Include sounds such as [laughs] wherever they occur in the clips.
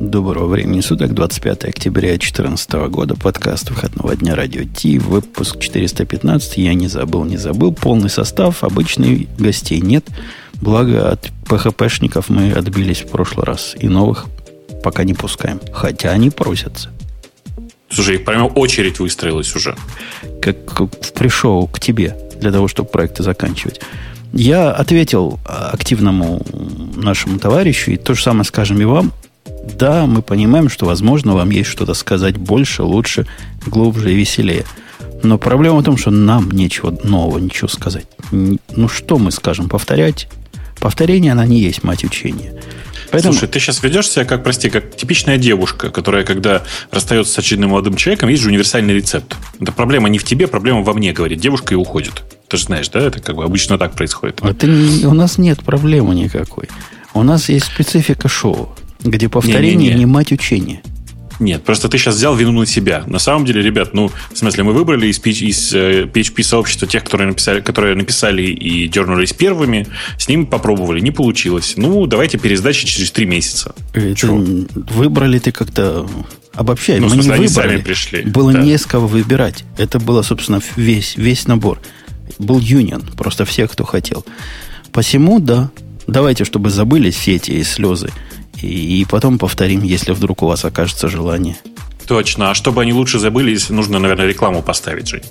Доброго времени суток, 25 октября 2014 года, подкаст выходного дня Радио Ти, выпуск 415, я не забыл, не забыл, полный состав, обычных гостей нет, благо от ПХПшников мы отбились в прошлый раз, и новых пока не пускаем, хотя они просятся. Слушай, их прямо очередь выстроилась уже. Как пришел к тебе, для того, чтобы проекты заканчивать. Я ответил активному нашему товарищу, и то же самое скажем и вам. Да, мы понимаем, что, возможно, вам есть что-то сказать больше, лучше, глубже и веселее. Но проблема в том, что нам нечего нового, ничего сказать. Ну, что мы скажем? Повторять? Повторение, она не есть мать учения. Поэтому... Слушай, ты сейчас ведешь себя как, прости, как типичная девушка, которая, когда расстается с очередным молодым человеком, есть же универсальный рецепт. Это проблема не в тебе, проблема во мне, говорит девушка и уходит. Ты же знаешь, да? Это как бы обычно так происходит. Это не, у нас нет проблемы никакой. У нас есть специфика шоу, где повторение не, не, не. не мать учения. Нет, просто ты сейчас взял вину на себя. На самом деле, ребят, ну, в смысле, мы выбрали из, из э, сообщества тех, которые написали, которые написали и дернулись первыми, с ними попробовали, не получилось. Ну, давайте пересдачи через три месяца. Это выбрали ты как-то обобщай. Ну, мы смысле, не выбрали. сами пришли. Было да. не с кого выбирать. Это было, собственно, весь, весь набор. Был юнион, просто всех, кто хотел. Посему, да, давайте, чтобы забылись все эти слезы и, потом повторим, если вдруг у вас окажется желание. Точно. А чтобы они лучше забылись, нужно, наверное, рекламу поставить, Жень.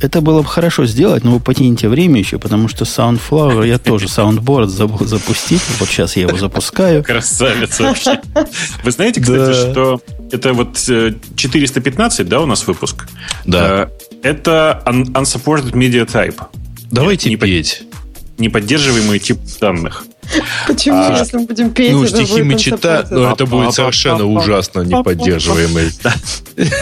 Это было бы хорошо сделать, но вы потяните время еще, потому что Soundflower, я тоже Soundboard забыл запустить. Вот сейчас я его запускаю. Красавец вообще. Вы знаете, кстати, да. что это вот 415, э, да, у нас выпуск? Да. Э, это unsupported media type. Давайте не петь. Неподдерживаемый тип данных. [laughs] Почему, а, если мы будем петь, ну, стихи мы читаем, но это будет совершенно ужасно неподдерживаемый.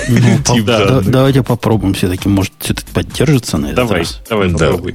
[laughs] Давайте попробуем все-таки, может, все-таки поддержится на этот раз. Давай, давай, попробуй.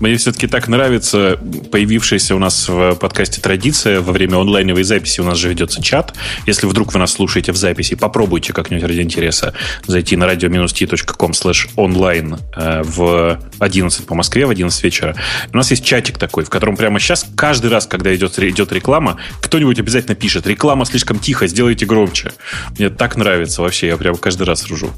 Мне все-таки так нравится появившаяся у нас в подкасте традиция. Во время онлайновой записи у нас же ведется чат. Если вдруг вы нас слушаете в записи, попробуйте как-нибудь ради интереса зайти на radio-t.com slash онлайн э, в 11 по Москве, в 11 вечера. У нас есть чатик такой, в котором прямо сейчас каждый раз, когда идет, идет реклама, кто-нибудь обязательно пишет «Реклама слишком тихо, сделайте громче». Мне так нравится вообще, я прям каждый раз ржу.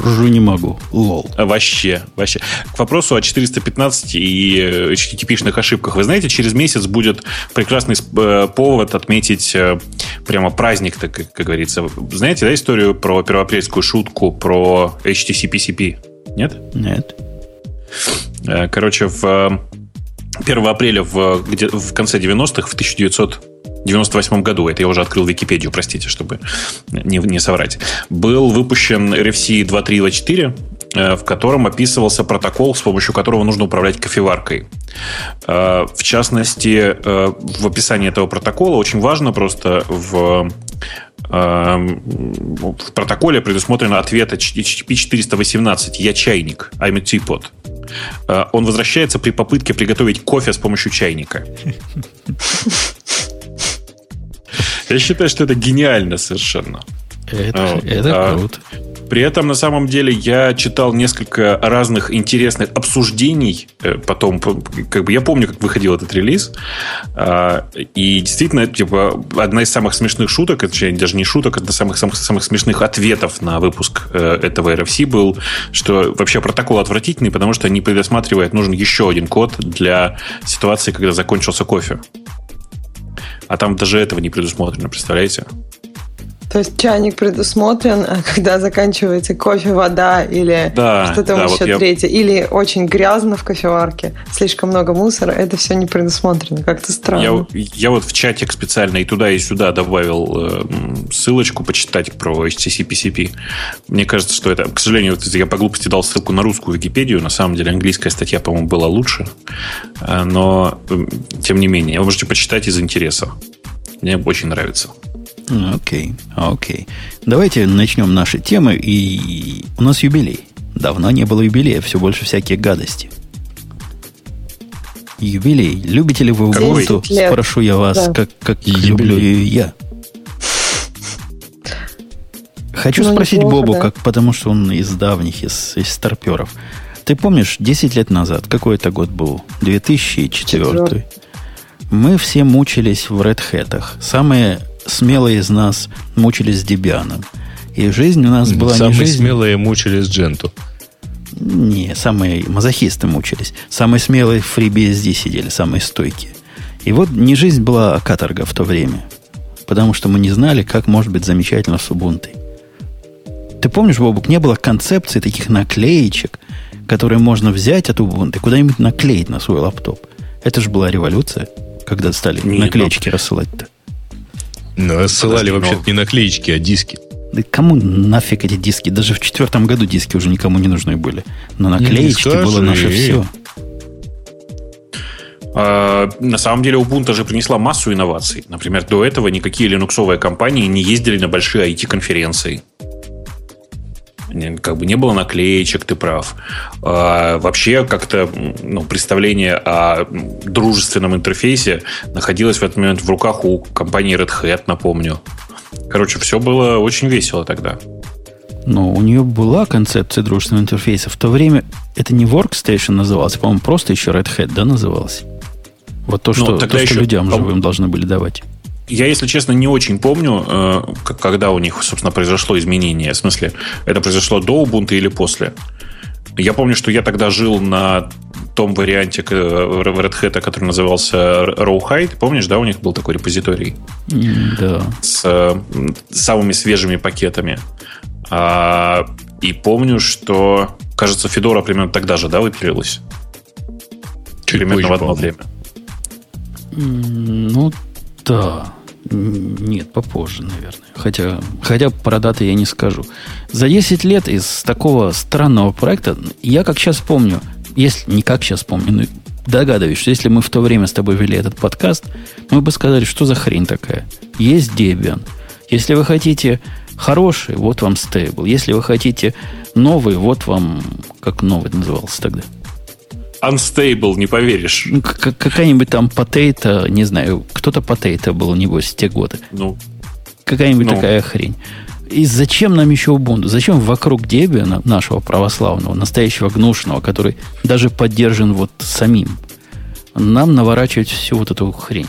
Ржу не могу. Лол. Вообще, вообще. К вопросу о 415 и HTTP-шных ошибках. Вы знаете, через месяц будет прекрасный э, повод отметить э, прямо праздник, так как, говорится. Знаете, да, историю про первоапрельскую шутку про HTTP CP? Нет? Нет. Э, короче, в 1 апреля в, где, в конце 90-х, в 1900 98 году, это я уже открыл Википедию, простите, чтобы не, не соврать, был выпущен RFC 2324, э, в котором описывался протокол, с помощью которого нужно управлять кофеваркой. Э, в частности, э, в описании этого протокола очень важно просто в в протоколе предусмотрено ответ HTTP 418 «Я чайник», I'm a teapot. Он возвращается при попытке приготовить кофе с помощью чайника. Я считаю, что это гениально совершенно. Это, вот. это а, круто. При этом, на самом деле, я читал несколько разных интересных обсуждений э, потом. Как бы я помню, как выходил этот релиз. А, и действительно, типа, одна из самых смешных шуток, точнее, даже не шуток, одна из самых, самых, самых смешных ответов на выпуск э, этого RFC был, что вообще протокол отвратительный, потому что не предусматривает, нужен еще один код для ситуации, когда закончился кофе. А там даже этого не предусмотрено, представляете? То есть чайник предусмотрен, а когда заканчивается кофе, вода или да, что-то да, еще вот третье, я... или очень грязно в кофеварке, слишком много мусора, это все не предусмотрено. Как-то странно. Я, я вот в чатик специально и туда, и сюда добавил э, ссылочку почитать про HTC PCP. Мне кажется, что это, к сожалению, вот я по глупости дал ссылку на русскую Википедию. На самом деле английская статья, по-моему, была лучше. Э, но, тем не менее, вы можете почитать из интереса. Мне очень нравится. Окей, okay, окей. Okay. Давайте начнем наши темы. И у нас юбилей. Давно не было юбилея, все больше всякие гадости. Юбилей. Любите ли вы Ubuntu? Спрошу я вас, да. как, как люблю я. Хочу ну, спросить неплохо, Бобу, да. как, потому что он из давних, из, из старперов. Ты помнишь, 10 лет назад, какой это год был? 2004. Четвертый. Мы все мучились в Red Hat. Самые смелые из нас мучились с Debian. И жизнь у нас была Самые не жизнь... смелые мучились Дженту. Не, самые мазохисты мучились. Самые смелые в FreeBSD сидели, самые стойкие. И вот не жизнь была, а каторга в то время. Потому что мы не знали, как может быть замечательно с Ubuntu. Ты помнишь, Бобук, не было концепции таких наклеечек, которые можно взять от Ubuntu и куда-нибудь наклеить на свой лаптоп. Это же была революция, когда стали не, наклеечки но... рассылать-то. Ну, рассылали вообще-то не наклеечки, а диски. Да кому нафиг эти диски? Даже в четвертом году диски уже никому не нужны были. Но наклеечки было наше все. А, на самом деле Ubuntu же принесла массу инноваций. Например, до этого никакие линуксовые компании не ездили на большие IT-конференции. Как бы не было наклеечек, ты прав. А, вообще как-то ну, представление о дружественном интерфейсе находилось в этот момент в руках у компании Red Hat, напомню. Короче, все было очень весело тогда. Но у нее была концепция дружественного интерфейса. В то время это не Workstation назывался, по-моему, просто еще Red Hat, да, назывался? Вот то, ну, что, то, что людям живым должны были давать. Я, если честно, не очень помню, э, когда у них, собственно, произошло изменение. В смысле, это произошло до Ubuntu или после. Я помню, что я тогда жил на том варианте Red Hat, который назывался Rawhide. Помнишь, да, у них был такой репозиторий? Да. С, с самыми свежими пакетами. А, и помню, что, кажется, Федора примерно тогда же, да, выпилилась? Чуть примерно в одно время. Ну, да. Нет, попозже, наверное. Хотя, хотя про даты я не скажу. За 10 лет из такого странного проекта, я как сейчас помню, если не как сейчас помню, но догадываюсь, что если мы в то время с тобой вели этот подкаст, мы бы сказали, что за хрень такая. Есть Debian. Если вы хотите хороший, вот вам стейбл. Если вы хотите новый, вот вам, как новый назывался тогда – Unstable, не поверишь. Ну, какая-нибудь там потейта, не знаю, кто-то потейта был, небось, в те годы. Ну. Какая-нибудь ну. такая хрень. И зачем нам еще Ubuntu? Зачем вокруг Debian, нашего православного, настоящего гнушного, который даже поддержан вот самим, нам наворачивать всю вот эту хрень?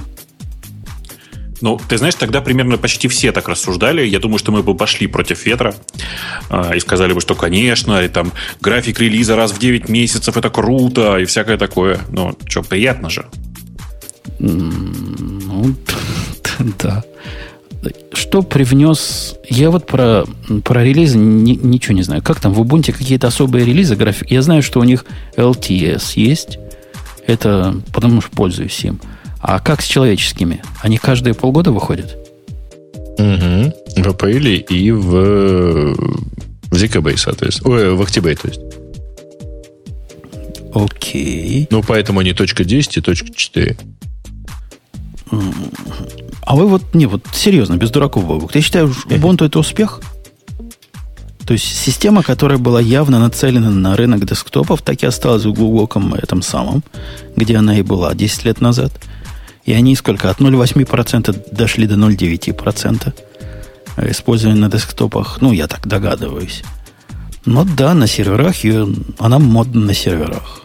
Ну, ты знаешь, тогда примерно почти все так рассуждали. Я думаю, что мы бы пошли против ветра э, и сказали бы, что, конечно, и там график релиза раз в 9 месяцев это круто и всякое такое. Ну, что, приятно же. Ну, [laughs] да. Что привнес... Я вот про, про релизы ни, ничего не знаю. Как там в Ubuntu какие-то особые релизы график? Я знаю, что у них LTS есть. Это потому что пользуюсь им. А как с человеческими? Они каждые полгода выходят? Угу. В апреле и в, в декабре, соответственно. Ой, в октябре, то есть. Окей. Ну, поэтому они точка 10 и точка 4. А вы вот, не, вот серьезно, без дураков, Бобук, ты считаешь, Ubuntu это успех? То есть система, которая была явно нацелена на рынок десктопов, так и осталась в глубоком этом самом, где она и была 10 лет назад – и они сколько? От 0,8% дошли до 0,9% использования на десктопах. Ну, я так догадываюсь. Но да, на серверах ее, она модна на серверах.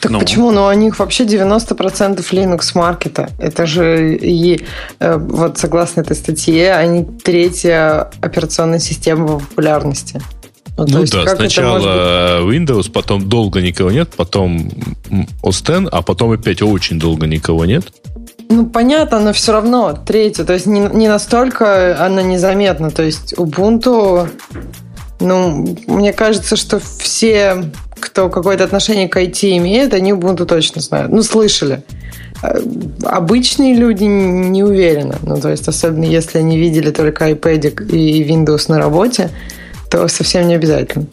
Так ну. почему? Ну, у них вообще 90% Linux маркета. Это же и э, вот согласно этой статье, они третья операционная система в популярности. Ну, ну есть, да, сначала Windows, потом долго никого нет, потом OS X, а потом опять очень долго никого нет. Ну, понятно, но все равно третью. То есть не, не настолько она незаметна. То есть Ubuntu, ну, мне кажется, что все, кто какое-то отношение к IT имеет, они Ubuntu точно знают. Ну, слышали. Э, обычные люди не уверены. Ну, то есть, особенно если они видели только iPad и Windows на работе, то совсем не обязательно.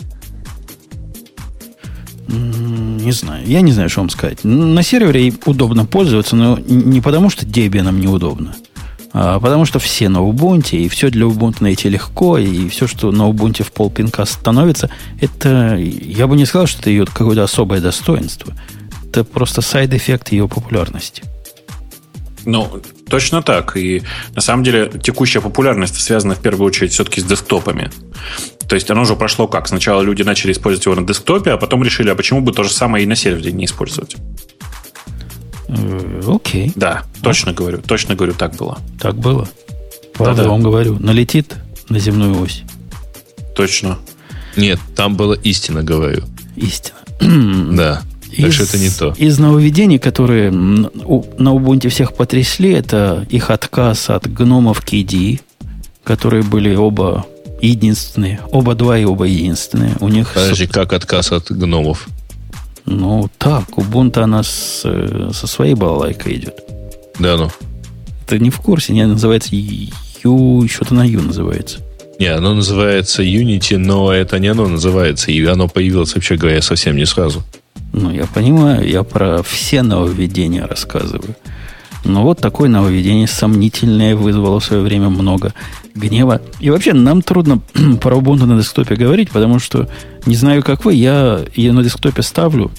Не знаю. Я не знаю, что вам сказать. На сервере удобно пользоваться, но не потому, что Debian неудобно, а потому что все на Ubuntu, и все для Ubuntu найти легко, и все, что на Ubuntu в пол пинка ставится, это, я бы не сказал, что это ее какое-то особое достоинство. Это просто side-effect ее популярности. Ну, точно так. И на самом деле текущая популярность связана в первую очередь все-таки с десктопами. То есть оно уже прошло как? Сначала люди начали использовать его на десктопе, а потом решили, а почему бы то же самое и на сервере не использовать? Э, окей. Okay. Да, точно okay. говорю, точно говорю, так было. Так было. Правда, да, вам говорю, налетит на земную ось. Точно. Нет, там было истина, говорю. Истина. да. Так что это не то. Из нововведений, которые на Ubuntu всех потрясли, это их отказ от гномов KDE, которые были оба единственные. Оба два и оба единственные. У них... Подожди, как отказ от гномов? Ну, так, Ubuntu она с, со своей балалайкой идет. Да, ну. Ты не в курсе, не называется Ю, что-то на Ю называется. Не, оно называется Unity, но это не оно называется, и оно появилось, вообще говоря, совсем не сразу. Ну, я понимаю, я про все нововведения рассказываю. Но вот такое нововведение сомнительное вызвало в свое время много гнева. И вообще, нам трудно [clears throat] про Ubuntu на десктопе говорить, потому что, не знаю, как вы, я ее на десктопе ставлю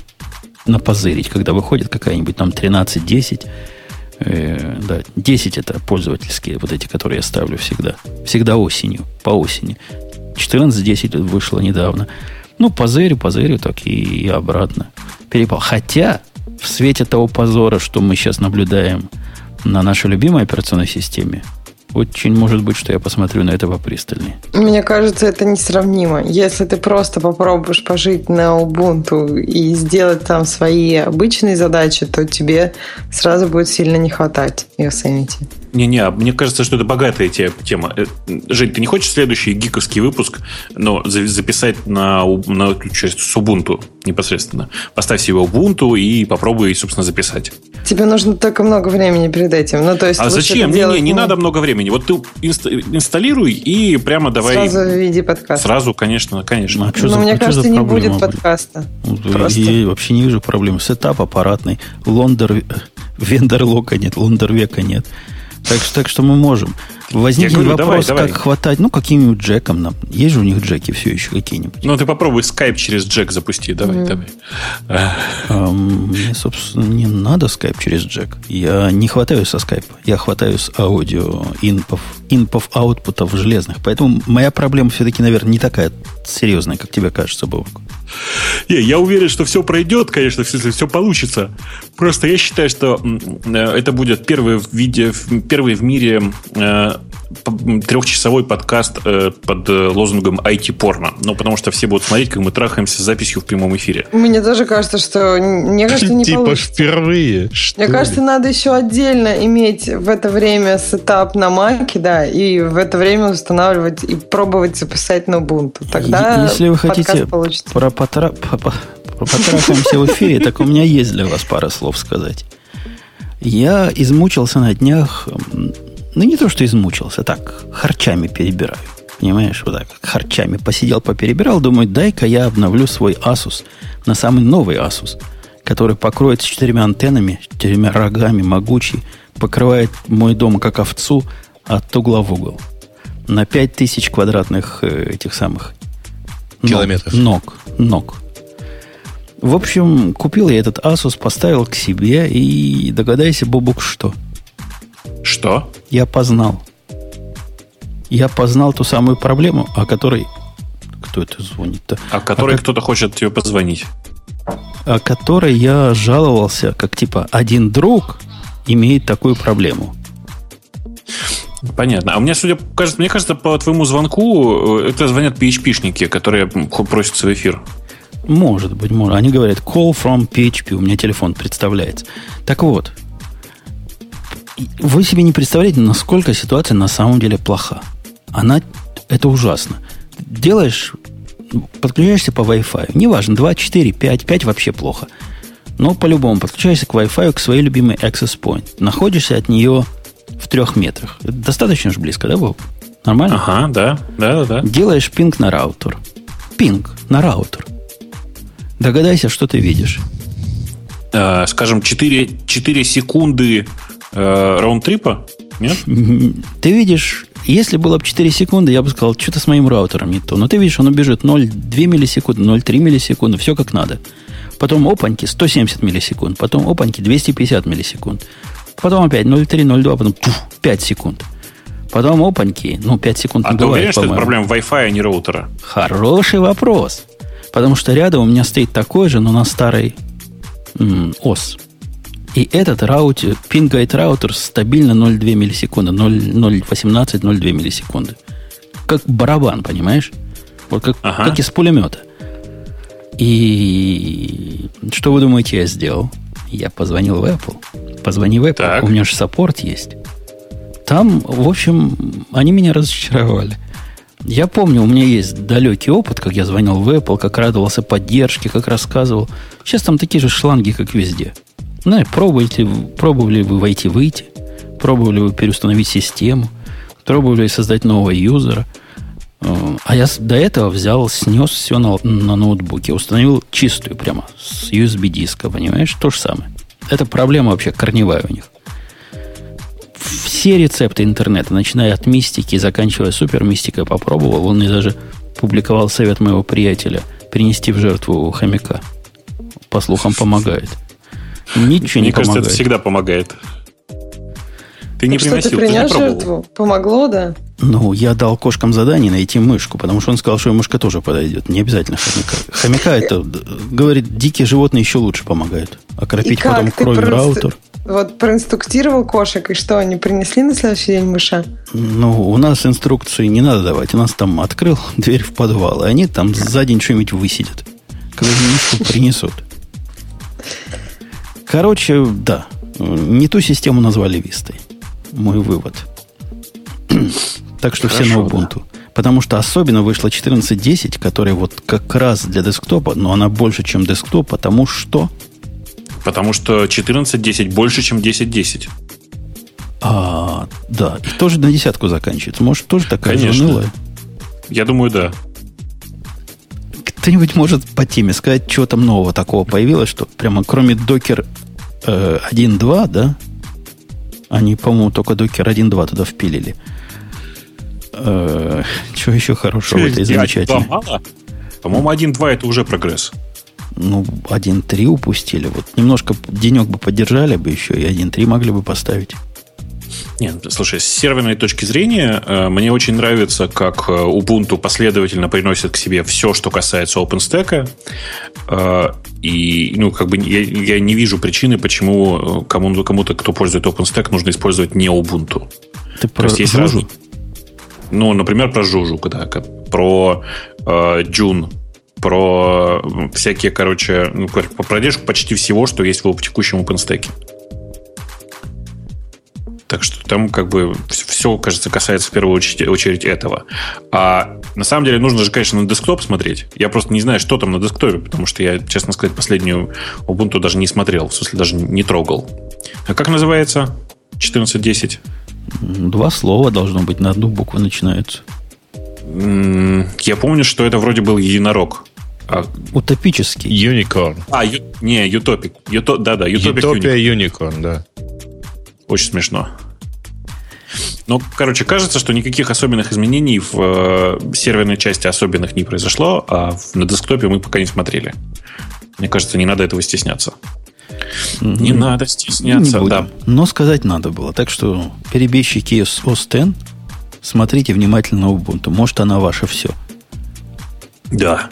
на позырить, когда выходит какая-нибудь там 13.10. Э, да, 10 это пользовательские, вот эти, которые я ставлю всегда. Всегда осенью, по осени. 14.10 вышло недавно. Ну, позырю, позырю, так и, и обратно. Перепал. Хотя, в свете того позора, что мы сейчас наблюдаем на нашей любимой операционной системе, очень может быть, что я посмотрю на это попристальнее. Мне кажется, это несравнимо. Если ты просто попробуешь пожить на Ubuntu и сделать там свои обычные задачи, то тебе сразу будет сильно не хватать Yosemite. Не-не, мне кажется, что это богатая тема. Э, Жень, ты не хочешь следующий гиковский выпуск, но записать на, на часть с Ubuntu непосредственно? Поставь себе Ubuntu и попробуй, собственно, записать. Тебе нужно только много времени перед этим. Ну, то есть а зачем? Не, не, не надо много времени. Вот ты инсталируй и прямо давай... Сразу в виде подкаста. Сразу, конечно, конечно. А Но мне а кажется, не будет подкаста. Просто. Я вообще не вижу проблем. Setup аппаратный. Вендор... Vendor lock а нет, vendor lock а нет. Так что, так что мы можем. Возникнет говорю, вопрос, давай, давай. как хватать, ну, каким-нибудь джеком нам. Есть же у них джеки все еще какие-нибудь? Ну, ты попробуй скайп через джек запусти. Давай, mm. давай. А, мне, собственно, не надо скайп через джек. Я не хватаю со скайпа. Я хватаю с аудио инпов, инпов аутпутов железных. Поэтому моя проблема все-таки, наверное, не такая серьезная, как тебе кажется, Бобок. Не, я уверен, что все пройдет, конечно, если все получится. Просто я считаю, что э, это будет первый в, виде, первый в мире э, трехчасовой подкаст э, под лозунгом IT-порно. Ну, потому что все будут смотреть, как мы трахаемся с записью в прямом эфире. Мне тоже кажется, что... Мне кажется, не типа получится. впервые. Что Мне кажется, надо еще отдельно иметь в это время сетап на Маке, да, и в это время устанавливать и пробовать записать на Ubuntu. Тогда Если вы хотите про потра... потрахаемся в эфире, так у меня есть для вас пара слов сказать. Я измучился на днях ну, не то, что измучился, так, харчами перебираю. Понимаешь, вот так, харчами посидел, поперебирал, думаю, дай-ка я обновлю свой Asus на самый новый Asus, который покроет четырьмя антеннами, четырьмя рогами, могучий, покрывает мой дом как овцу от угла в угол. На 5000 квадратных э, этих самых километров. Ног, ног. В общем, купил я этот Asus, поставил к себе и догадайся, Бобук, что – что? Я познал. Я познал ту самую проблему, о которой... Кто это звонит-то? О которой о кто-то хочет тебе позвонить. О которой я жаловался, как типа один друг имеет такую проблему. Понятно. А мне, судя, кажется, мне кажется, по твоему звонку э, это звонят PHP-шники, которые просятся в эфир. Может быть, может. Они говорят call from PHP. У меня телефон представляется. Так вот, вы себе не представляете, насколько ситуация на самом деле плоха. Она, это ужасно. Делаешь, подключаешься по Wi-Fi. Неважно, 2, 4, 5, 5 вообще плохо. Но по-любому подключаешься к Wi-Fi, к своей любимой Access Point. Находишься от нее в трех метрах. Это достаточно же близко, да, Боб? Нормально? Ага, да, да, да. Делаешь пинг на раутер. Пинг на раутер. Догадайся, что ты видишь. Э, скажем, 4, 4 секунды э, раунд-трипа? Нет? [laughs] Ты видишь, если было бы 4 секунды, я бы сказал, что-то с моим раутером не то. Но ты видишь, он бежит 0,2 миллисекунды, 0,3 миллисекунды, все как надо. Потом опаньки 170 миллисекунд, потом опаньки 250 миллисекунд. Потом опять 0,3, 0,2, потом туф, 5 секунд. Потом опаньки, ну, 5 секунд а не ты бывает, уверен, что это проблема Wi-Fi, а не роутера? Хороший вопрос. Потому что рядом у меня стоит такой же, но на старой м, ОС. И этот раутер, пингайт раутер стабильно 0,2 миллисекунды, 0,18, 0,2 миллисекунды. Как барабан, понимаешь? Вот как, ага. как из пулемета. И что вы думаете, я сделал? Я позвонил в Apple. Позвони в Apple. Так. У меня же саппорт есть. Там, в общем, они меня разочаровали. Я помню, у меня есть далекий опыт, как я звонил в Apple, как радовался поддержке, как рассказывал. Сейчас там такие же шланги, как везде. Ну, пробуйте, пробовали вы войти-выйти, пробовали вы переустановить систему, пробовали создать нового юзера. А я до этого взял, снес все на, на ноутбуке, установил чистую прямо с USB-диска, понимаешь? То же самое. Это проблема вообще корневая у них все рецепты интернета, начиная от мистики и заканчивая супермистикой, попробовал. Он мне даже публиковал совет моего приятеля принести в жертву хомяка. По слухам, помогает. Ничего Мне не кажется, помогает. это всегда помогает. Ты не приносил, что, ты принес ты жертву? Помогло, да? Ну, я дал кошкам задание найти мышку, потому что он сказал, что и мышка тоже подойдет. Не обязательно хомяка. Хомяка это, говорит, дикие животные еще лучше помогают. Окропить потом кровью просто... раутер. Вот проинструктировал кошек, и что, они принесли на следующий день мыша? Ну, у нас инструкции не надо давать. У нас там открыл [laughs] дверь в подвал, и они там за день что-нибудь высидят. Когда мышку принесут. Короче, да. Не ту систему назвали Вистой. Мой вывод. [clears throat] так что Хорошо, все на Ubuntu. Да. Потому что особенно вышла 14.10, которая вот как раз для десктопа, но она больше, чем десктоп, потому что Потому что 14.10 больше, чем 10.10. А, да. И тоже на десятку заканчивается. Может, тоже такая Конечно. унылая? Я думаю, да. Кто-нибудь может по теме сказать, что там нового такого появилось, что прямо кроме Docker э, 1.2, да? Они, по-моему, только Docker 1.2 туда впилили. Э, что еще хорошего в этой замечательной? По-моему, 1.2 это уже прогресс ну, 1.3 упустили. Вот немножко денек бы поддержали бы еще, и 1.3 могли бы поставить. Нет, слушай, с серверной точки зрения, э, мне очень нравится, как э, Ubuntu последовательно приносит к себе все, что касается OpenStack. Э, и, ну, как бы я, я не вижу причины, почему кому, кому-то, кто пользует OpenStack, нужно использовать не Ubuntu. Ты про есть Жужу? Разные, ну, например, про Жужу, да, про э, про всякие, короче, ну, про продержку почти всего, что есть в текущем OpenStack. Так что там как бы все, кажется, касается в первую очередь, очередь этого. А на самом деле нужно же, конечно, на десктоп смотреть. Я просто не знаю, что там на десктопе, потому что я, честно сказать, последнюю Ubuntu даже не смотрел, в смысле даже не трогал. А как называется 14.10? Два слова должно быть, на одну букву начинаются. Я помню, что это вроде был единорог. А... Утопический. Unicorn. А, ю... не, Утопик. Юто... Да-да, Утопия Unicorn, да. Очень смешно. Ну, короче, кажется, что никаких особенных изменений в э, серверной части особенных не произошло, а на десктопе мы пока не смотрели. Мне кажется, не надо этого стесняться. Mm-hmm. Не надо стесняться, не да. Но сказать надо было. Так что перебежчики с OS X смотрите внимательно Ubuntu. Может, она ваша все. Да,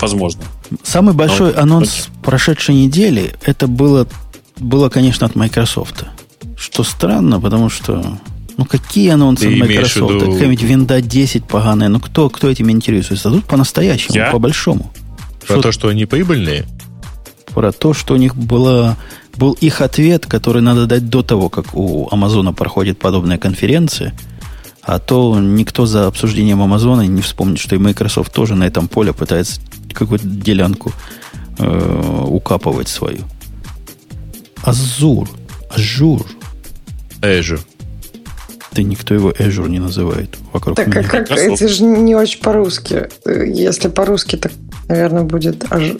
возможно. Самый большой Но, анонс но... прошедшей недели это было, было, конечно, от Microsoft. Что странно, потому что ну, какие анонсы Ты Microsoft? Виду... Какая-нибудь винда 10 поганая. Ну, кто, кто этим интересуется? Тут по-настоящему, по-большому. Про что, то, что они прибыльные? Про то, что у них была был их ответ, который надо дать до того, как у Амазона проходит подобная конференция. А то никто за обсуждением Амазона не вспомнит, что и Microsoft тоже на этом поле пытается какую-то делянку э, укапывать свою. Азур. Ажур. Azure. Да никто его Azure не называет вокруг так, меня. А как, это же не очень по-русски. Если по-русски, так, наверное, будет аж...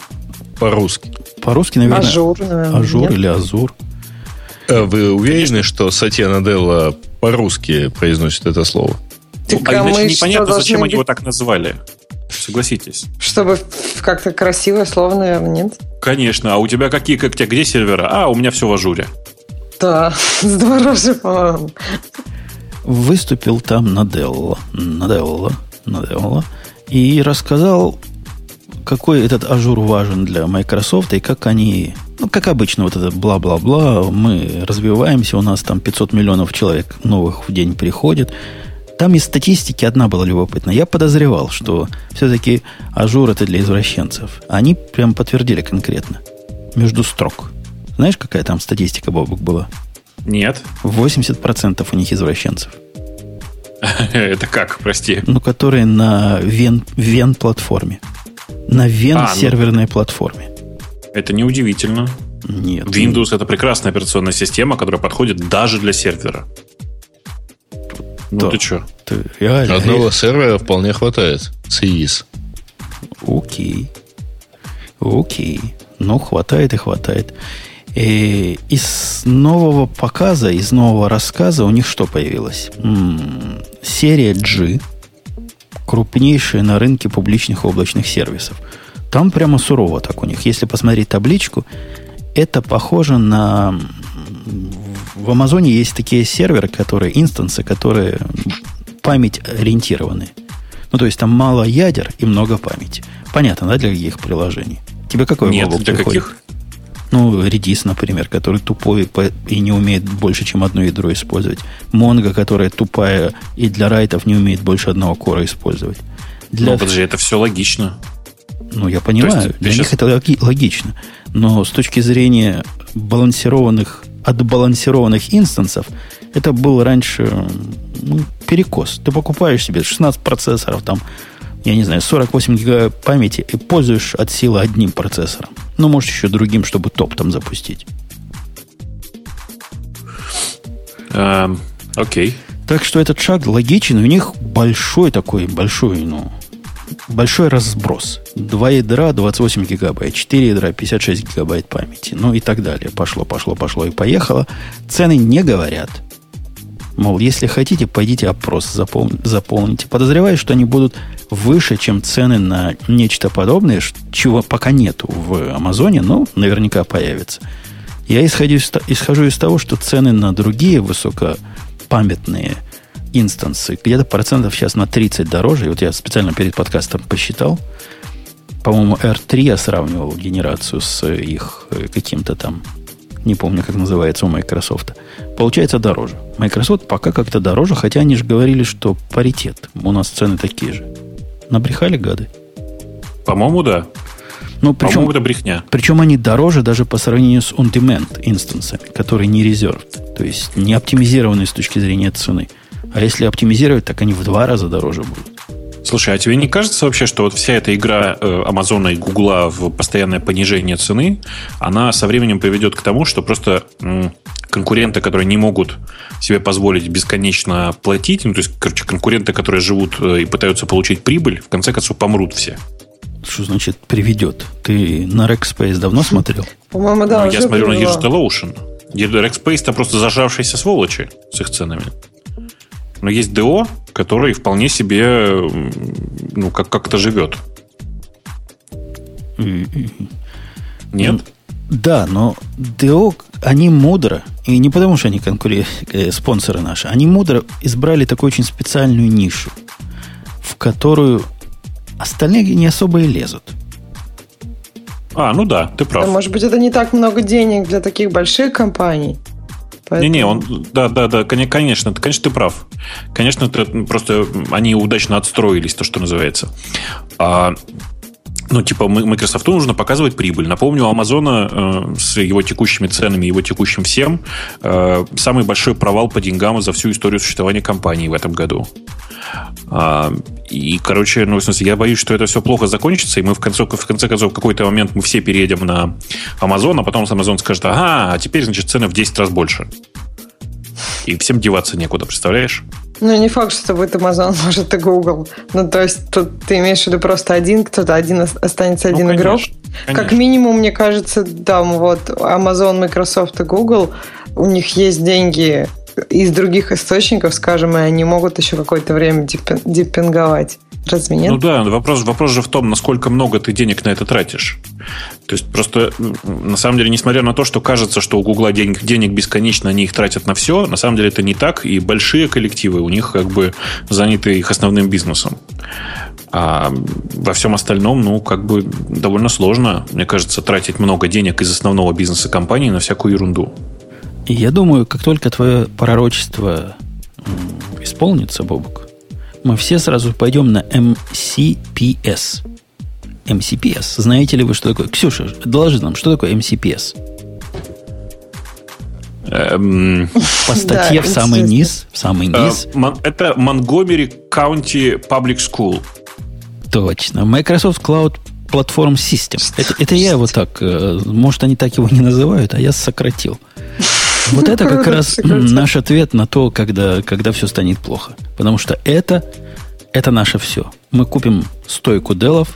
По-русски. По-русски, наверное, ажур, наверное, ажур нет? или азур. А вы уверены, что Сатья Наделла по-русски произносит это слово? Так, а, а иначе непонятно, зачем быть... они его так назвали. Согласитесь. Чтобы как-то красиво, слово, наверное, нет? Конечно. А у тебя какие, как тебя, где сервера? А, у меня все в ажуре. Да, [laughs] здорово же, по-моему. Выступил там Наделла, Наделла, Наделла и рассказал, какой этот ажур важен для Microsoft и как они, ну, как обычно, вот это бла-бла-бла, мы развиваемся, у нас там 500 миллионов человек новых в день приходит. Там из статистики одна была любопытная. Я подозревал, что все-таки ажур это для извращенцев. Они прям подтвердили конкретно. Между строк. Знаешь, какая там статистика, Бобок, была? Нет. 80% у них извращенцев. [laughs] Это как, прости? Ну, которые на вен, вен платформе. На вен а, ну. серверной платформе. Это неудивительно. Нет. Windows это прекрасная операционная система, которая подходит даже для сервера. Ну да. ты что? Одного сервера вполне хватает. CIS. Окей. Окей. Ну, хватает и хватает. И из нового показа, из нового рассказа у них что появилось? М-м, серия G, крупнейшая на рынке публичных облачных сервисов. Там прямо сурово так у них. Если посмотреть табличку, это похоже на... В Амазоне есть такие серверы, которые, инстансы, которые память ориентированы. Ну, то есть там мало ядер и много памяти. Понятно, да, для каких приложений? Тебе какой Нет, для приходит? каких? Ну, Redis, например, который тупой и не умеет больше, чем одно ядро использовать. Mongo, которая тупая и для райтов не умеет больше одного кора использовать. Для... Ну, подожди, это все логично. Ну, я понимаю, есть, для сейчас... них это логи- логично. Но с точки зрения балансированных, отбалансированных инстансов, это был раньше ну, перекос. Ты покупаешь себе 16 процессоров, там я не знаю, 48 гигабайт памяти и пользуешь от силы одним процессором. Ну, может, еще другим, чтобы топ там запустить. Um, окей. Так что этот шаг логичен. У них большой такой, большой, ну, большой разброс. Два ядра 28 гигабайт, 4 ядра 56 гигабайт памяти, ну и так далее. Пошло, пошло, пошло и поехало. Цены не говорят. Мол, если хотите, пойдите опрос запол... заполните. Подозреваю, что они будут выше, чем цены на нечто подобное, чего пока нету в Амазоне, но наверняка появится. Я исходю из, исхожу из того, что цены на другие высокопамятные инстансы где-то процентов сейчас на 30 дороже. И вот я специально перед подкастом посчитал. По-моему, R3 я сравнивал генерацию с их э, каким-то там не помню, как называется у Microsoft, получается дороже. Microsoft пока как-то дороже, хотя они же говорили, что паритет. У нас цены такие же. Набрехали гады? По-моему, да. Ну, причем, По-моему, это брехня. Причем они дороже даже по сравнению с on-demand инстансами, которые не reserved. То есть не оптимизированы с точки зрения цены. А если оптимизировать, так они в два раза дороже будут. Слушай, а тебе не кажется вообще, что вот вся эта игра э, Амазона и Гугла в постоянное понижение цены, она со временем приведет к тому, что просто конкуренты, которые не могут себе позволить бесконечно платить, ну, то есть, короче, конкуренты, которые живут э, и пытаются получить прибыль, в конце концов помрут все. Что значит приведет? Ты на Rackspace давно смотрел? По-моему, да. Ну, я смотрю на DigitalOcean. Rackspace это просто зажавшиеся сволочи с их ценами. Но есть ДО, который вполне себе ну, как- как-то живет. Нет? Да, но ДО, они мудро, и не потому, что они конкури... Э, спонсоры наши, они мудро избрали такую очень специальную нишу, в которую остальные не особо и лезут. А, ну да, ты прав. Да, может быть, это не так много денег для таких больших компаний. Не-не, он, да, да, да, конечно, конечно, ты прав. Конечно, просто они удачно отстроились, то, что называется. А, ну, типа, Microsoft нужно показывать прибыль. Напомню, у Амазона э, с его текущими ценами, его текущим всем, э, самый большой провал по деньгам за всю историю существования компании в этом году. А, и, короче, ну, в смысле, я боюсь, что это все плохо закончится, и мы в конце, в конце концов в какой-то момент мы все переедем на Amazon, а потом Amazon скажет, ага, а теперь, значит, цены в 10 раз больше. И всем деваться некуда, представляешь? Ну, не факт, что будет Amazon, [laughs] может, и Google. Ну, то есть, тут ты имеешь в виду просто один, кто-то один останется один ну, игрок. Конечно. Как минимум, мне кажется, там вот Amazon, Microsoft и Google, у них есть деньги из других источников, скажем, и они могут еще какое-то время депинговать. Разве нет? Ну да, вопрос, вопрос же в том, насколько много ты денег на это тратишь. То есть просто, на самом деле, несмотря на то, что кажется, что у Гугла денег, денег бесконечно, они их тратят на все, на самом деле это не так, и большие коллективы у них как бы заняты их основным бизнесом. А во всем остальном, ну, как бы довольно сложно, мне кажется, тратить много денег из основного бизнеса компании на всякую ерунду. я думаю, как только твое пророчество исполнится, Бобук, мы все сразу пойдем на MCPS. MCPS. Знаете ли вы, что такое? Ксюша, доложи нам, что такое MCPS? Эм... По статье в самый низ. В самый э, низ. Это Montgomery County Public School. Точно. Microsoft Cloud Platform System. Это, это я его так... Э, может, они так его не называют, а я сократил. Вот это как раз наш ответ на то, когда, когда все станет плохо. Потому что это, это наше все. Мы купим стойку делов,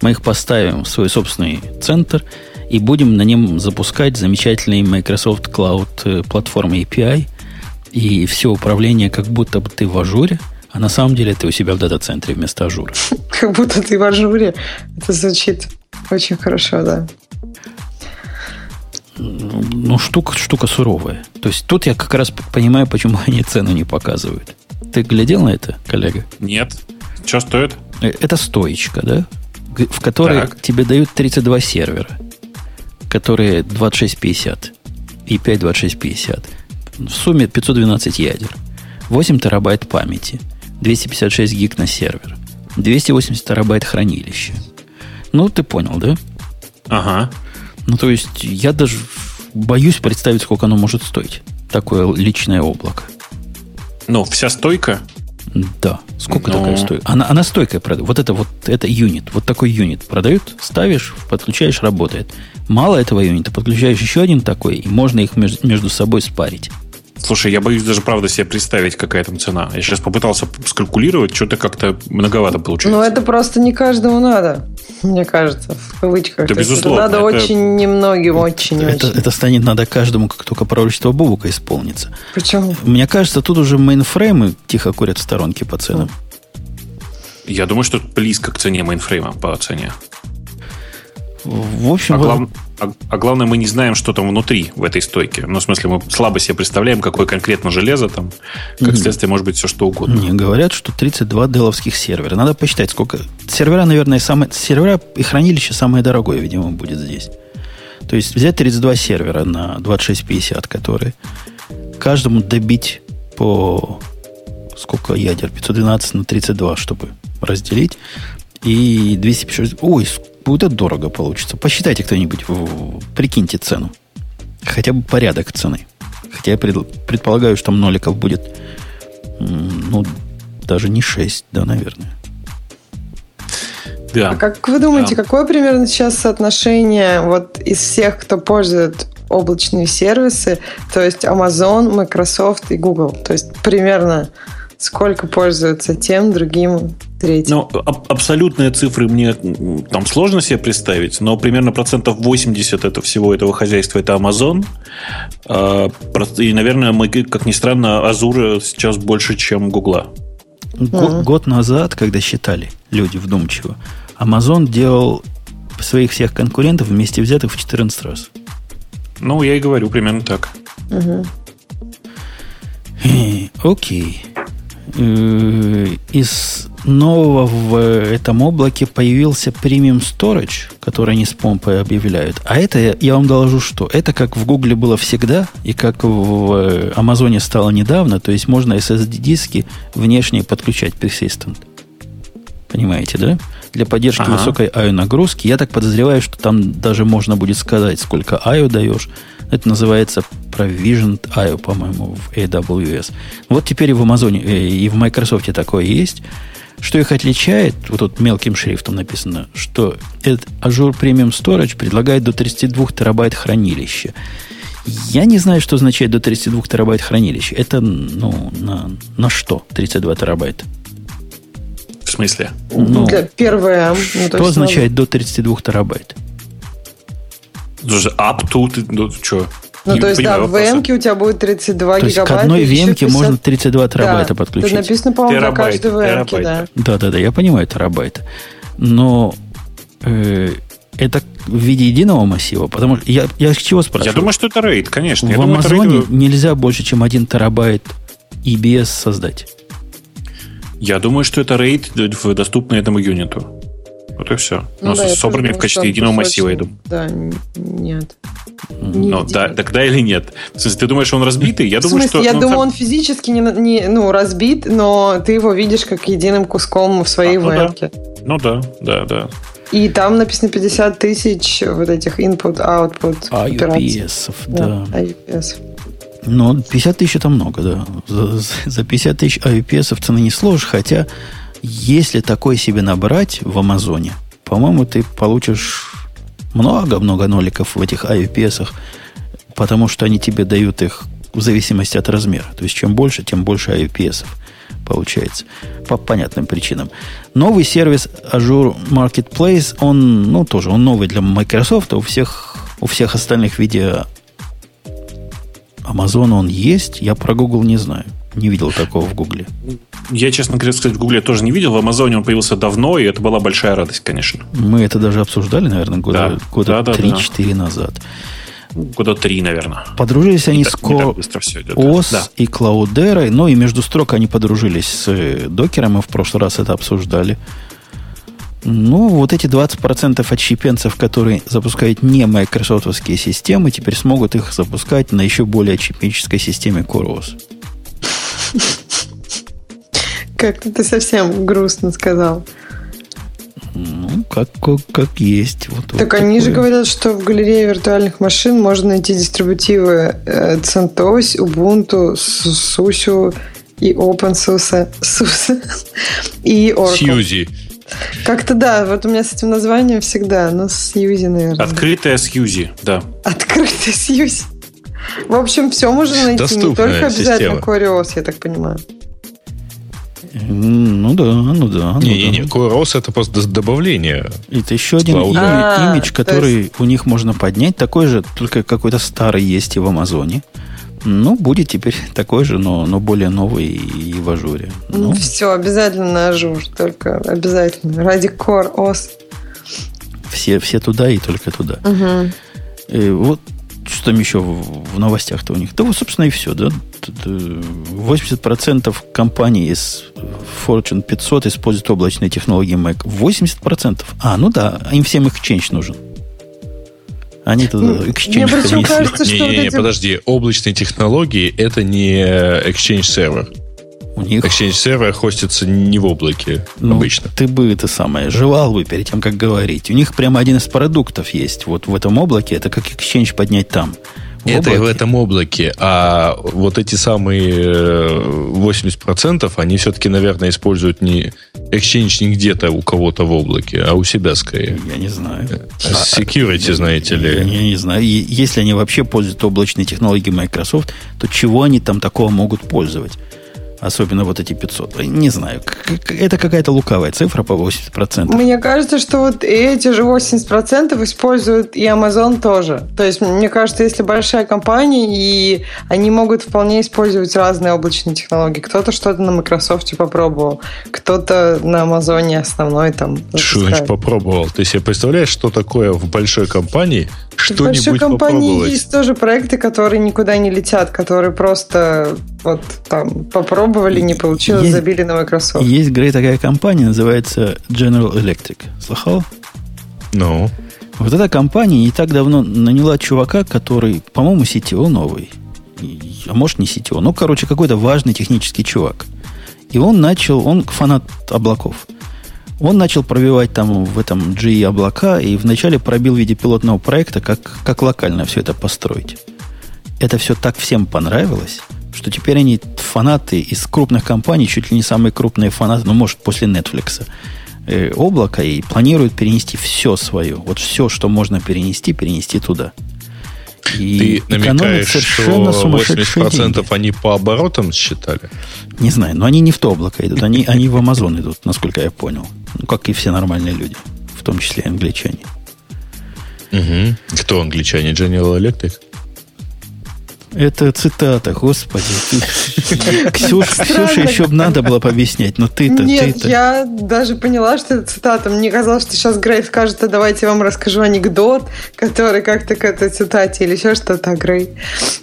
мы их поставим в свой собственный центр и будем на нем запускать замечательный Microsoft Cloud э, Platform API и все управление, как будто бы ты в ажуре, а на самом деле ты у себя в дата-центре вместо ажура. Как будто ты в ажуре. Это звучит очень хорошо, да. Ну, штука, штука суровая. То есть тут я как раз понимаю, почему они цену не показывают. Ты глядел на это, коллега? Нет. Что стоит? Э, это стоечка, да? В которой так. тебе дают 32 сервера, которые 2650 и 5 2650. В сумме 512 ядер. 8 терабайт памяти. 256 гиг на сервер. 280 терабайт хранилища. Ну, ты понял, да? Ага. Ну, то есть, я даже боюсь представить, сколько оно может стоить. Такое личное облако. Ну, вся стойка? Да. Сколько Но... такая стоит? Она, она стойкая продает. Вот это вот это юнит. Вот такой юнит продают, ставишь, подключаешь, работает. Мало этого юнита, подключаешь еще один такой, и можно их между, между собой спарить. Слушай, я боюсь даже, правда, себе представить, какая там цена. Я сейчас попытался скалькулировать, что-то как-то многовато получается. Ну, это просто не каждому надо, мне кажется, в кавычках. Да, безусловно. Это надо это... очень немногим, очень, это, очень. Это станет надо каждому, как только пророчество Бубука исполнится. Почему? Мне кажется, тут уже мейнфреймы тихо курят в сторонке по ценам. Я думаю, что близко к цене мейнфрейма по цене. В общем, а, вот... глав... а, а главное, мы не знаем, что там внутри в этой стойке. Ну, в смысле, мы слабо себе представляем, какое конкретно железо там. Как следствие, может быть, все что угодно. Не, говорят, что 32 Dell'овских сервера. Надо посчитать, сколько. Сервера, наверное, самые... Сервера и хранилище самое дорогое, видимо, будет здесь. То есть взять 32 сервера на 2650, которые каждому добить по сколько ядер? 512 на 32, чтобы разделить. И 250... Ой, будет дорого получится. Посчитайте кто-нибудь, прикиньте цену. Хотя бы порядок цены. Хотя я предполагаю, что там ноликов будет, ну, даже не 6, да, наверное. Да. А как вы думаете, да. какое примерно сейчас соотношение вот из всех, кто пользует облачные сервисы, то есть Amazon, Microsoft и Google? То есть примерно сколько пользуются тем, другим, третьим. Ну, аб- абсолютные цифры мне там сложно себе представить, но примерно процентов 80 это всего этого хозяйства это Amazon. А, и, наверное, мы, как ни странно, Azure сейчас больше, чем Google. Год, год назад, когда считали люди вдумчиво, Amazon делал своих всех конкурентов вместе взятых в 14 раз. Ну, я и говорю примерно так. Угу. Окей. Э, из нового в этом облаке появился премиум storage, который они с помпой объявляют. А это, я вам доложу, что это как в Гугле было всегда, и как в Амазоне стало недавно, то есть можно SSD-диски внешне подключать persistent. Понимаете, да? Для поддержки ага. высокой IO нагрузки. Я так подозреваю, что там даже можно будет сказать, сколько IO даешь. Это называется Provisioned IO, по-моему, в AWS. Вот теперь и в Амазоне, э, и в Microsoft такое есть. Что их отличает, вот тут мелким шрифтом написано, что этот Azure Premium Storage предлагает до 32 терабайт хранилища. Я не знаю, что означает до 32 терабайт хранилища. Это, ну, на, на что 32 терабайта? В смысле? Ну, Для первое. Ну, что означает надо... до 32 терабайт? Up to, ну, что? Ну, не то есть, да, в VM у тебя будет 32 то гигабайта. к одной VM можно 32 терабайта да, подключить. Это написано, по-моему, на каждой VM, да. Да-да-да, я понимаю, терабайт. Но э, это в виде единого массива? Потому что я, я с чего спрашиваю? Я думаю, что это RAID, конечно. В я Амазоне думаю, нельзя больше, чем один терабайт EBS создать. Я думаю, что это RAID, доступный этому юниту. Вот и все. Ну, Но да, собранный в качестве единого массива, я думаю. Да, нет. Ну, да, тогда или нет? В смысле, ты думаешь, он разбитый? Я думаю, что... Я ну, думаю, он физически не, не, ну, разбит, но ты его видишь как единым куском в своей а, ну, вебке. Да. Ну да, да, да. И там написано 50 тысяч вот этих input-output IUPS, да. да. IUPS. Но 50 тысяч это много, да. За, за 50 тысяч IUPS цены не сложишь, хотя если такое себе набрать в Амазоне, по-моему, ты получишь много-много ноликов в этих IUPS, потому что они тебе дают их в зависимости от размера. То есть, чем больше, тем больше IUPS получается. По понятным причинам. Новый сервис Azure Marketplace, он, ну, тоже, он новый для Microsoft, а у всех, у всех остальных видео Amazon он есть, я про Google не знаю. Не видел такого в Гугле. Я, честно говоря, сказать, в Гугле тоже не видел. В Амазоне он появился давно, и это была большая радость, конечно. Мы это даже обсуждали, наверное, года, да. года да, 3-4 да. назад. Года три, наверное. Подружились они с OS да. и Cloudera, ну и между строк они подружились с э, докером, мы в прошлый раз это обсуждали. Ну, вот эти 20% отщепенцев, которые запускают не майкрософтовские системы, теперь смогут их запускать на еще более отщепенческой системе CoreOS. Как-то ты совсем грустно сказал. Ну, как, как, как есть. Вот, так вот они такое. же говорят, что в галерее виртуальных машин можно найти дистрибутивы э, CentOS, Ubuntu, SUSE и OpenSUSE SUSE, [laughs] и Oracle. Сьюзи. Как-то да, вот у меня с этим названием всегда, но с Сьюзи, наверное. Открытая Сьюзи, да. Открытая Сьюзи. В общем, все можно найти, Доступная не только обязательно CoreOS, я так понимаю. Ну да, ну да. Не-не-не, ну, CoreOS это просто добавление. Это еще один а, имидж, который есть... у них можно поднять. Такой же, только какой-то старый есть и в Амазоне. Ну, будет теперь такой же, но, но более новый и в ажуре. Ну, ну все, обязательно на ажур, только обязательно. Ради Core OS. Все, все туда и только туда. Угу. И вот что там еще в, в новостях-то у них? Да вот, собственно, и все, да. 80% компаний из Fortune 500 используют облачные технологии Mac. 80%? А, ну да, им всем Exchange нужен. Они тут Exchange Мне причем кажется, что не, не, не, эти... подожди, облачные технологии это не Exchange сервер. У них... Exchange сервер хостится не в облаке ну, обычно. Ты бы это самое жевал бы перед тем, как говорить. У них прямо один из продуктов есть вот в этом облаке. Это как Exchange поднять там. Это облаке. в этом облаке. А вот эти самые 80%, э, они все-таки, наверное, используют не Exchange не где-то у кого-то в облаке, а у себя скорее. Я не знаю. А, security, а, знаете ли. Я, я не знаю. Если они вообще пользуются облачной технологией Microsoft, то чего они там такого могут пользовать? Особенно вот эти 500. Не знаю. Это какая-то лукавая цифра по 80%. Мне кажется, что вот эти же 80% используют и Amazon тоже. То есть, мне кажется, если большая компания, и они могут вполне использовать разные облачные технологии. Кто-то что-то на Microsoft попробовал, кто-то на Амазоне основной там. Что значит попробовал? Ты себе представляешь, что такое в большой компании что-нибудь В большой компании есть тоже проекты, которые никуда не летят, которые просто вот там попробовали, не получилось, есть, забили на Microsoft. Есть, говорит, такая компания, называется General Electric. Слыхал? Ну. No. Вот эта компания не так давно наняла чувака, который, по-моему, CTO новый. А может, не CTO. Ну, короче, какой-то важный технический чувак. И он начал, он фанат облаков. Он начал пробивать там в этом GE облака и вначале пробил в виде пилотного проекта, как, как локально все это построить. Это все так всем понравилось, что теперь они фанаты из крупных компаний, чуть ли не самые крупные фанаты, ну, может, после Netflix, э, облака, и планируют перенести все свое. Вот все, что можно перенести, перенести туда. И Ты намекаешь, что 80% деньги. они по оборотам считали? Не знаю, но они не в то облако идут, они, они в Amazon идут, насколько я понял. Ну, как и все нормальные люди, в том числе англичане. Угу. Кто англичане? General Electric? Это цитата, господи. [laughs] Ксюша, Ксюша еще бы надо было пообъяснять, но ты-то... Нет, я даже поняла, что это цитата. Мне казалось, что сейчас Грей скажет, а давайте я вам расскажу анекдот, который как-то к этой цитате или еще что-то, Грей.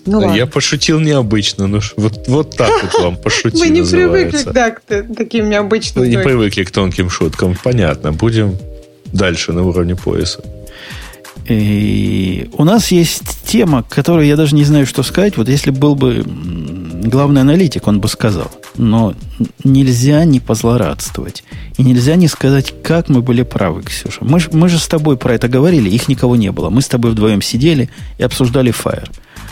Ну, ладно. Я пошутил необычно. Ну, вот, вот так вот вам [laughs] пошутил Мы не привыкли да, к таким необычным. Мы не привыкли к тонким шуткам. Понятно. Будем дальше на уровне пояса. И у нас есть тема, которую я даже не знаю, что сказать. Вот если был бы главный аналитик, он бы сказал. Но нельзя не позлорадствовать. И нельзя не сказать, как мы были правы, Ксюша. Мы, мы же с тобой про это говорили, их никого не было. Мы с тобой вдвоем сидели и обсуждали Fire.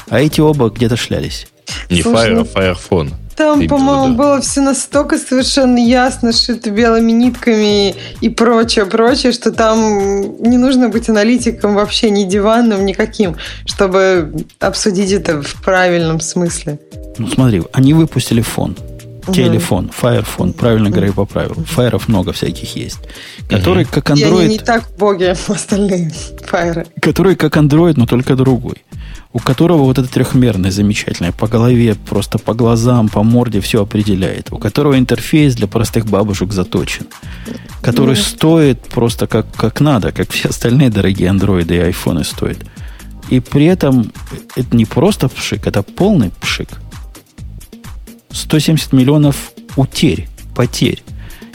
А эти оба где-то шлялись. Не Слушай, Fire, а Firephone. Там, по-моему, было все настолько совершенно ясно, шито белыми нитками и прочее, прочее, что там не нужно быть аналитиком вообще ни диванным, никаким, чтобы обсудить это в правильном смысле. Ну смотри, они выпустили фон. Телефон, Fire Phone, правильно говоря, поправил. Фаеров много всяких есть. Который как Android... И они не так боги [laughs] остальные Fire. Который как Android, но только другой у которого вот это трехмерное замечательное, по голове, просто по глазам, по морде все определяет, у которого интерфейс для простых бабушек заточен, который mm. стоит просто как, как надо, как все остальные дорогие андроиды и айфоны стоят. И при этом это не просто пшик, это полный пшик. 170 миллионов утерь, потерь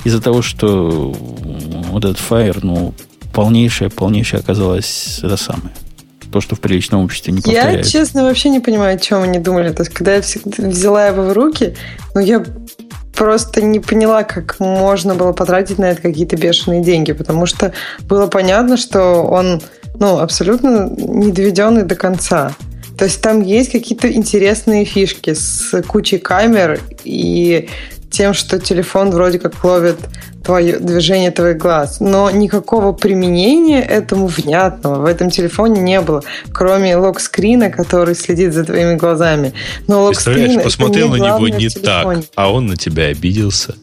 из-за того, что вот этот Fire, ну, полнейшее, полнейшее оказалось это самое то, что в приличном обществе не повторяется. Я, честно, вообще не понимаю, о чем они думали. То есть, когда я взяла его в руки, ну, я просто не поняла, как можно было потратить на это какие-то бешеные деньги, потому что было понятно, что он ну, абсолютно не доведенный до конца. То есть там есть какие-то интересные фишки с кучей камер и тем, что телефон вроде как ловит твое движение твоих глаз. Но никакого применения этому внятного в этом телефоне не было, кроме локскрина, который следит за твоими глазами. Но локскрин посмотрел на него не так, а он на тебя обиделся.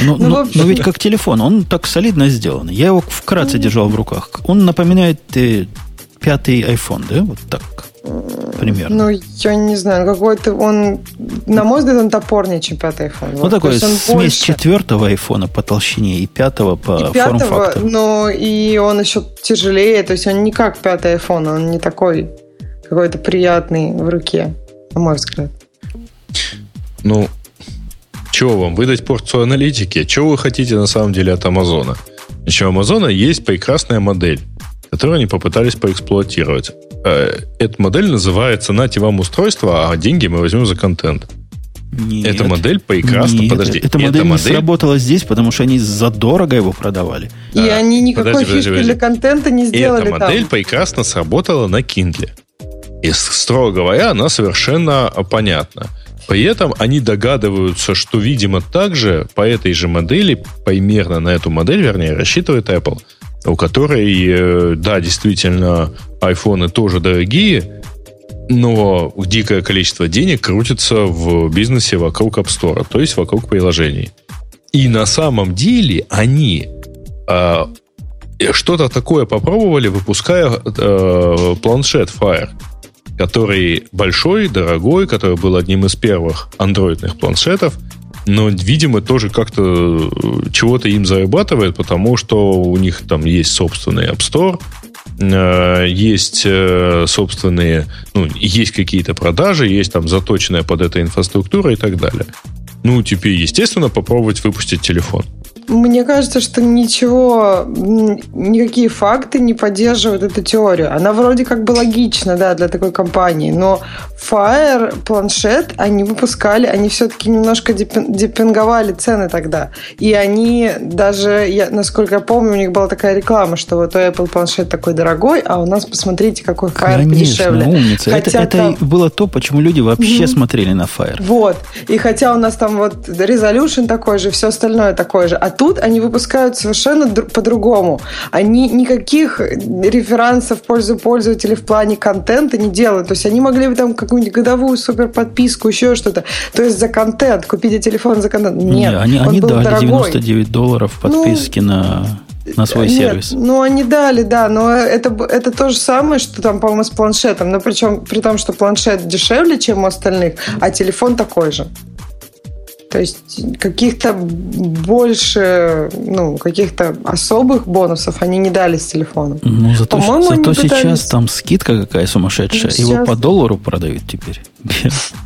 Но, ну, но, но ведь как телефон, он так солидно сделан. Я его вкратце держал в руках. Он напоминает э, пятый iPhone, да? Вот так примерно. Ну, я не знаю, какой-то он, на мой взгляд, он топорнее, чем пятый iPhone. Ну, вот, такой смесь больше... четвертого айфона по толщине и пятого по и пятого, но и он еще тяжелее, то есть он не как пятый iPhone, он не такой какой-то приятный в руке, на мой взгляд. Ну, чего вам, выдать порцию аналитики? Чего вы хотите на самом деле от Амазона? Еще у Амазона есть прекрасная модель которую они попытались поэксплуатировать. Э, эта модель называется «Нате вам устройство, а деньги мы возьмем за контент». Нет, эта модель прекрасно... Нет, подожди. Эта модель эта не модель... сработала здесь, потому что они задорого его продавали. И а, они никакой подожди, фишки подожди, для контента не сделали Эта модель там. прекрасно сработала на Kindle. И, строго говоря, она совершенно понятна. При этом они догадываются, что, видимо, также по этой же модели, примерно на эту модель, вернее, рассчитывает Apple – у которой, э, да, действительно, айфоны тоже дорогие, но дикое количество денег крутится в бизнесе вокруг App Store, то есть вокруг приложений. И на самом деле они э, что-то такое попробовали, выпуская э, планшет Fire, который большой, дорогой, который был одним из первых андроидных планшетов – но, видимо, тоже как-то э, чего-то им зарабатывает, потому что у них там есть собственный App Store, э, есть э, собственные, ну, есть какие-то продажи, есть там заточенная под это инфраструктура и так далее. Ну, теперь, естественно, попробовать выпустить телефон. Мне кажется, что ничего, никакие факты не поддерживают эту теорию. Она вроде как бы логична, да, для такой компании, но Fire, планшет, они выпускали, они все-таки немножко депинговали цены тогда. И они даже, я, насколько я помню, у них была такая реклама, что вот у Apple планшет такой дорогой, а у нас, посмотрите, какой Fire Конечно, дешевле. умница. Хотя это, это было то, почему люди вообще mm-hmm. смотрели на Fire. Вот. И хотя у нас там вот resolution такой же, все остальное такое же. А тут они выпускают совершенно по-другому. Они никаких реферансов в пользу пользователей в плане контента не делают. То есть они могли бы там какую-нибудь годовую супер подписку, еще что-то. То есть за контент, купите телефон за контент. Нет, не, они, они дали дорогой. 99 долларов подписки ну, на на свой Нет, сервис. Ну, они дали, да, но это, это то же самое, что там, по-моему, с планшетом. Но причем при том, что планшет дешевле, чем у остальных, а телефон такой же. То есть каких-то больше, ну, каких-то особых бонусов они не дали с телефоном. Ну, зато, По-моему, зато сейчас пытались... там скидка какая сумасшедшая. Ну, сейчас... Его по доллару продают теперь.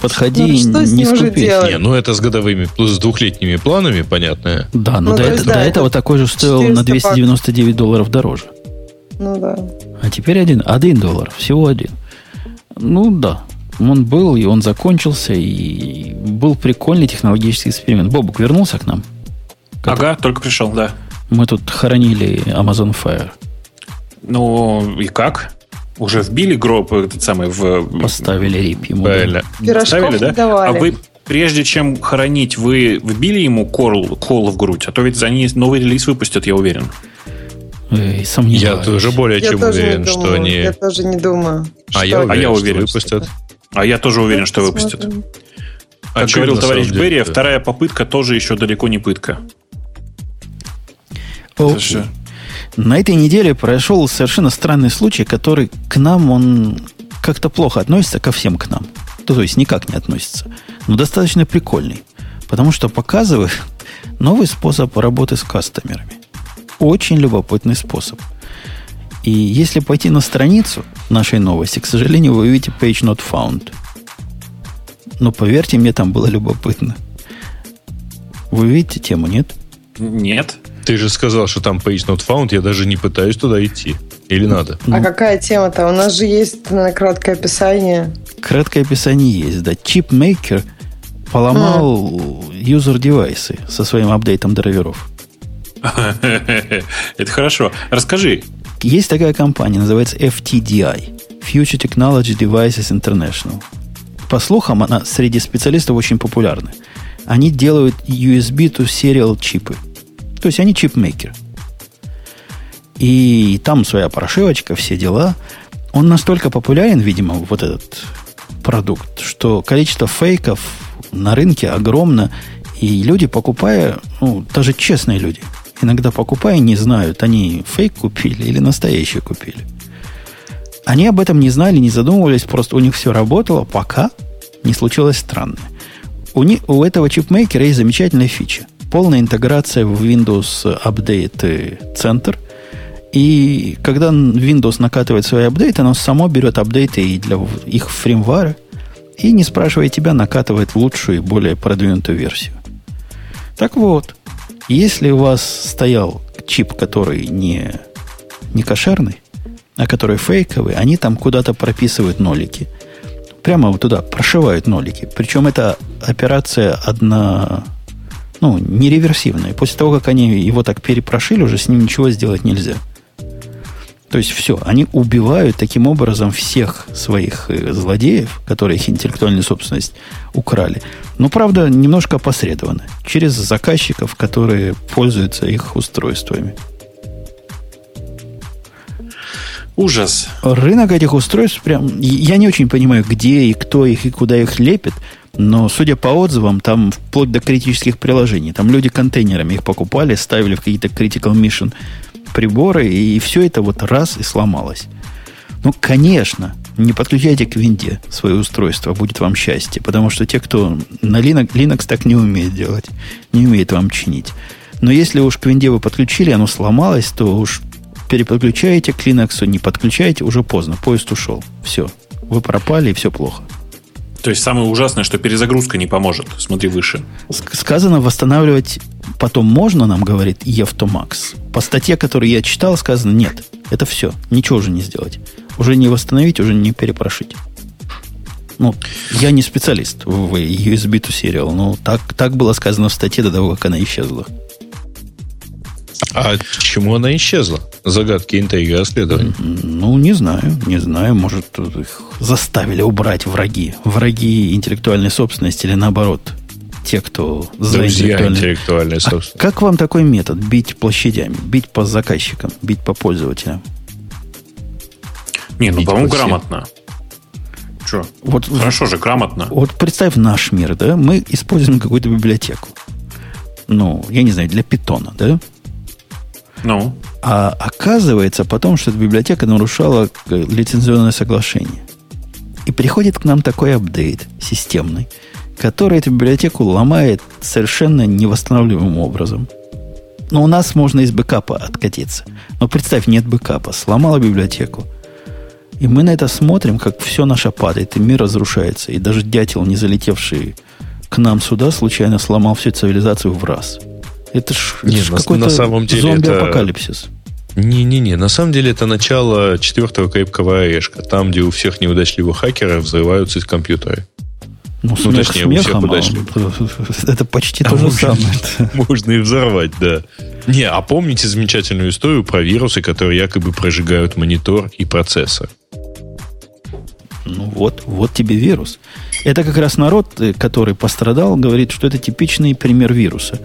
Подходи, ну, не скупись. Не, ну это с годовыми, плюс с двухлетними планами, понятно. Да, но ну, до, есть, до да, этого такой же стоил на 299 бак. долларов дороже. Ну да. А теперь один, один доллар, всего один. Ну да, он был, и он закончился, и был прикольный технологический эксперимент. Бобук вернулся к нам? Ага, только пришел, да. Мы тут хоронили Amazon Fire. Ну, и как? Уже вбили гроб этот самый в... Поставили рип ему. Правильно. Поставили, да? Давали. А вы, прежде чем хоронить, вы вбили ему кол, кол в грудь? А то ведь за ней новый релиз выпустят, я уверен. Эй, сомневаюсь. Я тоже более я чем уверен, что они... Я тоже не думаю. А я, уверен, а я уверен, выпустят. Что а я тоже уверен, что выпустят. А как говорил товарищ Берри, вторая попытка тоже еще далеко не пытка. Okay. На этой неделе прошел совершенно странный случай, который к нам, он как-то плохо относится ко всем к нам. Ну, то есть никак не относится. Но достаточно прикольный. Потому что показывает [laughs] новый способ работы с кастомерами. Очень любопытный способ. И если пойти на страницу нашей новости, к сожалению, вы увидите page not found. Но поверьте мне, там было любопытно. Вы видите тему, нет? Нет. Ты же сказал, что там page not found, я даже не пытаюсь туда идти. Или надо? А ну, какая тема-то? У нас же есть на краткое описание. Краткое описание есть, да. Чипмейкер поломал mm. юзер-девайсы со своим апдейтом драйверов. [laughs] Это хорошо. Расскажи, есть такая компания, называется FTDI, Future Technology Devices International. По слухам, она среди специалистов очень популярна. Они делают USB to serial чипы. То есть они чипмейкер. И там своя прошивочка, все дела. Он настолько популярен, видимо, вот этот продукт, что количество фейков на рынке огромно. И люди, покупая, ну, даже честные люди – иногда покупая, не знают, они фейк купили или настоящий купили. Они об этом не знали, не задумывались, просто у них все работало, пока не случилось странное. У, не, у этого чипмейкера есть замечательная фича. Полная интеграция в Windows Update Center. И когда Windows накатывает свои апдейты, оно само берет апдейты и для их фреймвара и, не спрашивая тебя, накатывает лучшую и более продвинутую версию. Так вот, если у вас стоял чип, который не, не кошерный, а который фейковый, они там куда-то прописывают нолики. Прямо вот туда прошивают нолики. Причем это операция одна, ну, нереверсивная. После того, как они его так перепрошили, уже с ним ничего сделать нельзя. То есть все, они убивают таким образом всех своих э, злодеев, которые их интеллектуальную собственность украли. Но, правда, немножко опосредованно. Через заказчиков, которые пользуются их устройствами. Ужас. Рынок этих устройств прям... Я не очень понимаю, где и кто их и куда их лепит. Но, судя по отзывам, там вплоть до критических приложений. Там люди контейнерами их покупали, ставили в какие-то critical mission приборы, и все это вот раз и сломалось. Ну, конечно, не подключайте к винде свое устройство, будет вам счастье. Потому что те, кто на Linux, Linux так не умеет делать, не умеет вам чинить. Но если уж к винде вы подключили, оно сломалось, то уж переподключаете к Linux, не подключаете, уже поздно, поезд ушел. Все, вы пропали, и все плохо. То есть самое ужасное, что перезагрузка не поможет. Смотри выше. Сказано восстанавливать потом можно нам, говорит Евтомакс. По статье, которую я читал, сказано, нет, это все, ничего уже не сделать. Уже не восстановить, уже не перепрошить. Ну, я не специалист в USB to Serial, но так, так было сказано в статье до того, как она исчезла. А почему она исчезла? Загадки интриги расследования. Ну, не знаю, не знаю. Может, их заставили убрать враги. Враги интеллектуальной собственности или наоборот, те, кто за Друзья интеллектуальной... интеллектуальной а собственности. А как вам такой метод? Бить площадями, бить по заказчикам, бить по пользователям? Не, ну, по-моему, грамотно. Что? Вот, Хорошо же, грамотно. Вот представь наш мир, да? Мы используем какую-то библиотеку. Ну, я не знаю, для питона, да? Ну. А оказывается потом, что эта библиотека нарушала лицензионное соглашение. И приходит к нам такой апдейт системный, который эту библиотеку ломает совершенно невосстанавливаемым образом. Но у нас можно из бэкапа откатиться. Но представь, нет бэкапа. Сломала библиотеку. И мы на это смотрим, как все наше падает, и мир разрушается. И даже дятел, не залетевший к нам сюда, случайно сломал всю цивилизацию в раз. Это ж, ж какой-то зомби-апокалипсис. Не-не-не, на самом деле это начало четвертого крепкого орешка, там, где у всех неудачливых хакеров взрываются компьютеры. Ну, ну точнее, смехом, у всех а, это почти а то же самое. [laughs] Можно и взорвать, да. Не, а помните замечательную историю про вирусы, которые якобы прожигают монитор и процессор? Ну вот, вот тебе вирус. Это как раз народ, э, который пострадал, говорит, что это типичный пример вируса.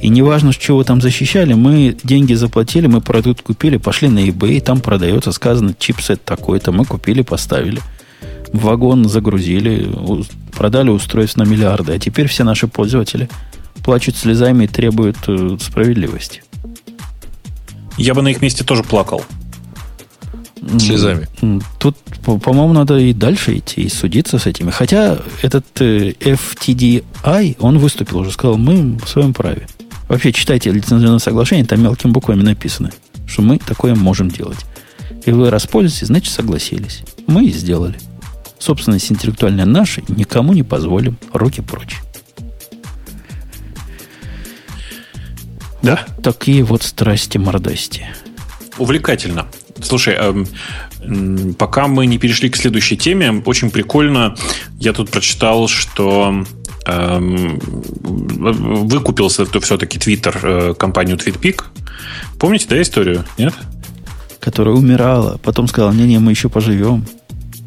И неважно, с чего там защищали, мы деньги заплатили, мы продукт купили, пошли на eBay, там продается, сказано, чипсет такой-то, мы купили, поставили. Вагон загрузили, продали устройство на миллиарды, а теперь все наши пользователи плачут слезами и требуют э, справедливости. Я бы на их месте тоже плакал. Слезами. Тут, по-моему, надо и дальше идти, и судиться с этими. Хотя этот э, FTDI, он выступил уже, сказал, мы в своем праве. Вообще, читайте лицензионное соглашение, там мелкими буквами написано, что мы такое можем делать. И вы распользуетесь, значит, согласились. Мы и сделали. Собственность интеллектуальная наша, никому не позволим. Руки прочь. Да. Такие вот страсти-мордасти. Увлекательно. Слушай, эм, пока мы не перешли к следующей теме, очень прикольно. Я тут прочитал, что эм, выкупил все-таки Twitter э, компанию TweetPic. Помните, да, историю? Нет? Которая умирала, потом сказала, не-не, мы еще поживем.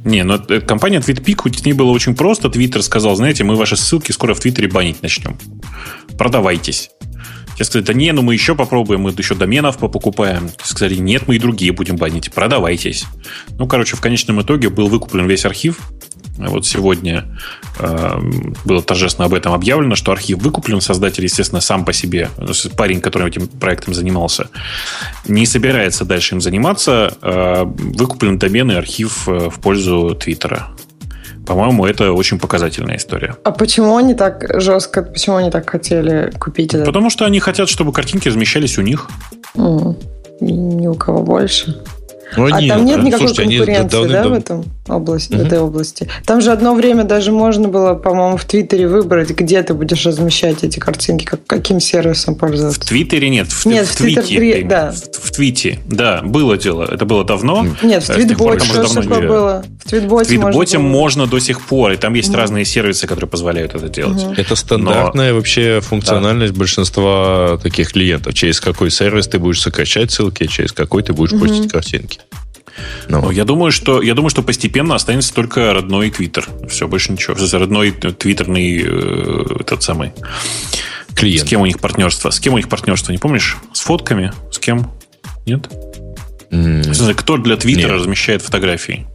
Не, но ну, компания TweetPic, у ней было очень просто. Твиттер сказал, знаете, мы ваши ссылки скоро в Твиттере банить начнем. Продавайтесь. Те сказали, да не, ну мы еще попробуем, мы еще доменов покупаем. Сказали, нет, мы и другие будем банить, продавайтесь. Ну, короче, в конечном итоге был выкуплен весь архив. Вот сегодня э, было торжественно об этом объявлено, что архив выкуплен. Создатель, естественно, сам по себе, парень, который этим проектом занимался, не собирается дальше им заниматься. Э, выкуплен домен и архив э, в пользу Твиттера. По-моему, это очень показательная история. А почему они так жестко, почему они так хотели купить это? Потому что они хотят, чтобы картинки размещались у них. Mm. Ни у кого больше. Ну, а там нет никакой Слушайте, конкуренции, да, в этом области, угу. в этой области. Там же одно время даже можно было, по-моему, в Твиттере выбрать, где ты будешь размещать эти картинки, как, каким сервисом пользоваться. В Твиттере нет, в, нет, в, в Твите. Твиттер, да. В, в Твите, да, было дело. Это было давно. Нет, в Твитботе что такое было? В Твитботе, в Твитботе можно, можно до сих пор, и там есть угу. разные сервисы, которые позволяют это делать. Угу. Это стандартная Но... вообще функциональность да. большинства таких клиентов. Через какой сервис ты будешь сокращать ссылки, через какой ты будешь угу. постить картинки. Ну, ну, я думаю, что я думаю, что постепенно останется только родной Твиттер. Все, больше ничего. Родной твиттерный э, этот самый клиент. С кем у них партнерство? С кем у них партнерство? Не помнишь? С фотками? С кем? Нет? Mm. Кто для Твиттера размещает фотографии?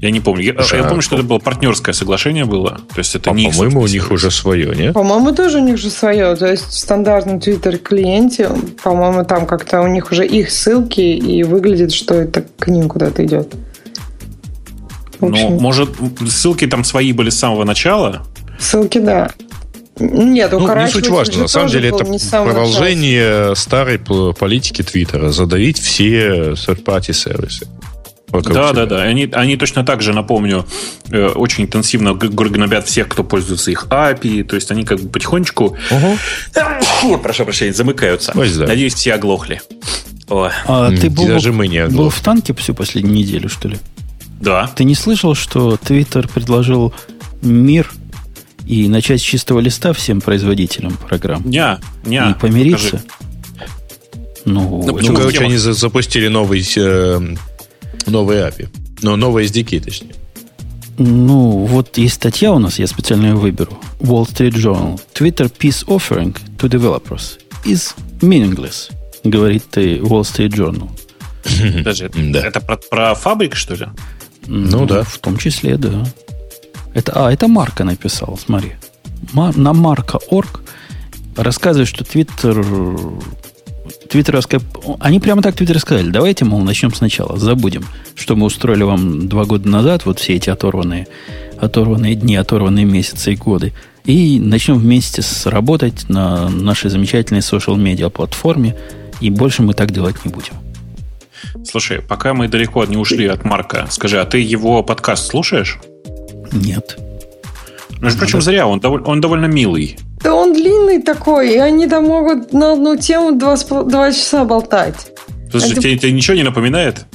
Я не помню. Я, Слушай, я помню, что это было партнерское соглашение было. То есть это а не по-моему, у них уже свое, нет? По-моему, тоже у них уже свое. То есть в стандартном Twitter клиенте, по-моему, там как-то у них уже их ссылки и выглядит, что это к ним куда-то идет. Ну, может, ссылки там свои были с самого начала? Ссылки, да. Нет, ну, не суть важно. На самом деле это продолжение начала. старой политики Твиттера. Задавить все third-party сервисы. Да, да, да. Они, они точно так же, напомню, э, очень интенсивно гнобят всех, кто пользуется их API. То есть они как бы потихонечку, угу. прошу прощения, замыкаются. Ой, да. Надеюсь, все оглохли. О. А ты был, Даже мы не был в танке всю последнюю неделю, что ли? Да. Ты не слышал, что Twitter предложил мир и начать с чистого листа всем производителям программ? Не, не. И помириться? Покажи. Ну, ну, ну короче, они запустили новый, э, новый API. Но новый SDK, точнее. Ну, вот есть статья у нас, я специально ее выберу. Wall Street Journal. Twitter peace offering to developers is meaningless, говорит Wall Street Journal. [laughs] Подожди, да. это про, про фабрик, что ли? Ну, ну да. В том числе, да. Это, а, это Марка написал, смотри. Мар, на Марка.орг рассказывает, что Twitter твиттеровская... Они прямо так Твиттер сказали, давайте, мол, начнем сначала, забудем, что мы устроили вам два года назад, вот все эти оторванные, оторванные дни, оторванные месяцы и годы, и начнем вместе работать на нашей замечательной social-медиа платформе, и больше мы так делать не будем. Слушай, пока мы далеко не ушли от Марка, скажи, а ты его подкаст слушаешь? Нет. Между прочим, зря, он, довольно, он довольно милый. Да он длинный такой, и они там могут на одну тему два, два часа болтать. Слушай, это... тебе, тебе ничего не напоминает?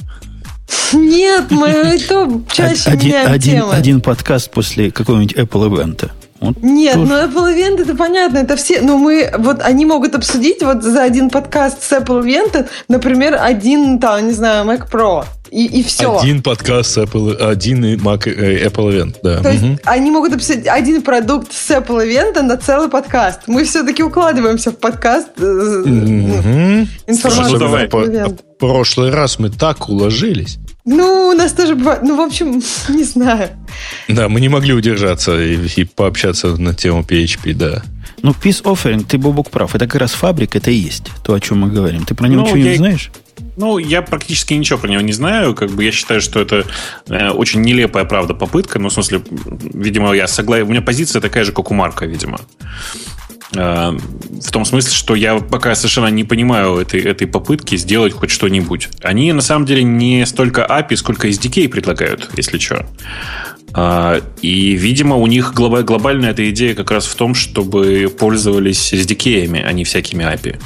Нет, мы это [laughs] чаще один, меняем один, темы. Один подкаст после какого-нибудь Apple ивента. Вот Нет, тоже. ну Apple Event это понятно, это все, но мы, вот они могут обсудить вот за один подкаст с Apple Event, например, один, там, не знаю, Mac Pro. И, и все. Один подкаст с Apple, один Mac, э, Apple Event, да. То угу. есть они могут обсудить один продукт с Apple Event на целый подкаст. Мы все-таки укладываемся в подкаст угу. информацию. Слушай, ну, давай. По, прошлый раз мы так уложились. Ну, у нас тоже бывает. Ну, в общем, [laughs] не знаю. Да, мы не могли удержаться и, и пообщаться на тему PHP, да. Ну, Peace Offering, ты, Бобок, прав. Это как раз фабрика, это и есть то, о чем мы говорим. Ты про него ну, ничего я... не знаешь? Ну, я практически ничего про него не знаю. Как бы я считаю, что это э, очень нелепая, правда, попытка. Ну, в смысле, видимо, я согласен. У меня позиция такая же, как у Марка, видимо. Э, в том смысле, что я пока совершенно не понимаю этой, этой попытки сделать хоть что-нибудь. Они на самом деле не столько API, сколько SDK предлагают, если что. А, и, видимо, у них глобальная эта идея как раз в том, чтобы пользовались SDK, а не всякими API.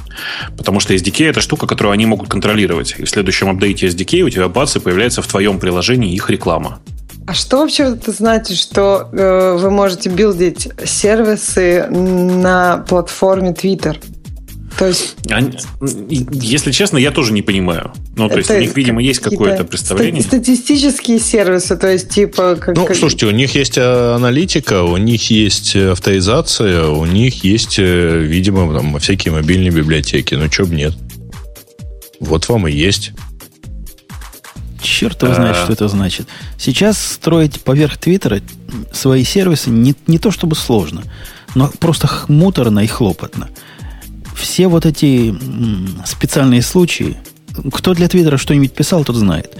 Потому что SDK это штука, которую они могут контролировать. И в следующем апдейте SDK у тебя бац и появляется в твоем приложении их реклама. А что вообще это значит, что э, вы можете билдить сервисы на платформе Twitter? То есть... Они, если честно, я тоже не понимаю. Ну, то есть у них, видимо, есть какое-то представление. Статистические сервисы, то есть типа... Как, ну, слушайте, у них есть э, аналитика, у них есть авторизация, у них есть, э, видимо, там, всякие мобильные библиотеки. Ну, что бы нет. Вот вам и есть. Черт его знает, что это значит. Сейчас строить поверх Твиттера свои сервисы не, не то чтобы сложно, но просто муторно и хлопотно. Все вот эти специальные случаи, кто для Твиттера что-нибудь писал, тот знает.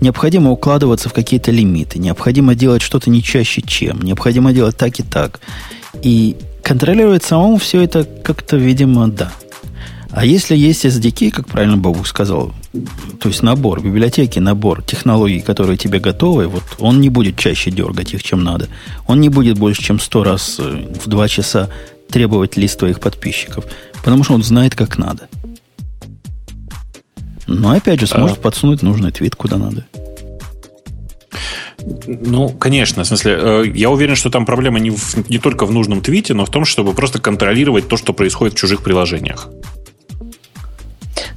Необходимо укладываться в какие-то лимиты, необходимо делать что-то не чаще, чем, необходимо делать так и так. И контролировать самому все это как-то, видимо, да. А если есть SDK, как правильно Бабук сказал, то есть набор библиотеки, набор технологий, которые тебе готовы, вот он не будет чаще дергать их, чем надо. Он не будет больше, чем сто раз э, в два часа требовать лист твоих подписчиков, потому что он знает, как надо. Но опять же, сможет а... подсунуть нужный твит куда надо. Ну, конечно, в смысле, э, я уверен, что там проблема не, в, не только в нужном твите, но в том, чтобы просто контролировать то, что происходит в чужих приложениях.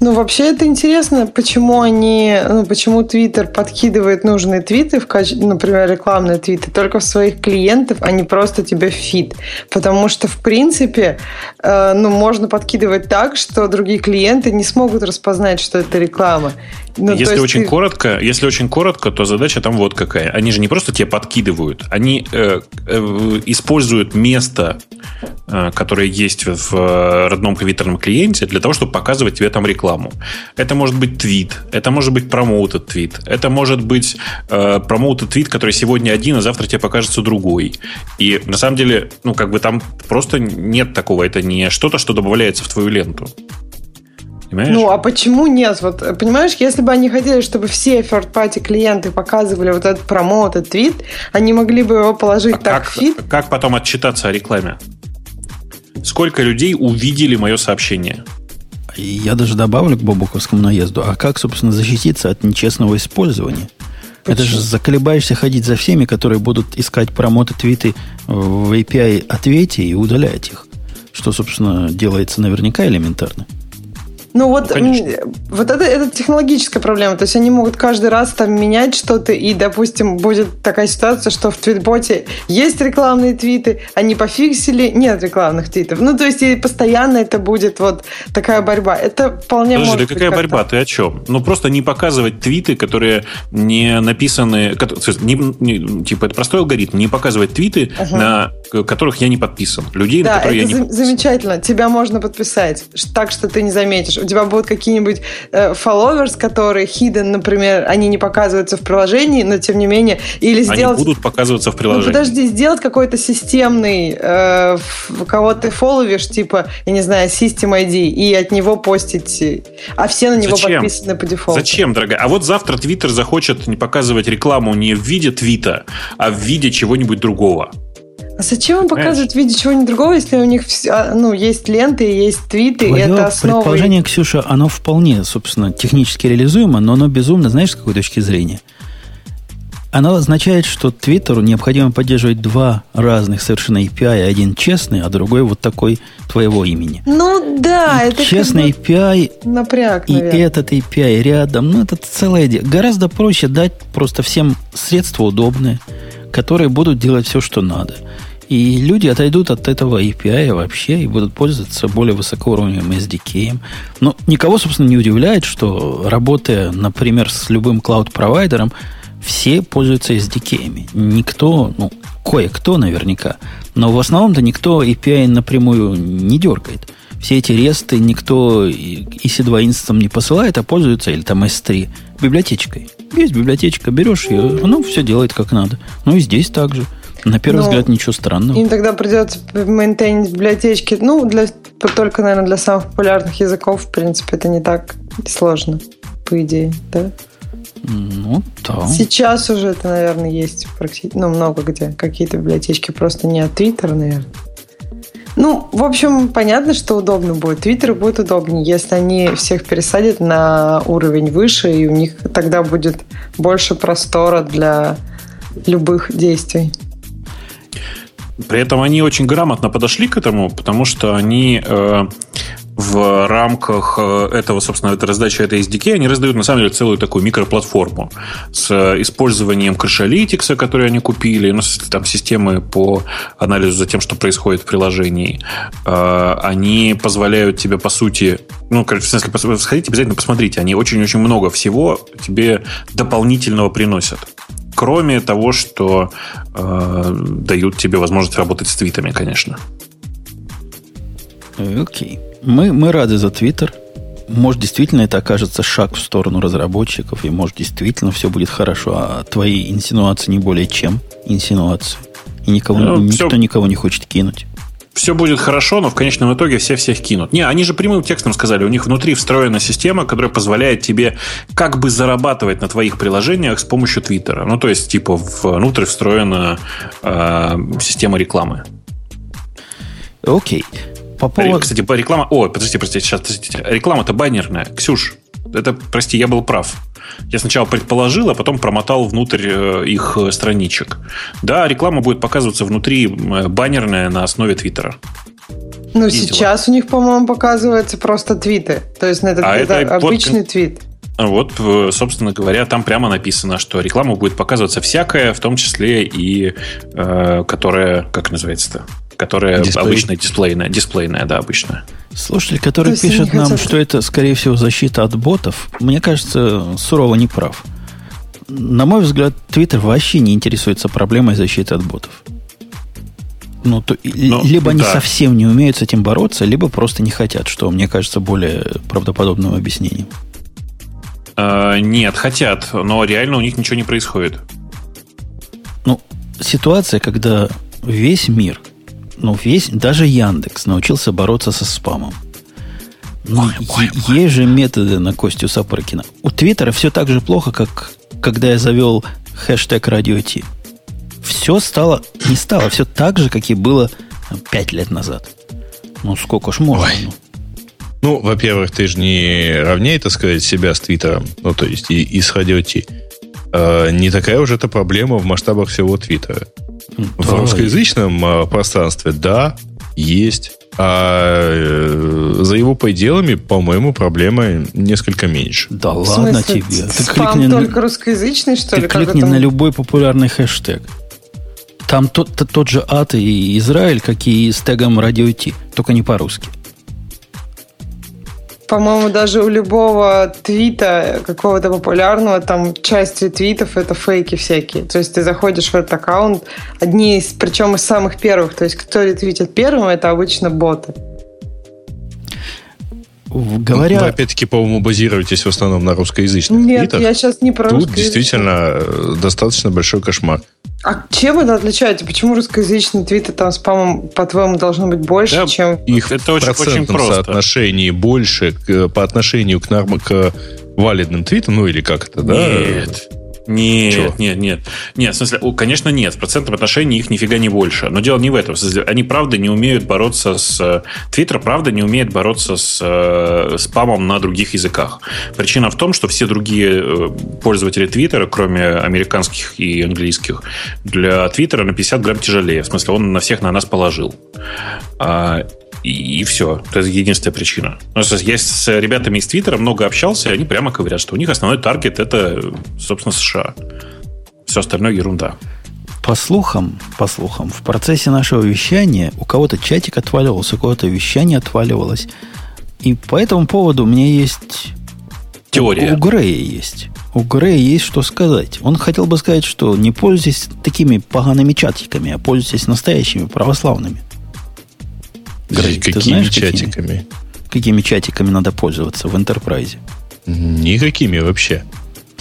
Ну, вообще это интересно, почему они, ну, почему Twitter подкидывает нужные твиты, в качестве, например, рекламные твиты, только в своих клиентов, а не просто тебе в фид. Потому что, в принципе, э, ну, можно подкидывать так, что другие клиенты не смогут распознать, что это реклама. Ну, если очень ты... коротко, если очень коротко, то задача там вот какая. Они же не просто тебе подкидывают, они э, э, используют место, э, которое есть в э, родном твиттерном клиенте, для того, чтобы показывать тебе там рекламу. Это может быть твит, это может быть промоутед твит, это может быть э, промоутед твит, который сегодня один, а завтра тебе покажется другой. И на самом деле, ну, как бы там просто нет такого. Это не что-то, что добавляется в твою ленту. Понимаешь? Ну, а почему нет? Вот, понимаешь, если бы они хотели, чтобы все third-party клиенты показывали вот этот промоут, этот твит, они могли бы его положить а так как, в фид. Как потом отчитаться о рекламе? Сколько людей увидели мое сообщение? Я даже добавлю к бобуковскому наезду. А как, собственно, защититься от нечестного использования? Почему? Это же заколебаешься ходить за всеми, которые будут искать промоты твиты в API ответе и удалять их. Что, собственно, делается наверняка элементарно. Ну вот, ну, вот это, это технологическая проблема. То есть они могут каждый раз там менять что-то, и, допустим, будет такая ситуация, что в твитботе есть рекламные твиты, они пофиксили, нет рекламных твитов. Ну, то есть и постоянно это будет вот такая борьба. Это вполне Подожди, может да какая борьба? Ты о чем? Ну, просто не показывать твиты, которые не написаны... Не, не, типа, это простой алгоритм. Не показывать твиты, ага. на которых я не подписан. Людей, да, на которые я не замечательно. Тебя можно подписать так, что ты не заметишь у тебя будут какие-нибудь э, followers, которые hidden, например, они не показываются в приложении, но тем не менее, или сделать... Они будут показываться в ну, приложении. Ну, подожди, сделать какой-то системный, э, кого ты фолловишь, типа, я не знаю, System ID, и от него постить, а все на него Зачем? подписаны по дефолту. Зачем, дорогая? А вот завтра Twitter захочет не показывать рекламу не в виде твита, а в виде чего-нибудь другого. А зачем им показывать в виде чего-нибудь другого, если у них а, ну, есть ленты, есть твиты, Твое и это основа... предположение, Ксюша, оно вполне, собственно, технически реализуемо, но оно безумно, знаешь, с какой точки зрения? Оно означает, что Твиттеру необходимо поддерживать два разных совершенно API, один честный, а другой вот такой твоего имени. Ну да, и это честный как бы API напряг, и этот API рядом, ну это целое дело. Гораздо проще дать просто всем средства удобные, которые будут делать все, что надо. И люди отойдут от этого API вообще и будут пользоваться более высокоуровневым SDK. Но никого, собственно, не удивляет, что работая, например, с любым клауд-провайдером, все пользуются SDK. Никто, ну, кое-кто наверняка, но в основном-то никто API напрямую не дергает. Все эти ресты никто EC2 инстансом не посылает, а пользуется, или там S3, библиотечкой. Есть библиотечка, берешь ее, оно все делает как надо. Ну и здесь также. На первый Но взгляд ничего странного. Им тогда придется мейнтейнить библиотечки. Ну, для, только, наверное, для самых популярных языков, в принципе, это не так сложно, по идее, да? Ну, да. Сейчас уже это, наверное, есть практически, ну, много где. Какие-то библиотечки просто не от Твиттера, наверное. Ну, в общем, понятно, что удобно будет. Твиттер будет удобнее, если они всех пересадят на уровень выше, и у них тогда будет больше простора для любых действий. При этом они очень грамотно подошли к этому, потому что они э, в рамках э, этого, собственно, этой раздачи этой SDK, они раздают, на самом деле, целую такую микроплатформу с использованием Crashlytics, который они купили, ну, там, системы по анализу за тем, что происходит в приложении. Э, они позволяют тебе, по сути, ну, в смысле, сходите, обязательно посмотрите, они очень-очень много всего тебе дополнительного приносят кроме того, что э, дают тебе возможность работать с твитами, конечно. Окей. Okay. Мы, мы рады за Твиттер. Может, действительно это окажется шаг в сторону разработчиков, и может, действительно все будет хорошо, а твои инсинуации не более чем инсинуации. И никого, ну, никто все... никого не хочет кинуть все будет хорошо, но в конечном итоге все всех кинут. Не, они же прямым текстом сказали, у них внутри встроена система, которая позволяет тебе как бы зарабатывать на твоих приложениях с помощью Твиттера. Ну, то есть, типа, внутрь встроена э, система рекламы. Окей. По поводу... Кстати, реклама... О, подождите, подождите, сейчас, подождите. Реклама-то баннерная. Ксюш, это, прости, я был прав. Я сначала предположил, а потом промотал внутрь э, их э, страничек. Да, реклама будет показываться внутри э, баннерная на основе Твиттера. Ну, Видела. сейчас у них, по-моему, показывается просто твиты. То есть ну, это, а это, это обычный вот, твит. Вот, собственно говоря, там прямо написано, что реклама будет показываться всякая, в том числе и э, которая, как называется-то? Которая Дисплей. обычная дисплейная, дисплейная, да, обычная. Слушатель, который пишет нам, хотят... что это, скорее всего, защита от ботов, мне кажется, сурово не прав. На мой взгляд, Твиттер вообще не интересуется проблемой защиты от ботов. Ну, то, ну, либо они да. совсем не умеют с этим бороться, либо просто не хотят, что мне кажется более правдоподобным объяснением. А, нет, хотят, но реально у них ничего не происходит. Ну, ситуация, когда весь мир ну, весь, даже Яндекс научился бороться со спамом. Ну, есть же методы на Костю Сапрыкина. У Твиттера все так же плохо, как когда я завел хэштег радио Ти. Все стало, не стало, все так же, как и было пять лет назад. Ну, сколько ж можно? Ой. Ну. ну, во-первых, ты же не равнее, так сказать, себя с Твиттером, ну, то есть и, и с радио Ти. Э, не такая уже это проблема в масштабах всего Твиттера. В русскоязычном э, пространстве, да, есть. А э, за его пределами, по-моему, проблемы несколько меньше. Да в ладно смысле, тебе. Ты кликни только на... русскоязычный, что ты ли? кликни на любой популярный хэштег. Там тот, тот же ад и Израиль, как и с тегом радио Ти, только не по-русски. По-моему, даже у любого твита какого-то популярного, там часть твитов это фейки всякие. То есть ты заходишь в этот аккаунт, одни из, причем из самых первых. То есть кто ретвитит первым, это обычно боты. Говоря... Вы, опять-таки, по-моему, базируетесь в основном на русскоязычных Нет, твитах. я сейчас не про Тут действительно э, достаточно большой кошмар. А чем это отличается? Почему русскоязычные твиты там спамом, по-твоему, должно быть больше, да, чем... Их это очень, очень просто. соотношении больше к, по отношению к, норм, к валидным твитам, ну или как это, да? Нет. Нет, Чего? нет, нет. Нет, в смысле, конечно, нет. В процентном отношении их нифига не больше. Но дело не в этом. Они, правда, не умеют бороться с... Твиттер, правда, не умеет бороться с э, спамом на других языках. Причина в том, что все другие э, пользователи Твиттера, кроме американских и английских, для Твиттера на 50 грамм тяжелее. В смысле, он на всех на нас положил. И, и все. Это единственная причина. Ну, я с ребятами из Твиттера много общался, и они прямо говорят, что у них основной таргет это, собственно, США. Все остальное ерунда. По слухам, по слухам, в процессе нашего вещания у кого-то чатик отваливался, у кого-то вещание отваливалось. И по этому поводу у меня есть... Теория. У, у Грея есть. У Грея есть что сказать. Он хотел бы сказать, что не пользуйтесь такими погаными чатиками, а пользуйтесь настоящими православными. Грей, какими знаешь, чатиками? Какими, какими чатиками надо пользоваться в Enterprise? Никакими вообще.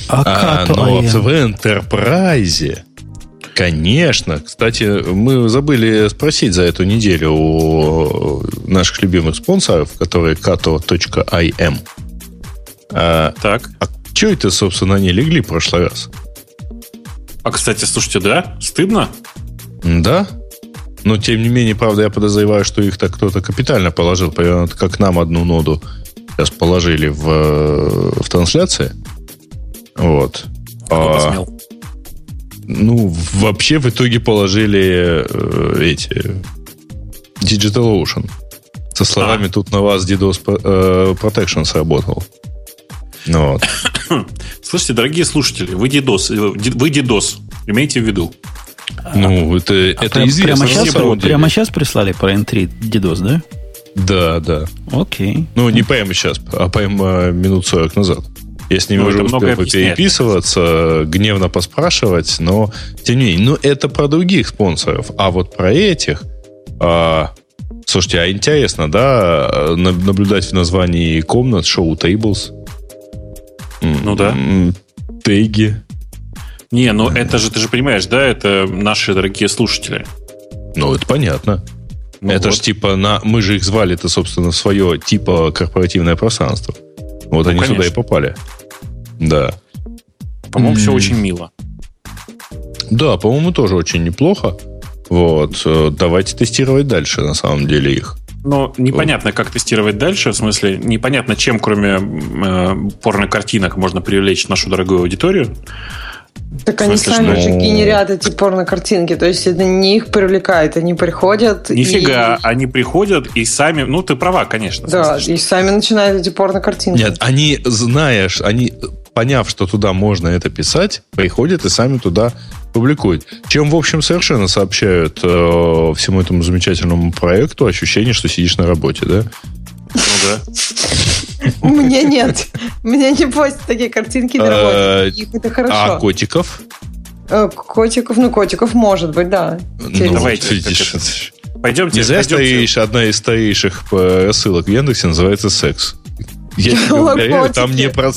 А, а но в Enterprise, конечно. Кстати, мы забыли спросить за эту неделю у наших любимых спонсоров, которые kato.im. А, так. А что это, собственно, они легли в прошлый раз? А, кстати, слушайте, да? Стыдно? Да. Но, тем не менее, правда, я подозреваю, что их так кто-то капитально положил, примерно как нам одну ноду сейчас положили в, э, в трансляции. Вот. А, ну, вообще в итоге положили э, эти Digital Ocean. Со словами а. тут на вас DDoS э, Protection сработал. Ну, вот. [coughs] Слушайте, дорогие слушатели, вы DDoS, э, вы DDoS, имейте в виду. Ну, это, а это прям, известно. Прямо сейчас, прямо сейчас прислали про N3 DDoS, да? Да, да. Окей. Ну, не прямо сейчас, а прямо минут 40 назад. Я с ними ну, уже успел переписываться, гневно поспрашивать, но тем не менее, ну, это про других спонсоров. А вот про этих... А, слушайте, а интересно, да, наблюдать в названии комнат шоу Tables? Ну да. Теги. Не, ну это же, ты же понимаешь, да, это наши дорогие слушатели. Ну, это понятно. Ну это вот. же типа, на, мы же их звали это, собственно, свое типа корпоративное пространство. Вот ну, они конечно. сюда и попали. Да. По-моему, mm. все очень мило. Да, по-моему, тоже очень неплохо. Вот. Э, давайте тестировать дальше, на самом деле, их. Но непонятно, как тестировать дальше. В смысле, непонятно, чем, кроме э, порно-картинок, можно привлечь нашу дорогую аудиторию. Так они смысле, сами же генерят эти порно-картинки, то есть это не их привлекает, они приходят Нифига, и... они приходят и сами, ну ты права, конечно. Да, смысле, и сами начинают эти порно-картинки. Нет, они, знаешь, они, поняв, что туда можно это писать, приходят и сами туда публикуют. Чем, в общем, совершенно сообщают э, всему этому замечательному проекту ощущение, что сидишь на работе, да? Ну да. У меня нет. У меня не постят такие картинки на работе. Их это хорошо. А котиков? Э, котиков, ну, котиков может быть, да. Ну, давайте. Пойдемте. Не зря стоишь, одна из старейших ссылок в Яндексе называется секс. Я тебе уверяю, там не про...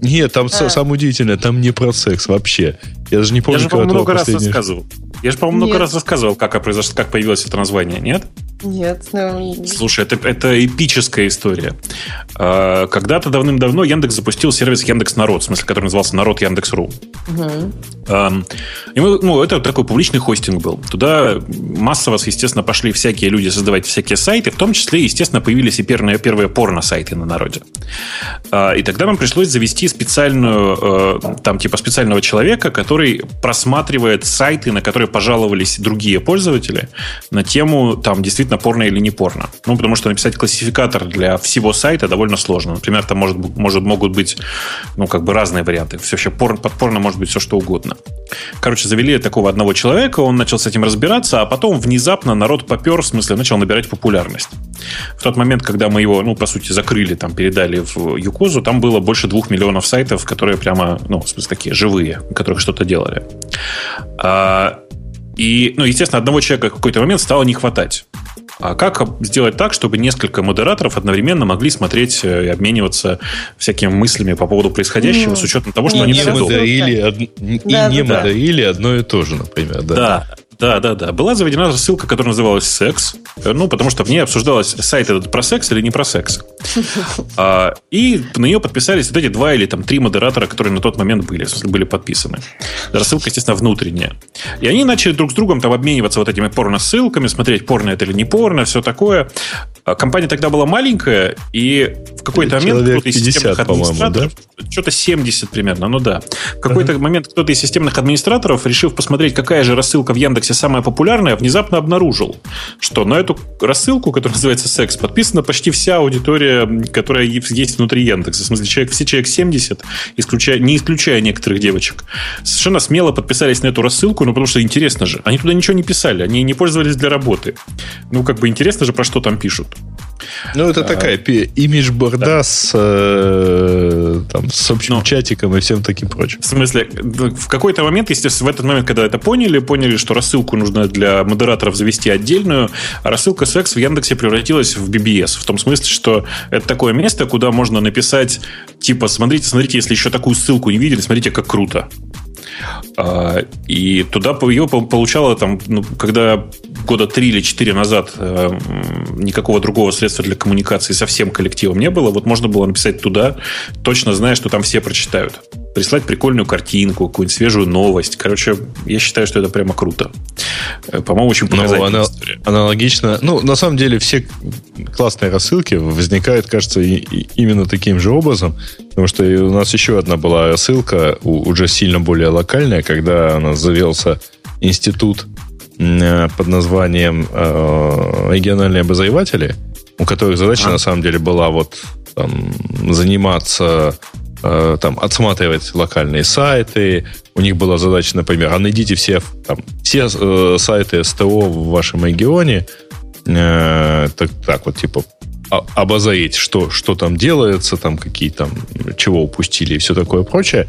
Нет, там а. самое удивительное, там не про секс вообще. Я даже не помню, Я же, по-моему, много раз рассказывал. Я же, по-моему, много раз рассказывал, как, произошло, как появилось это название, нет? Нет. Ну... Слушай, это, это эпическая история. А, когда-то давным-давно Яндекс запустил сервис Яндекс Народ, в смысле, который назывался Народ Яндекс.ру. Угу. И мы, ну, это такой публичный хостинг был. Туда массово, естественно, пошли всякие люди создавать всякие сайты, в том числе, естественно, появились и первые, первые порно-сайты на народе. А, и тогда нам пришлось завести специальную, э, там, типа, специального человека, который просматривает сайты, на которые пожаловались другие пользователи на тему, там, действительно, порно или не порно. Ну, потому что написать классификатор для всего сайта довольно сложно. Например, там может, может, могут быть, ну, как бы разные варианты. Все вообще порно, под порно может быть все что угодно. Короче, завели такого одного человека, он начал с этим разбираться, а потом внезапно народ попер, в смысле, начал набирать популярность. В тот момент, когда мы его, ну, по сути, закрыли, там, передали в Юкозу, там было больше двух миллионов сайтов, которые прямо, ну, в смысле, такие живые, которые что-то делали. А, и, ну, естественно, одного человека в какой-то момент стало не хватать. А как сделать так, чтобы несколько модераторов одновременно могли смотреть э, и обмениваться всякими мыслями по поводу происходящего ну, с учетом того, что и они не все модерили, од... И да, не да, модерили одно и то же, например. Да. да. Да, да, да. Была заведена ссылка, которая называлась «Секс», ну, потому что в ней обсуждалось, сайт этот про секс или не про секс. [laughs] А, и на нее подписались вот эти два или там три модератора, которые на тот момент были, были подписаны. Рассылка, естественно, внутренняя. И они начали друг с другом там обмениваться вот этими порно-ссылками, смотреть, порно это или не порно, все такое. А компания тогда была маленькая, и в какой-то момент кто-то из системных администраторов, да? что-то 70 примерно, ну да. В какой-то uh-huh. момент кто-то из системных администраторов, решив посмотреть, какая же рассылка в Яндексе самая популярная, внезапно обнаружил, что на эту рассылку, которая называется «Секс», подписана почти вся аудитория, которая есть внутри Яндекса. В смысле, человек, все человек 70, исключая, не исключая некоторых девочек, совершенно смело подписались на эту рассылку, ну, потому что интересно же. Они туда ничего не писали, они не пользовались для работы. Ну, как бы интересно же, про что там пишут. Ну, это а, такая имидж-борда да. с, э, там, с общим Но, чатиком и всем таким прочим. В смысле, в какой-то момент, естественно, в этот момент, когда это поняли, поняли, что рассылку нужно для модераторов завести отдельную, а рассылка секс в Яндексе превратилась в BBS. В том смысле, что это такое место, куда можно написать, типа, смотрите, смотрите, если еще такую ссылку не видели, смотрите, как круто. А, и туда ее получало там, ну, когда года три или четыре назад э, никакого другого средства для коммуникации со всем коллективом не было, вот можно было написать туда, точно зная, что там все прочитают. Прислать прикольную картинку, какую-нибудь свежую новость. Короче, я считаю, что это прямо круто. Э, по-моему, очень ну, показательная ну, история. Аналогично. Ну, на самом деле, все классные рассылки возникают, кажется, и, и именно таким же образом. Потому что у нас еще одна была рассылка, уже сильно более локальная, когда у нас завелся институт э, под названием э, региональные обозреватели, у которых задача а. на самом деле была вот там, заниматься э, там, отсматривать локальные сайты. У них была задача, например, а найдите все, там, все э, сайты СТО в вашем регионе, э, так, так вот, типа, обозреть, что, что там делается, там какие там, чего упустили и все такое прочее.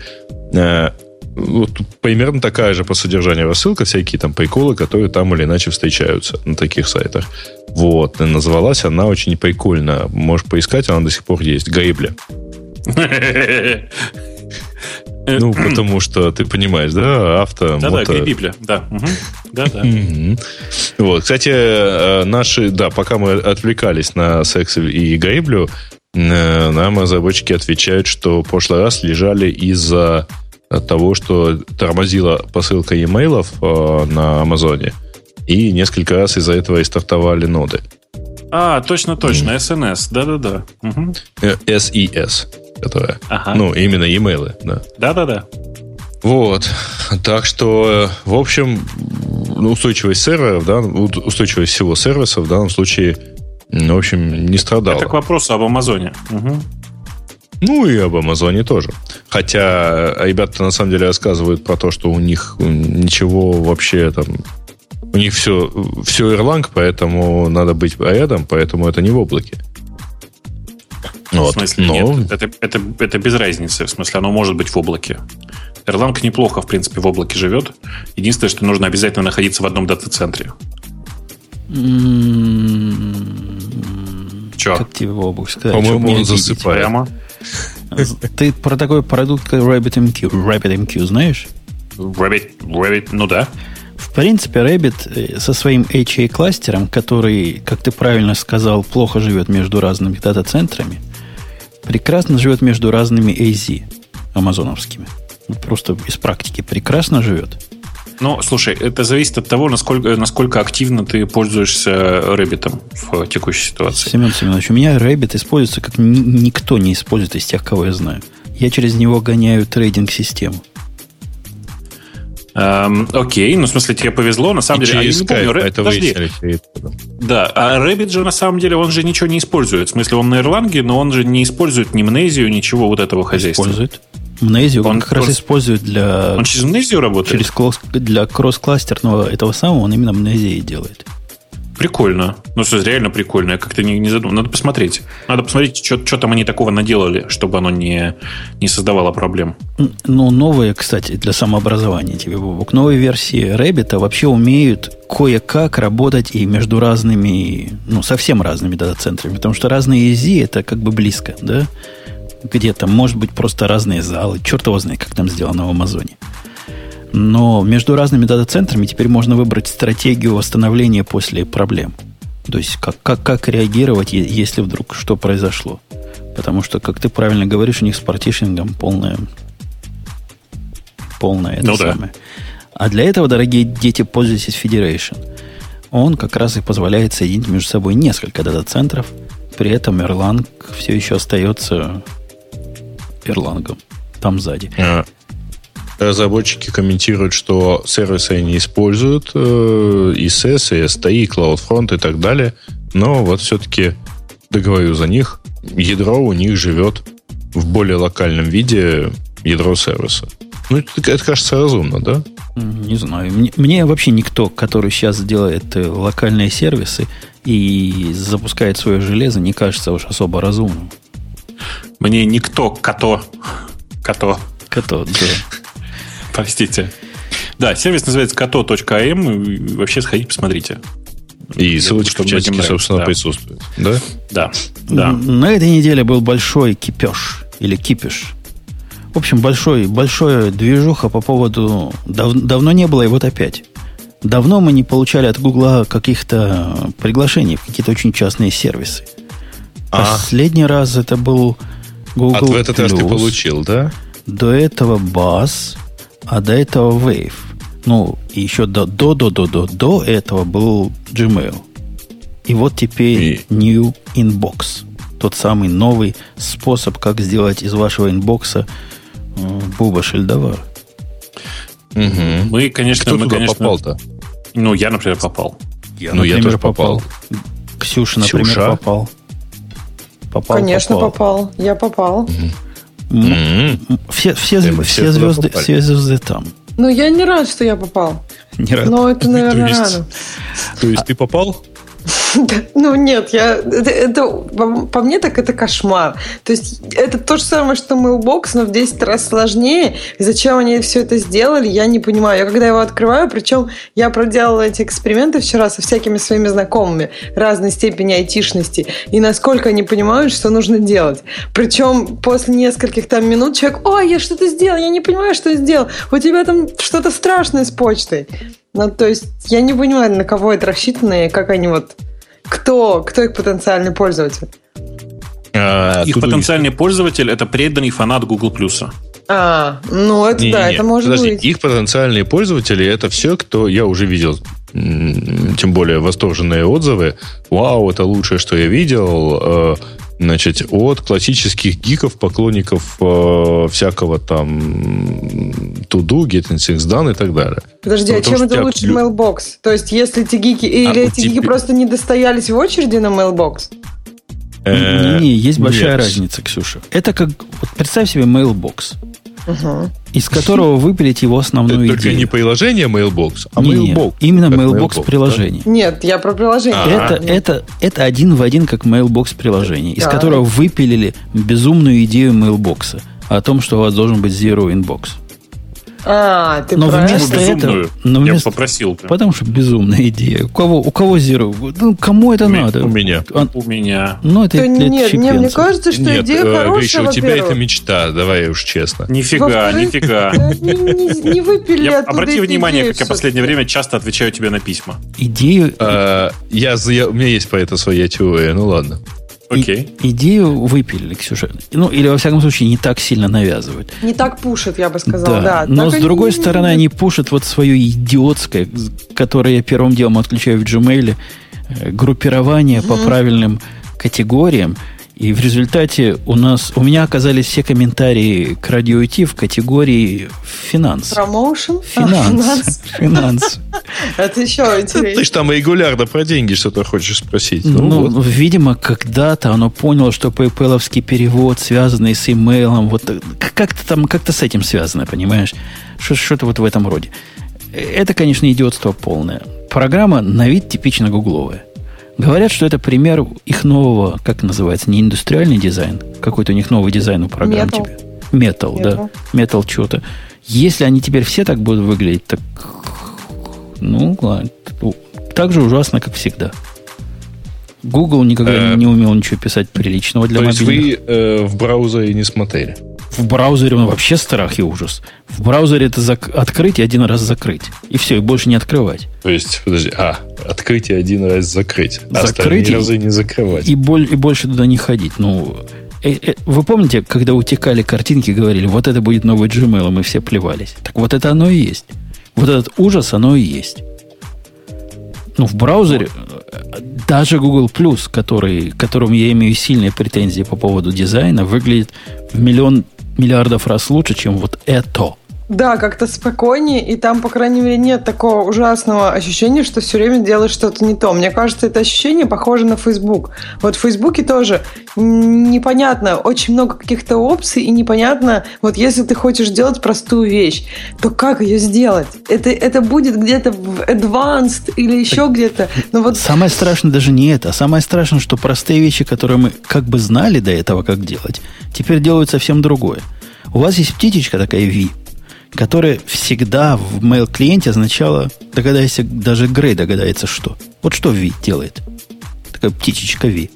Э, вот примерно такая же по содержанию рассылка, всякие там приколы, которые там или иначе встречаются на таких сайтах. Вот, и называлась она очень прикольно. Можешь поискать, она до сих пор есть. Гребля. [laughs] Ну, потому что ты понимаешь, да, авто, да, мото... Да, Библия, да. Угу. Да, да. Вот, кстати, э, наши, да, пока мы отвлекались на секс и грейблю, э, нам разработчики отвечают, что в прошлый раз лежали из-за того, что тормозила посылка e-mail э, на Амазоне, и несколько раз из-за этого и стартовали ноды. А, точно, точно, SNS, да-да-да. Угу. SES которая. Ага. Ну, именно e-mail, да. Да-да-да. Вот. Так что, в общем, ну, устойчивость серверов, да, устойчивость всего сервиса в данном случае, в общем, не страдала. Это к вопросу об Амазоне. Угу. Ну и об Амазоне тоже. Хотя ребята на самом деле рассказывают про то, что у них ничего вообще там... У них все, все Erlang, поэтому надо быть рядом, поэтому это не в облаке. Вот. В смысле, Но... нет. Это, это, это без разницы. В смысле, оно может быть в облаке. Erlang неплохо, в принципе, в облаке живет. Единственное, что нужно обязательно находиться в одном дата-центре. Че? Как тебе облаке сказать? По-моему, он засыпает. Прямо? Ты про такой продукт, как RabbitMQ, RabbitMQ знаешь? Rabbit, Rabbit, ну да. В принципе, Rabbit э, со своим HA-кластером, который, как ты правильно сказал, плохо живет между разными дата-центрами, прекрасно живет между разными AZ амазоновскими. Просто из практики прекрасно живет. Ну, слушай, это зависит от того, насколько, насколько активно ты пользуешься Rabbit в текущей ситуации. Семен Семенович, у меня Rabbit используется как ни, никто не использует из тех, кого я знаю. Я через него гоняю трейдинг-систему. Эм, окей, ну в смысле тебе повезло, на самом и деле. А я не помню, Рэб... это Подожди. Да, а Rabbit же на самом деле он же ничего не использует. В смысле, он на Erlang, но он же не использует ни Мнезию, ничего вот этого хозяйства. Использует. Мнезию он, как раз использует для... Он через Мнезию работает? Через класс, для кросс-кластерного этого самого он именно Мнезии делает. Прикольно. Ну, что реально прикольно. Я как-то не, не задумал. Надо посмотреть. Надо посмотреть, что, что там они такого наделали, чтобы оно не, не создавало проблем. Ну, новые, кстати, для самообразования тебе, Бобок. Новые версии Rabbit вообще умеют кое-как работать и между разными, ну, совсем разными дата-центрами. Потому что разные EZ это как бы близко, да? Где-то, может быть, просто разные залы. Черт его знает, как там сделано в Амазоне. Но между разными дата-центрами теперь можно выбрать стратегию восстановления после проблем. То есть как, как, как реагировать, если вдруг что произошло. Потому что, как ты правильно говоришь, у них с партишингом полное, полное это ну, самое. Да. А для этого, дорогие дети, пользуйтесь Federation. Он как раз и позволяет соединить между собой несколько дата-центров. При этом Erlang все еще остается Erlang там сзади. А, разработчики комментируют, что сервисы они используют, э, и SES, и STI, и CloudFront и так далее, но вот все-таки договорю за них, ядро у них живет в более локальном виде ядро сервиса. Ну, это, это кажется разумно, да? Не знаю. Мне, мне вообще никто, который сейчас делает э, локальные сервисы и запускает свое железо, не кажется уж особо разумным. Мне никто, кото, кото. Кото, да. Простите. Да, сервис называется kato.am. Вообще сходите, посмотрите. И ссылочка в чатике, собственно, да. присутствует. Да? Да. да. На этой неделе был большой кипеж. Или кипиш. В общем, большой, большое движуха по поводу... Дав, давно не было, и вот опять. Давно мы не получали от Гугла каких-то приглашений в какие-то очень частные сервисы. А. Последний раз это был Google А в этот раз ты получил, да? До этого Bass, а до этого Wave. Ну, и еще до, до, до, до, до, до этого был Gmail. И вот теперь и... New Inbox. Тот самый новый способ, как сделать из вашего инбокса э, Буба Шельдовар. Угу. Мы, конечно, Кто мы, туда конечно, попал-то? Ну, я, например, попал. Я, ну, например, я тоже попал. попал. Ксюша, например, Ксюша? попал. Попал, Конечно, попал. попал. Я попал. Mm-hmm. Все, все, все, все, звезды, все звезды там. Ну, я не рад, что я попал. Не рад. Но это, [laughs] наверное, то есть, рано. То есть ты попал? Ну, нет, я, это, по, мне так это кошмар. То есть это то же самое, что Mailbox, но в 10 раз сложнее. И зачем они все это сделали, я не понимаю. Я когда его открываю, причем я проделала эти эксперименты вчера со всякими своими знакомыми разной степени айтишности. И насколько они понимают, что нужно делать. Причем после нескольких там минут человек, ой, я что-то сделал, я не понимаю, что я сделал. У тебя там что-то страшное с почтой. Ну, то есть я не понимаю, на кого это рассчитано и как они вот кто, кто их потенциальный пользователь? А, их потенциальный есть. пользователь это преданный фанат Google. А, ну это не, да, не, это может подожди, быть. Их потенциальные пользователи это все, кто я уже видел, тем более восторженные отзывы. Вау, это лучшее, что я видел. Значит, от классических гиков, поклонников э, всякого там Туду, Getting Things Done и так далее. Подожди, ну, а чем это лучше лю... Mailbox? То есть, если эти гики, или а, эти теперь... гики просто не достоялись в очереди на Mailbox? Не, не, есть большая разница, Ксюша. Это как, вот представь себе Mailbox угу. из которого выпилить его основную Только идею. не приложение Mailbox, а не, Mailbox. Именно Mailbox, Mailbox приложение. Да? Нет, я про приложение. Это, это, это один в один как Mailbox приложение, из которого выпилили безумную идею Mailbox о том, что у вас должен быть Zero Inbox. А, ты но вместо этого, но вместо, я попросил. Потому что безумная идея. У кого, у кого Zero? Ну, кому это у надо? У меня. Он, у меня. Ну, это, это нет, нет, мне кажется, что нет, идея э, хорошая, Гриша, у тебя это мечта, давай уж честно. Нифига, нифига. Не, не, не выпили я, Обрати внимание, как я в последнее время часто отвечаю тебе на письма. Идею... А, я, я, у меня есть по это своя теория, ну ладно. Окей. И, идею выпилили, Ксюша. Ну, или, во всяком случае, не так сильно навязывают. Не так пушат, я бы сказал, да. да. Но, так с другой они... стороны, они пушат вот свое идиотское, которое я первым делом отключаю в Gmail, э, группирование mm-hmm. по правильным категориям – и в результате у нас, у меня оказались все комментарии к Радио-Т в категории finance. Promotion? Finance. Finance. Это еще интереснее. Ты же там регулярно про деньги что-то хочешь спросить. Ну, ну вот. видимо, когда-то оно поняло, что PayPal перевод, связанный с имейлом, вот как-то там, как-то с этим связано, понимаешь? Что-то вот в этом роде. Это, конечно, идиотство полное. Программа на вид типично гугловая. Говорят, что это пример их нового, как называется, не индустриальный дизайн, какой-то у них новый дизайн у программ Metal. теперь. Metal, Metal. да. Metal что-то. Если они теперь все так будут выглядеть, так ну, ладно. Так же ужасно, как всегда. Google никогда не умел ничего писать приличного для То есть вы э, в браузере не смотрели? В браузере он вообще страх и ужас. В браузере это зак- открыть и один раз закрыть. И все, и больше не открывать. То есть, подожди, а, открыть и один раз закрыть. А закрыть и, разы не закрывать. И, боль, и больше туда не ходить. Ну, э, э, вы помните, когда утекали картинки, говорили, вот это будет новый Gmail, и мы все плевались. Так вот это оно и есть. Вот этот ужас, оно и есть. Ну, в браузере даже Google Plus, который, которому я имею сильные претензии по поводу дизайна, выглядит в миллион миллиардов раз лучше, чем вот это. Да, как-то спокойнее, и там, по крайней мере, нет такого ужасного ощущения, что все время делаешь что-то не то. Мне кажется, это ощущение похоже на Facebook. Вот в Фейсбуке тоже непонятно, очень много каких-то опций, и непонятно, вот если ты хочешь сделать простую вещь, то как ее сделать? Это, это будет где-то в Advanced или еще где-то. Но вот... Самое страшное даже не это, а самое страшное, что простые вещи, которые мы как бы знали до этого, как делать, теперь делают совсем другое. У вас есть птичечка такая V, которая всегда в mail-клиенте означала, догадайся, даже Грей догадается, что. Вот что V делает. Такая птичечка V.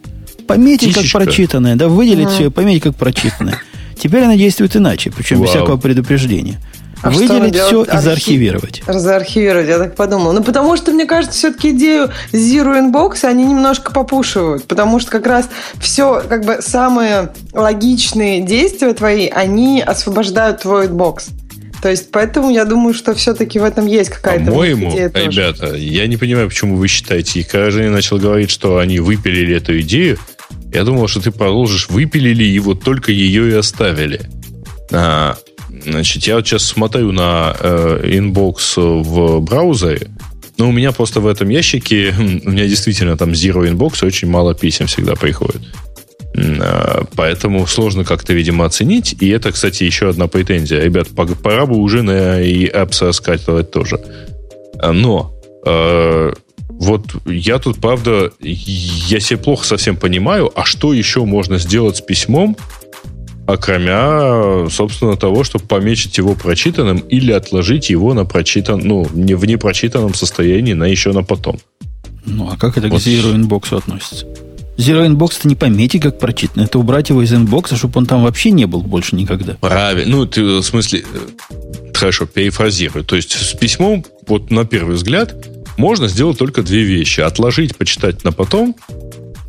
Пометить Птичечка. как прочитанное, да, выделить все, пометить как прочитанное. Теперь она действует иначе, причем Вау. без всякого предупреждения. А Выделить все и заархивировать. Заархивировать, я так подумал. Ну, потому что, мне кажется, все-таки идею Zero Inbox они немножко попушивают. Потому что как раз все, как бы, самые логичные действия твои, они освобождают твой inbox. То есть, поэтому я думаю, что все-таки в этом есть какая-то По-моему, ребята, я не понимаю, почему вы считаете. И когда Женя начал говорить, что они выпилили эту идею, я думал, что ты продолжишь выпилили и вот только ее и оставили. А, значит, я вот сейчас смотрю на э, inbox в браузере, но у меня просто в этом ящике, [laughs] у меня действительно там Zero Inbox, очень мало писем всегда приходит. А, поэтому сложно как-то, видимо, оценить. И это, кстати, еще одна претензия. Ребят, пора бы уже на и apps раскатывать тоже. А, но э, вот я тут, правда, я себе плохо совсем понимаю, а что еще можно сделать с письмом, окромя, собственно, того, чтобы помечить его прочитанным или отложить его на прочитан, ну, не в непрочитанном состоянии на еще на потом. Ну, а как это вот. к Zero Inbox относится? Zero Inbox это не пометить как прочитано, это убрать его из инбокса, чтобы он там вообще не был больше никогда. Правильно. Ну, ты, в смысле, э, хорошо, перефразирую. То есть с письмом, вот на первый взгляд, можно сделать только две вещи. Отложить, почитать на потом,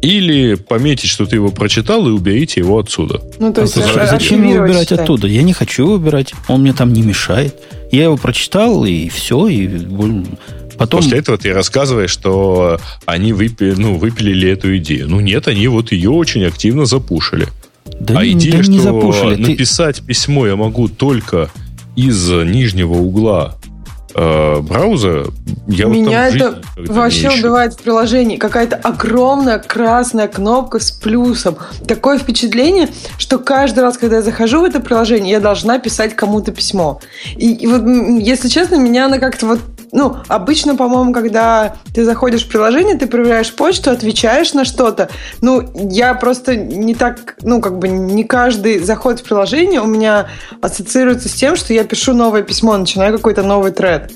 или пометить, что ты его прочитал, и уберите его отсюда. Ну, то есть, а зачем его убирать считай. оттуда? Я не хочу его убирать. Он мне там не мешает. Я его прочитал, и все, и Потом... После этого ты рассказываешь, что они выпили, ну, выпилили эту идею. Ну нет, они вот ее очень активно запушили. Да, а идея, да что не запушили. написать ты... письмо я могу только из нижнего угла э, браузера, я Меня вот это вообще убивает в приложении. Какая-то огромная красная кнопка с плюсом. Такое впечатление, что каждый раз, когда я захожу в это приложение, я должна писать кому-то письмо. И, и вот, если честно, меня она как-то вот ну, обычно, по-моему, когда ты заходишь в приложение, ты проверяешь почту, отвечаешь на что-то. Ну, я просто не так, ну, как бы не каждый заход в приложение у меня ассоциируется с тем, что я пишу новое письмо, начинаю какой-то новый тред.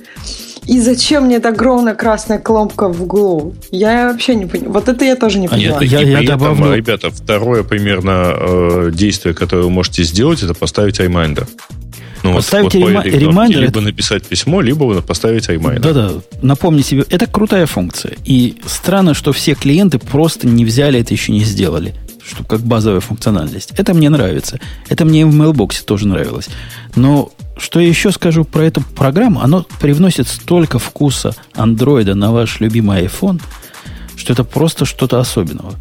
И зачем мне эта огромная красная кнопка в углу? Я вообще не понимаю. Вот это я тоже не понимаю. А я, я, я добавлю... Ребята, второе примерно э, действие, которое вы можете сделать, это поставить iMinder. Ну, Поставить вот, вот ремайдер. Либо это... написать письмо, либо поставить iMinder. Да-да, напомни себе, это крутая функция. И странно, что все клиенты просто не взяли это, еще не сделали. Что как базовая функциональность. Это мне нравится. Это мне в Mailbox тоже нравилось. Но что я еще скажу про эту программу? Оно привносит столько вкуса андроида на ваш любимый iPhone, что это просто что-то особенного.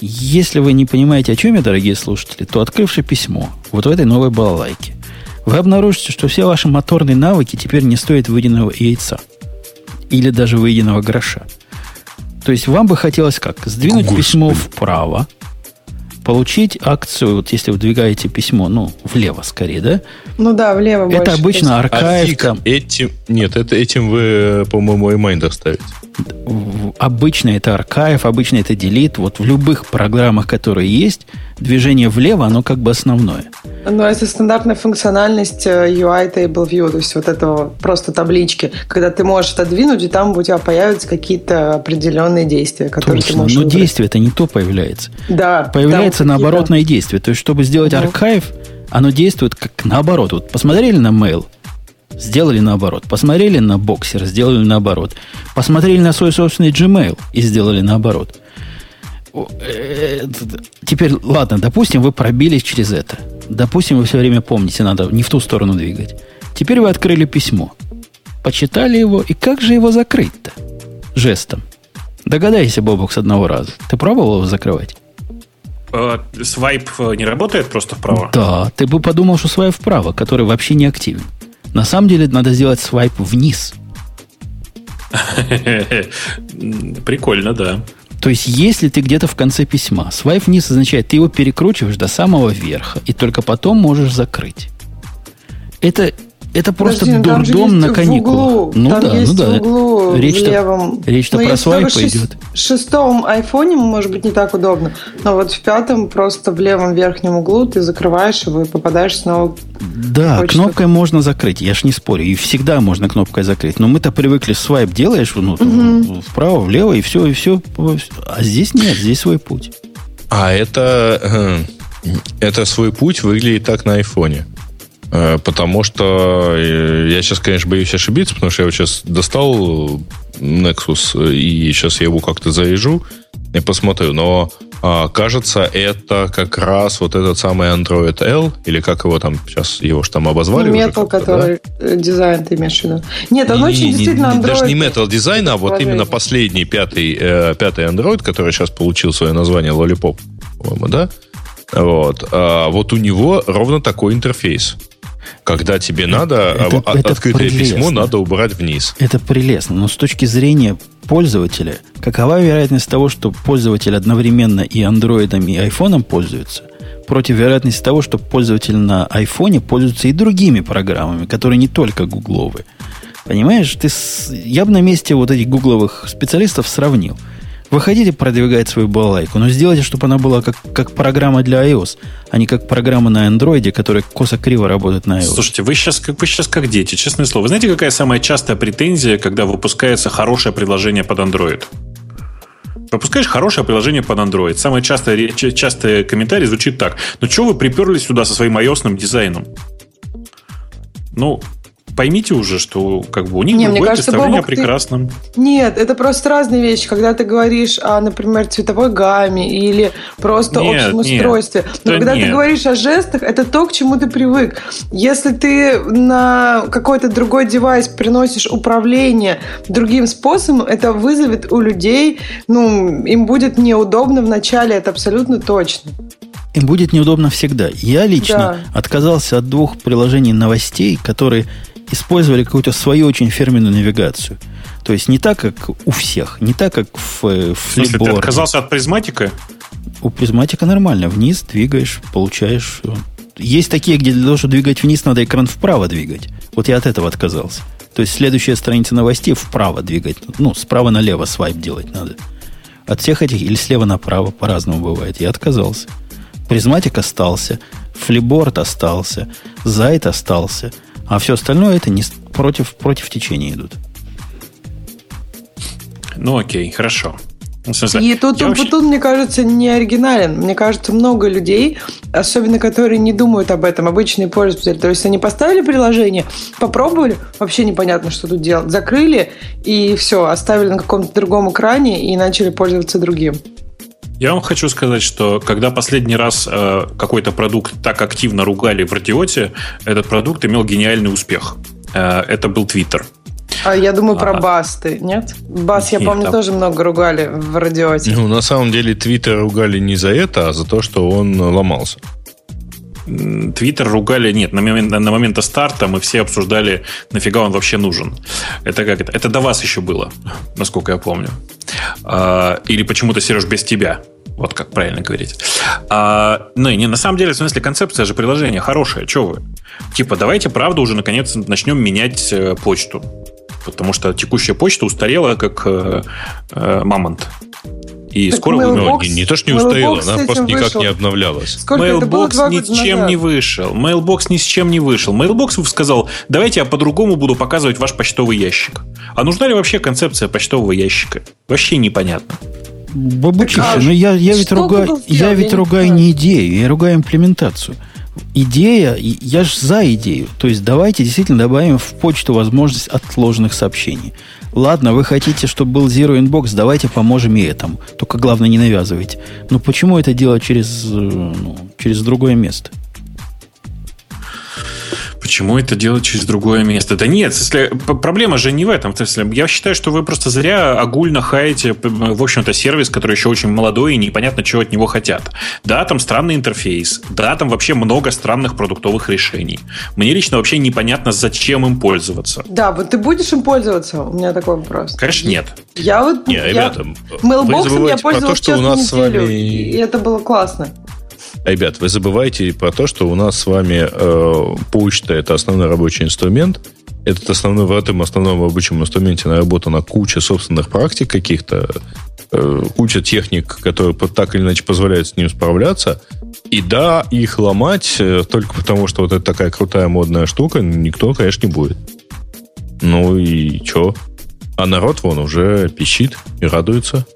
Если вы не понимаете, о чем я, дорогие слушатели, то открывши письмо вот в этой новой балалайке, вы обнаружите, что все ваши моторные навыки теперь не стоят выеденного яйца. Или даже выеденного гроша. То есть вам бы хотелось как? Сдвинуть Господи. письмо вправо, получить акцию, вот если вы двигаете письмо, ну, влево скорее, да? Ну да, влево Это обычно архаив а там. Этим, нет, это, этим вы, по-моему, и reminder ставите. Обычно это архаив, обычно это delete. Вот в любых программах, которые есть, движение влево, оно как бы основное. Ну, это стандартная функциональность э, UI Table View, то есть вот этого просто таблички, когда ты можешь отодвинуть, и там у тебя появятся какие-то определенные действия, которые Точно, ты можешь но выбрать. действие это не то появляется. Да. Появляется наоборотное действие. То есть, чтобы сделать угу. архив, оно действует как наоборот. Вот посмотрели на mail, сделали наоборот. Посмотрели на боксер, сделали наоборот. Посмотрели на свой собственный Gmail и сделали наоборот. Э, теперь, ладно, допустим, вы пробились через это. Допустим, вы все время помните, надо не в ту сторону двигать. Теперь вы открыли письмо. Почитали его, и как же его закрыть-то? Жестом. Догадайся, Бобок, с одного раза. Ты пробовал его закрывать? Э, свайп э, не работает просто вправо? Да, ты бы подумал, что свайп вправо, который вообще не активен. На самом деле надо сделать свайп вниз. [laughs] Прикольно, да. То есть, если ты где-то в конце письма, свайп вниз означает, ты его перекручиваешь до самого верха, и только потом можешь закрыть. Это это просто Подожди, ну дурдом на каникулах. Ну там да, есть ну да. В углу, речь в левом. Речь-то ну, про свайп пойдет. В шестом айфоне может быть не так удобно, но вот в пятом просто в левом верхнем углу ты закрываешь его и попадаешь снова. Да, почту. кнопкой можно закрыть, я ж не спорю. И всегда можно кнопкой закрыть. Но мы-то привыкли, свайп делаешь ну, угу. вправо, влево, и все, и все. А здесь нет, здесь свой путь. А это, э, это свой путь выглядит так на айфоне. Э, потому что э, я сейчас, конечно, боюсь ошибиться, потому что я вот сейчас достал Nexus, и сейчас я его как-то заряжу и посмотрю. Но а, кажется, это как раз вот этот самый Android L, или как его там сейчас, его же там обозвали. Ну, Metal, который да? Э, дизайн ты имеешь в виду. Нет, он не, очень не, действительно Android. Даже не Metal дизайн, а вот именно последний, пятый, э, пятый Android, который сейчас получил свое название Lollipop, по-моему, да? Вот. А, вот у него ровно такой интерфейс. Когда тебе надо, это, а, это открытое прелестно. письмо надо убрать вниз. Это прелестно, но с точки зрения пользователя, какова вероятность того, что пользователь одновременно и андроидом, и айфоном пользуется, против вероятности того, что пользователь на айфоне пользуется и другими программами, которые не только гугловые. Понимаешь, ты с... я бы на месте вот этих гугловых специалистов сравнил – вы хотите продвигать свою балалайку, но сделайте, чтобы она была как, как программа для iOS, а не как программа на Android, которая косо-криво работает на iOS. Слушайте, вы сейчас, как, вы сейчас как дети, честное слово. Вы знаете, какая самая частая претензия, когда выпускается хорошее приложение под Android? Выпускаешь хорошее приложение под Android. Самый частый, частый комментарий звучит так. Ну, что вы приперлись сюда со своим iOS дизайном? Ну, поймите уже, что как бы у них не, другое кажется, представление Бобок, о прекрасном. Ты... Нет, это просто разные вещи. Когда ты говоришь о, например, цветовой гамме или просто нет, общем устройстве. Но да когда нет. ты говоришь о жестах, это то, к чему ты привык. Если ты на какой-то другой девайс приносишь управление другим способом, это вызовет у людей, ну, им будет неудобно в начале, это абсолютно точно. Им будет неудобно всегда. Я лично да. отказался от двух приложений новостей, которые использовали какую-то свою очень фирменную навигацию. То есть не так, как у всех, не так, как в, э, в Если ты отказался от Prismatic'а? У Prismatic'а нормально. Вниз двигаешь, получаешь. Есть такие, где для того, чтобы двигать вниз, надо экран вправо двигать. Вот я от этого отказался. То есть следующая страница новостей вправо двигать. Ну, справа налево свайп делать надо. От всех этих или слева направо, по-разному бывает. Я отказался. Призматик остался, флиборд остался, зайт остался, а все остальное это не против, против течения идут. Ну окей, хорошо. Ну, и тут, вообще... тут, мне кажется, не оригинален. Мне кажется, много людей, особенно которые не думают об этом, обычные пользователи. То есть они поставили приложение, попробовали, вообще непонятно, что тут делать. Закрыли и все, оставили на каком-то другом экране и начали пользоваться другим. Я вам хочу сказать, что когда последний раз э, какой-то продукт так активно ругали в радиоте, этот продукт имел гениальный успех. Э, это был Twitter. А я думаю а, про басты, нет? Бас, я нет, помню, там... тоже много ругали в радиоте. Ну, на самом деле, Твиттер ругали не за это, а за то, что он ломался. Твиттер ругали, нет, на момент, на момент старта мы все обсуждали, нафига он вообще нужен. Это как это? Это до вас еще было, насколько я помню. А, или почему-то, Сереж, без тебя. Вот как правильно говорить. А, ну, не, на самом деле, в смысле, концепция же приложения хорошая. Че вы? Типа, давайте, правда, уже наконец начнем менять э, почту потому что текущая почта устарела как э, э, мамонт. И так скоро Mailbox, не, не то, что не устарела, она просто никак вышел. не обновлялась. Сколько Mailbox ни с чем назад? не вышел. Mailbox ни с чем не вышел. Mailbox сказал, давайте я по-другому буду показывать ваш почтовый ящик. А нужна ли вообще концепция почтового ящика? Вообще непонятно. Бабучище, а, ну я, я ведь ругаю, я ведь ругаю не идею, я ругаю имплементацию идея, я же за идею. То есть давайте действительно добавим в почту возможность отложенных сообщений. Ладно, вы хотите, чтобы был Zero Inbox, давайте поможем и этому. Только главное не навязывайте. Но почему это делать через, э, ну, через другое место? Почему это делать через другое место? Да нет, если, проблема же не в этом. Если, я считаю, что вы просто зря огульно хаете, в общем-то, сервис, который еще очень молодой и непонятно, чего от него хотят. Да, там странный интерфейс. Да, там вообще много странных продуктовых решений. Мне лично вообще непонятно, зачем им пользоваться. Да, вот ты будешь им пользоваться? У меня такой вопрос. Конечно, нет. Я вот... Не, я... ребята, Mailbox я пользовалась то, что у нас неделю, с вами... и это было классно. Ребят, вы забываете про то, что у нас с вами э, почта это основной рабочий инструмент. Этот основной, в этом основном рабочем инструменте наработана куча собственных практик каких-то, э, куча техник, которые так или иначе позволяют с ним справляться. И да, их ломать э, только потому, что вот это такая крутая модная штука, никто, конечно, не будет. Ну и чё? А народ вон уже пищит и радуется.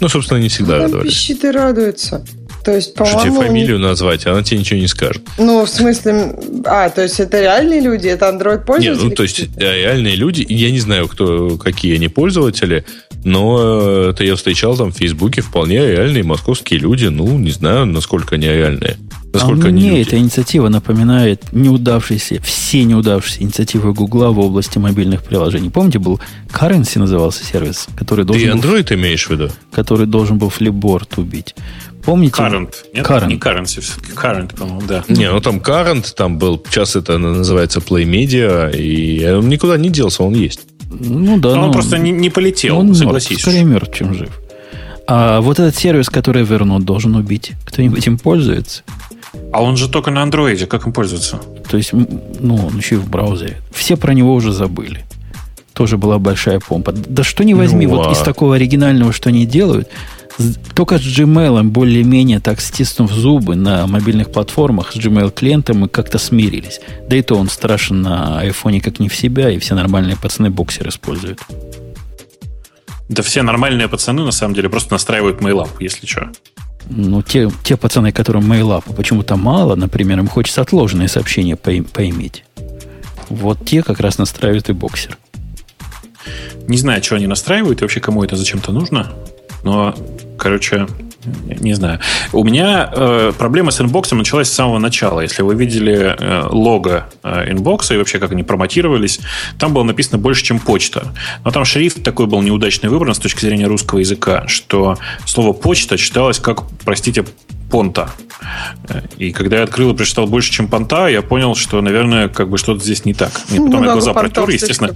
Ну, собственно, не всегда радовались. Пищит и радуется. То есть, по-моему... Что тебе фамилию назвать, она тебе ничего не скажет. Ну, в смысле... А, то есть это реальные люди? Это Android-пользователи? Нет, ну, то есть реальные люди. Я не знаю, кто, какие они пользователи, но это я встречал там в Фейсбуке вполне реальные московские люди. Ну, не знаю, насколько они реальные. Насколько а мне они эта инициатива напоминает неудавшиеся, все неудавшиеся инициативы Гугла в области мобильных приложений. Помните, был Currency назывался сервис, который должен Ты Android был, имеешь в виду? Который должен был Flipboard убить. Помните? Current. Нет, current. не currency, все-таки current, по-моему, да. Не, ну там current, там был, сейчас это называется Play Media, и он никуда не делся, он есть. Ну да. Но он ну, просто не, не полетел, он согласись. Мертв, скорее мертв, чем жив. А вот этот сервис, который Evernote должен убить, кто-нибудь им пользуется? А он же только на андроиде, как им пользоваться? То есть, ну, он еще и в браузере. Все про него уже забыли. Тоже была большая помпа. Да что не возьми, ну, вот а... из такого оригинального, что они делают, только с Gmail более-менее так стиснув зубы на мобильных платформах с Gmail клиентом мы как-то смирились. Да и то он страшен на айфоне как не в себя, и все нормальные пацаны боксер используют. Да все нормальные пацаны на самом деле просто настраивают Mail app, если что. Ну, те, те пацаны, которым Mail app почему-то мало, например, им хочется отложенные сообщения по, поиметь. Вот те как раз настраивают и Boxer. Не знаю, что они настраивают, и вообще кому это зачем-то нужно. Но, короче, не знаю. У меня э, проблема с Inbox'ом началась с самого начала. Если вы видели э, лого э, Inbox'а и вообще как они промотировались, там было написано больше, чем почта. Но там шрифт такой был неудачный выбран с точки зрения русского языка, что слово почта читалось как, простите, понта. И когда я открыл и прочитал больше, чем понта, я понял, что, наверное, как бы что-то здесь не так. И потом ну, я глаза протер, естественно,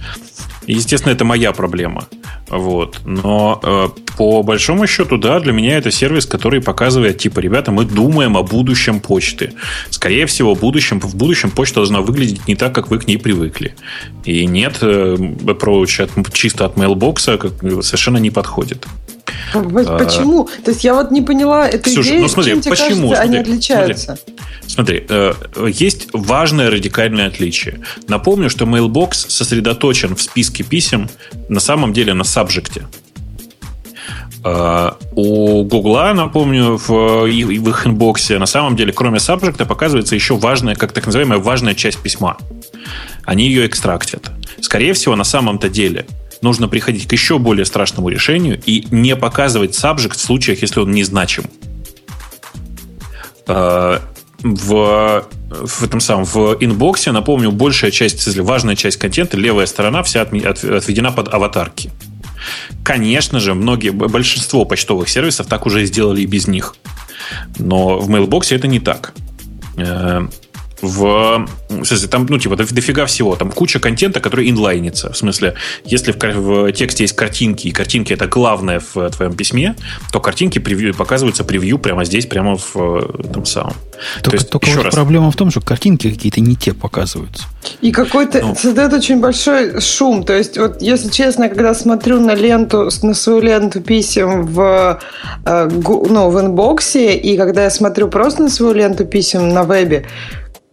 Естественно, это моя проблема. Вот. Но э, по большому счету, да, для меня это сервис, который показывает, типа, ребята, мы думаем о будущем почты. Скорее всего, в будущем, в будущем почта должна выглядеть не так, как вы к ней привыкли. И нет, э, approach от, чисто от как, совершенно не подходит. А, почему? А, То есть я вот не поняла этой Ксюша, идеи, ну смотри, чем почему? Кажется, смотри, они отличаются. Смотри, смотри э, есть важное радикальное отличие. Напомню, что Mailbox сосредоточен в списке писем на самом деле на сабжекте. Uh, у Гугла, напомню, в, в их инбоксе на самом деле, кроме сабжекта, показывается еще важная, как так называемая важная часть письма. Они ее экстрактят. Скорее всего, на самом-то деле нужно приходить к еще более страшному решению и не показывать subject в случаях, если он незначим. А, в, в этом самом в инбоксе, напомню, большая часть, важная часть контента, левая сторона вся отведена под аватарки. Конечно же, многие, большинство почтовых сервисов так уже сделали и без них. Но в Mailbox это не так. В, в смысле, там, ну, типа, дофига всего. Там куча контента, который инлайнится. В смысле, если в, в тексте есть картинки, и картинки это главное в твоем письме, то картинки превью, показываются превью прямо здесь, прямо в том самом. Только, есть, только вот раз. проблема в том, что картинки какие-то не те показываются. И какой-то ну. создает очень большой шум. То есть, вот, если честно, когда смотрю на ленту, на свою ленту писем в, э, ну, в инбоксе, и когда я смотрю просто на свою ленту писем на вебе,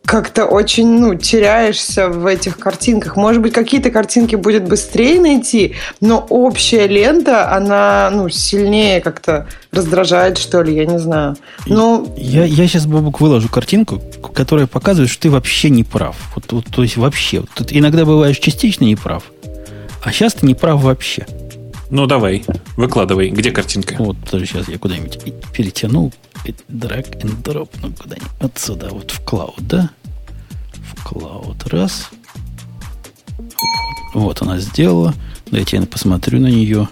как-то очень, ну, теряешься в этих картинках. Может быть, какие-то картинки будет быстрее найти, но общая лента, она, ну, сильнее как-то раздражает, что ли, я не знаю. Ну, я, я сейчас, Бабук, выложу картинку, которая показывает, что ты вообще не прав. Вот, вот, то есть вообще. Тут иногда бываешь частично не прав, а сейчас ты не прав вообще. Ну, давай, выкладывай. Где картинка? Вот, даже сейчас я куда-нибудь перетяну. Drag and drop, ну, куда-нибудь отсюда, вот в клауд, да? Cloud. Раз. Вот она сделала. Дайте я посмотрю на нее.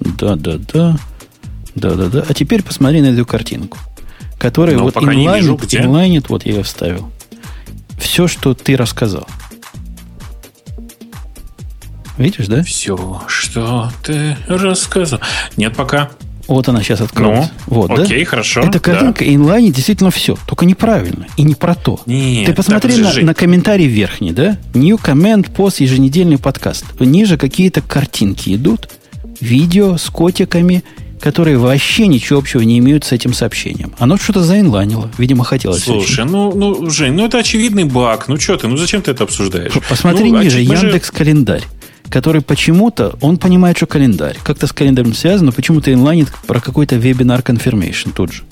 Да-да-да. Да-да-да. А теперь посмотри на эту картинку. Которая Но вот инлайнит, инлайнит, вот я ее вставил. Все, что ты рассказал. Видишь, да? Все, что ты рассказал. Нет пока. Вот она сейчас откроется. Ну, вот, окей, да? хорошо. Эта картинка да. инлайне действительно все, только неправильно и не про то. Нет, Ты посмотри на, на комментарий верхний, да? New comment, пост, еженедельный подкаст. Ниже какие-то картинки идут, видео с котиками, которые вообще ничего общего не имеют с этим сообщением. Оно что-то заинлайнило. Видимо, хотелось. Слушай, ну, ну, Жень, ну это очевидный баг. Ну что ты, ну зачем ты это обсуждаешь? Посмотри ну, ниже, Яндекс календарь который почему-то, он понимает, что календарь. Как-то с календарем связано, но почему-то инлайнит про какой-то вебинар confirmation тут же.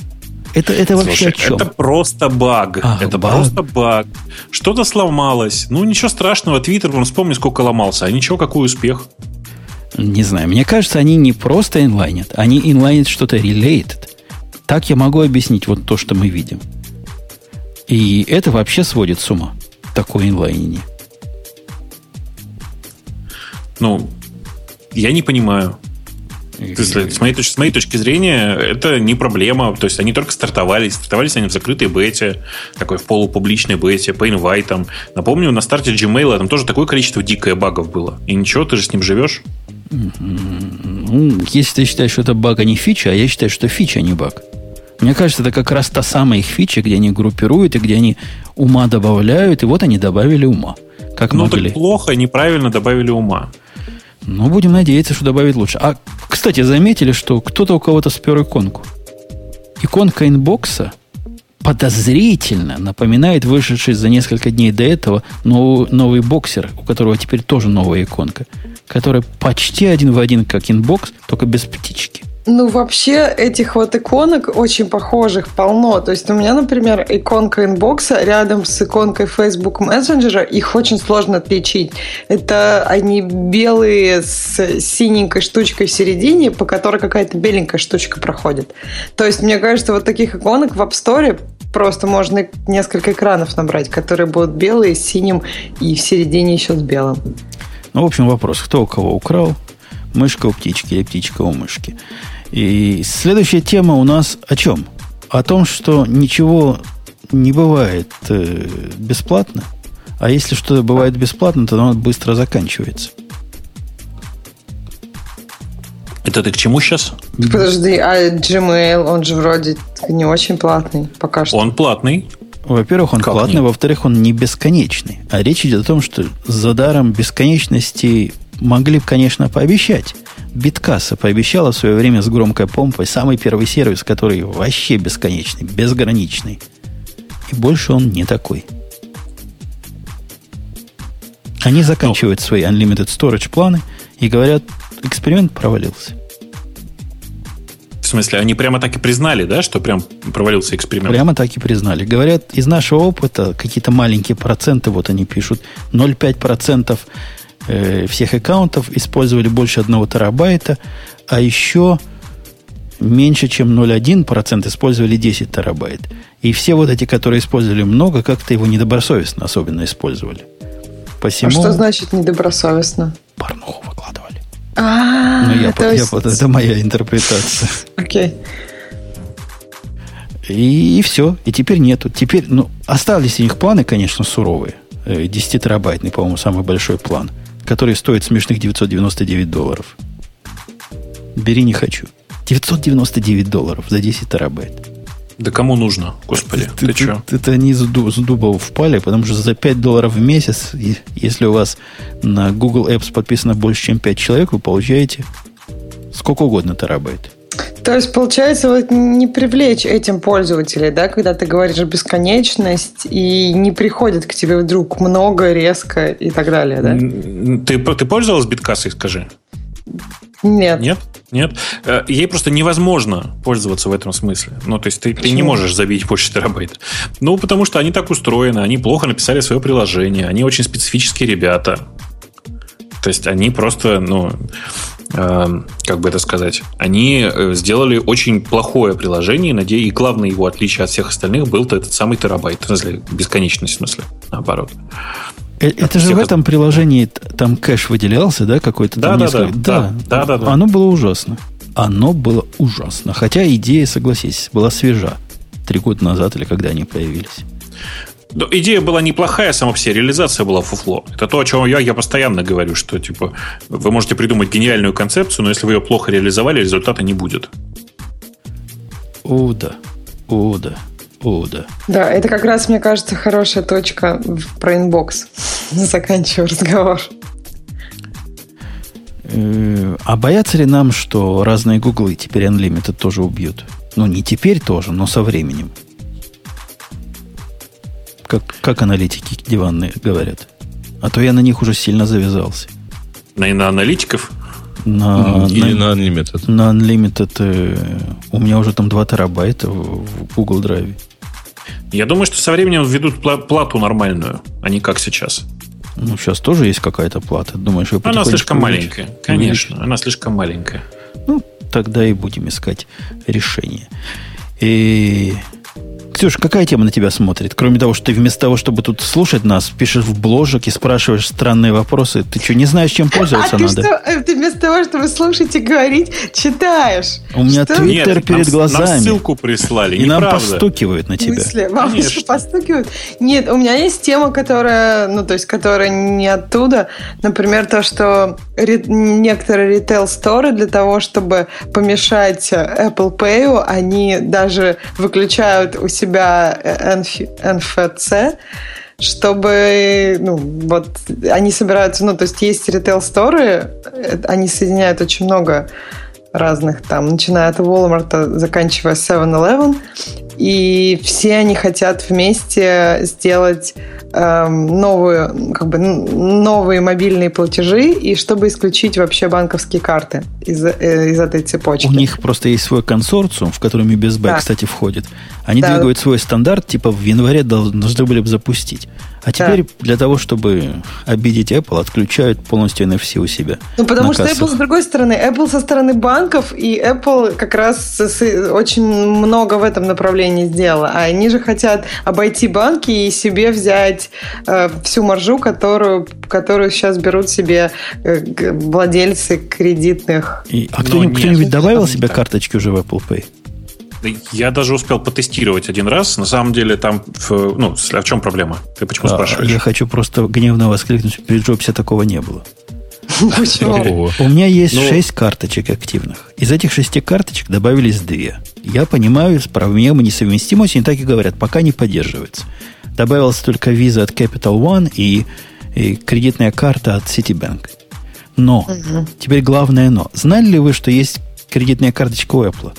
Это, это вообще Слушай, о чем? Это просто баг. А, это баг? просто баг. Что-то сломалось. Ну, ничего страшного. Твиттер, вон, вспомни, сколько ломался. А ничего, какой успех. Не знаю. Мне кажется, они не просто инлайнят. Они инлайнят что-то related. Так я могу объяснить вот то, что мы видим. И это вообще сводит с ума. Такое инлайнение. Ну, я не понимаю. С, моей, с моей точки зрения, это не проблема. То есть они только стартовались. Стартовались они в закрытой бете, такой в полупубличной бете, по инвайтам. Напомню, на старте Gmail там тоже такое количество дикое багов было. И ничего, ты же с ним живешь. Ну, если ты считаешь, что это баг, а не фича, а я считаю, что фича, а не баг. Мне кажется, это как раз та самая их фича, где они группируют и где они ума добавляют, и вот они добавили ума. Как ну, могли. так плохо, неправильно добавили ума. Ну, будем надеяться, что добавит лучше. А, кстати, заметили, что кто-то у кого-то спер иконку. Иконка Inbox'а подозрительно напоминает вышедший за несколько дней до этого новый, новый Boxer, у которого теперь тоже новая иконка, которая почти один в один, как Inbox, только без птички. Ну, вообще, этих вот иконок очень похожих полно. То есть у меня, например, иконка инбокса рядом с иконкой Facebook Messenger, их очень сложно отличить. Это они белые с синенькой штучкой в середине, по которой какая-то беленькая штучка проходит. То есть, мне кажется, вот таких иконок в App Store просто можно несколько экранов набрать, которые будут белые с синим и в середине еще с белым. Ну, в общем, вопрос, кто у кого украл? Мышка у птички или птичка у мышки? И следующая тема у нас о чем? О том, что ничего не бывает э, бесплатно, а если что-то бывает бесплатно, то оно быстро заканчивается. Это ты к чему сейчас? Подожди, а Gmail, он же вроде не очень платный пока что. Он платный. Во-первых, он как платный, нет? во-вторых, он не бесконечный. А речь идет о том, что за даром бесконечности могли бы, конечно, пообещать. Биткасса пообещала в свое время с громкой помпой самый первый сервис, который вообще бесконечный, безграничный. И больше он не такой. Они заканчивают свои Unlimited Storage планы и говорят, эксперимент провалился. В смысле, они прямо так и признали, да, что прям провалился эксперимент? Прямо так и признали. Говорят, из нашего опыта какие-то маленькие проценты, вот они пишут, 0,5% э, всех аккаунтов использовали больше одного терабайта, а еще меньше, чем 0,1% использовали 10 терабайт. И все вот эти, которые использовали много, как-то его недобросовестно особенно использовали. Посему... А что значит недобросовестно? Порнуху выкладывали. А, ну, я, то есть... я, это моя интерпретация. Окей. И, и все. И теперь нету. Теперь, ну, остались у них планы, конечно, суровые. 10 терабайтный, по-моему, самый большой план, который стоит смешных 999 долларов. Бери не хочу. 999 долларов за 10 терабайт. Да кому нужно, господи, ты, ты, ты что? Это они с, дуб, с дуба впали, потому что за 5 долларов в месяц, если у вас на Google Apps подписано больше, чем 5 человек, вы получаете сколько угодно терабайт. То есть, получается, вот не привлечь этим пользователей, да, когда ты говоришь бесконечность, и не приходит к тебе вдруг много, резко и так далее, да? Ты, ты пользовалась биткассой, скажи? Нет. Нет? Нет? Э, ей просто невозможно пользоваться в этом смысле. Ну, то есть ты, ты не можешь забить больше терабайт. Ну, потому что они так устроены, они плохо написали свое приложение, они очень специфические ребята. То есть они просто, ну, как бы это сказать, они э, сделали очень плохое приложение, надеюсь, и главное его отличие от всех остальных был этот самый терабайт, в смысле, бесконечность, в смысле, наоборот. Э, это же в этом приложении там кэш выделялся, да, какой-то? Да, да, да, да, да, да, да. Оно было ужасно. Оно было ужасно. Хотя идея, согласись, была свежа. Три года назад или когда они появились. Идея была неплохая, сама по себе реализация была фуфло. Это то, о чем я, я постоянно говорю, что типа вы можете придумать гениальную концепцию, но если вы ее плохо реализовали, результата не будет. О, да. О, да. О, да. Да, это как раз, мне кажется, хорошая точка про Inbox. [laughs] Заканчиваю разговор. Э, а боятся ли нам, что разные гуглы теперь Unlimited тоже убьют? Ну, не теперь тоже, но со временем. Как, как аналитики диванные говорят. А то я на них уже сильно завязался. На, на аналитиков? На, Или на, на Unlimited? На Unlimited э, у меня уже там 2 терабайта в, в Google Drive. Я думаю, что со временем введут плату нормальную, а не как сейчас. Ну, сейчас тоже есть какая-то плата. Думаешь, вы Она слишком маленькая. Конечно, увеличить? она слишком маленькая. Ну, тогда и будем искать решение. И Ксюша, какая тема на тебя смотрит? Кроме того, что ты вместо того, чтобы тут слушать нас, пишешь в бложек и спрашиваешь странные вопросы. Ты что, не знаешь, чем пользоваться [laughs] а надо? Ты, что, э, ты вместо того, чтобы слушать и говорить, читаешь. У меня что? твиттер Нет, перед нам, глазами. Нам ссылку прислали, И нам постукивают на тебя. В смысле? Вам еще постукивают? Нет, у меня есть тема, которая, ну, то есть, которая не оттуда. Например, то, что ре- некоторые ритейл-сторы для того, чтобы помешать Apple Pay, они даже выключают у себя себя NFC, чтобы, ну, вот они собираются, ну, то есть есть ритейл-сторы, они соединяют очень много разных там, начиная от Walmart, заканчивая 7-Eleven, и все они хотят вместе сделать Эм, новую, как бы, новые мобильные платежи, и чтобы исключить вообще банковские карты из, э, из этой цепочки. У них просто есть свой консорциум, в котором и BSB, да. кстати, входит. Они да. двигают свой стандарт, типа в январе должны были бы запустить. А теперь да. для того, чтобы обидеть Apple, отключают полностью NFC у себя. Ну, потому что Apple, с другой стороны, Apple со стороны банков, и Apple как раз очень много в этом направлении сделала. А они же хотят обойти банки и себе взять э, всю маржу, которую, которую сейчас берут себе э, владельцы кредитных. И, а кто-нибудь, кто-нибудь добавил себе карточки уже в Apple Pay? Я даже успел потестировать один раз. На самом деле там... Ну, а в чем проблема? Ты почему а, спрашиваешь? Я хочу просто гневно воскликнуть. При Джобсе такого не было. Почему? У меня есть ну, 6 карточек активных. Из этих шести карточек добавились две. Я понимаю, с проблемой несовместимости, они так и говорят, пока не поддерживается. Добавилась только виза от Capital One и, и кредитная карта от Citibank. Но, угу. теперь главное но. Знали ли вы, что есть кредитная карточка у Apple?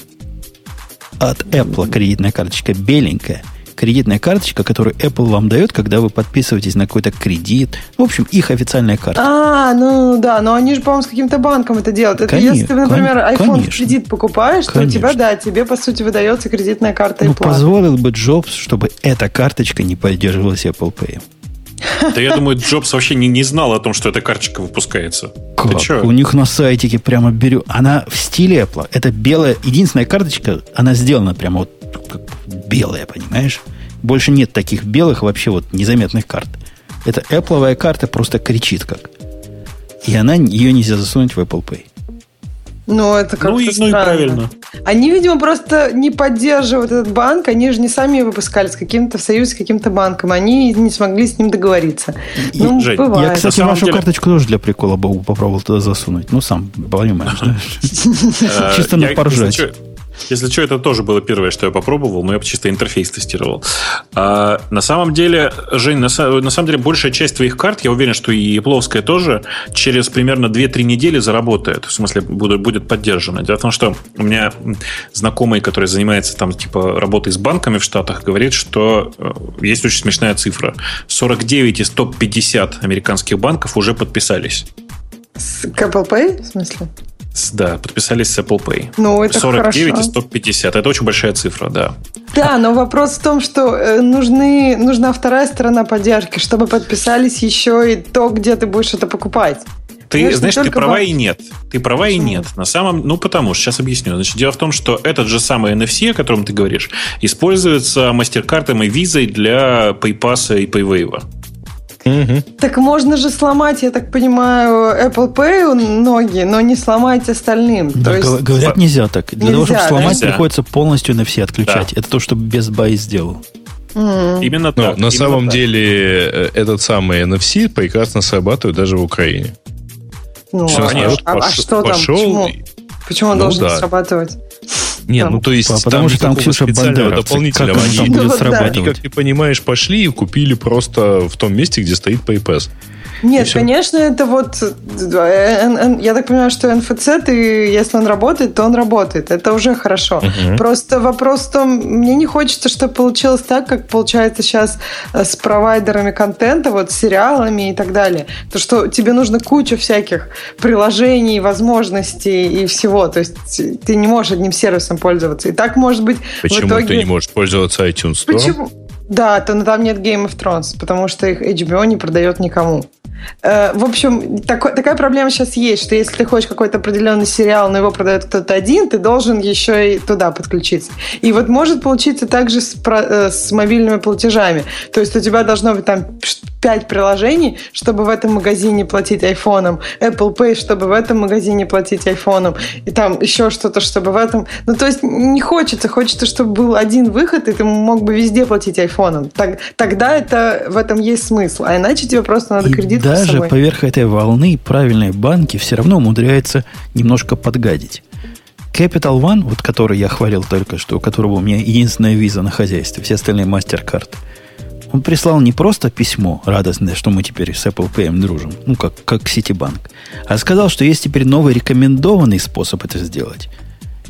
От Apple кредитная карточка беленькая – кредитная карточка, которую Apple вам дает, когда вы подписываетесь на какой-то кредит. В общем, их официальная карта. А, ну да, но они же, по-моему, с каким-то банком это делают. Это конечно, если ты, например, iPhone конечно. кредит покупаешь, конечно. то у тебя, да, тебе, по сути, выдается кредитная карта ну, Apple. позволил бы Джобс, чтобы эта карточка не поддерживалась Apple Pay. Да я думаю, Джобс вообще не, не знал о том, что эта карточка выпускается. Как? У них на сайтике прямо беру. Она в стиле Apple. Это белая, единственная карточка, она сделана прямо вот как белая, понимаешь? Больше нет таких белых вообще вот незаметных карт. Это Apple карта просто кричит как. И она, ее нельзя засунуть в Apple Pay. Ну, это как-то ну, и, ну и правильно. Они, видимо, просто не поддерживают этот банк. Они же не сами выпускали с каким-то в союзе с каким-то банком. Они не смогли с ним договориться. Ну, Жень, бывает. Я, кстати, вашу деле... карточку тоже для прикола Богу попробовал туда засунуть. Ну, сам понимаешь, [laughs] Чисто на поржать. Если что, это тоже было первое, что я попробовал, но я чисто интерфейс тестировал. А, на самом деле, Жень, на, на самом деле большая часть твоих карт, я уверен, что и Apple тоже, через примерно 2-3 недели заработает. В смысле, будет, будет поддержана. Дело в том, что у меня знакомый, который занимается там типа работой с банками в Штатах, говорит, что э, есть очень смешная цифра. 49 из топ-50 американских банков уже подписались. С Apple Pay, в смысле? Да, подписались с Apple Pay. Ну, это 49 хорошо. из 150. Это очень большая цифра, да. Да, но вопрос в том, что э, нужны, нужна вторая сторона поддержки, чтобы подписались еще и то, где ты будешь это покупать. Ты Конечно, знаешь, ты права банк. и нет. Ты права Почему? и нет. На самом, ну потому что сейчас объясню. Значит, дело в том, что этот же самый NFC, о котором ты говоришь, используется MasterCard и Visa для PayPass и PayWave. Угу. Так можно же сломать, я так понимаю, Apple Pay ноги, но не сломать остальным. Да, есть... говорят, нельзя так. Для нельзя, того, чтобы сломать, нельзя. приходится полностью на все отключать. Да. Это то, что Best Buy сделал. Mm. Именно так. Но, на самом так. деле э, этот самый NFC прекрасно срабатывает даже в Украине. Ну, а, а, а что там? Почему, Почему он ну, должен да. срабатывать? Не, ну то есть потому там что там Ксюша Бандера, дополнительного. Как они, будет [laughs] они, как ты понимаешь, пошли и купили просто в том месте, где стоит PayPass. Нет, конечно, это вот... Я так понимаю, что НФЦ, ты, если он работает, то он работает. Это уже хорошо. Угу. Просто вопрос в том, мне не хочется, чтобы получилось так, как получается сейчас э, с провайдерами контента, вот с сериалами и так далее. То, что тебе нужно куча всяких приложений, возможностей и всего. То есть ты не можешь одним сервисом пользоваться. И так может быть Почему в итоге... ты не можешь пользоваться iTunes Store? Почему? Да, то, но там нет Game of Thrones, потому что их HBO не продает никому. Э, в общем, так, такая проблема сейчас есть, что если ты хочешь какой-то определенный сериал, но его продает кто-то один, ты должен еще и туда подключиться. И вот может получиться также с, э, с мобильными платежами. То есть у тебя должно быть там пять приложений, чтобы в этом магазине платить айфоном, Apple Pay, чтобы в этом магазине платить айфоном, и там еще что-то, чтобы в этом... Ну, то есть не хочется, хочется, чтобы был один выход, и ты мог бы везде платить айфоном. Так, тогда это, в этом есть смысл, а иначе тебе просто надо кредит даже поверх этой волны правильные банки все равно умудряются немножко подгадить. Capital One, вот который я хвалил только что, у которого у меня единственная виза на хозяйстве, все остальные MasterCard, он прислал не просто письмо радостное, что мы теперь с Apple Pay дружим, ну, как, как Citibank, а сказал, что есть теперь новый рекомендованный способ это сделать.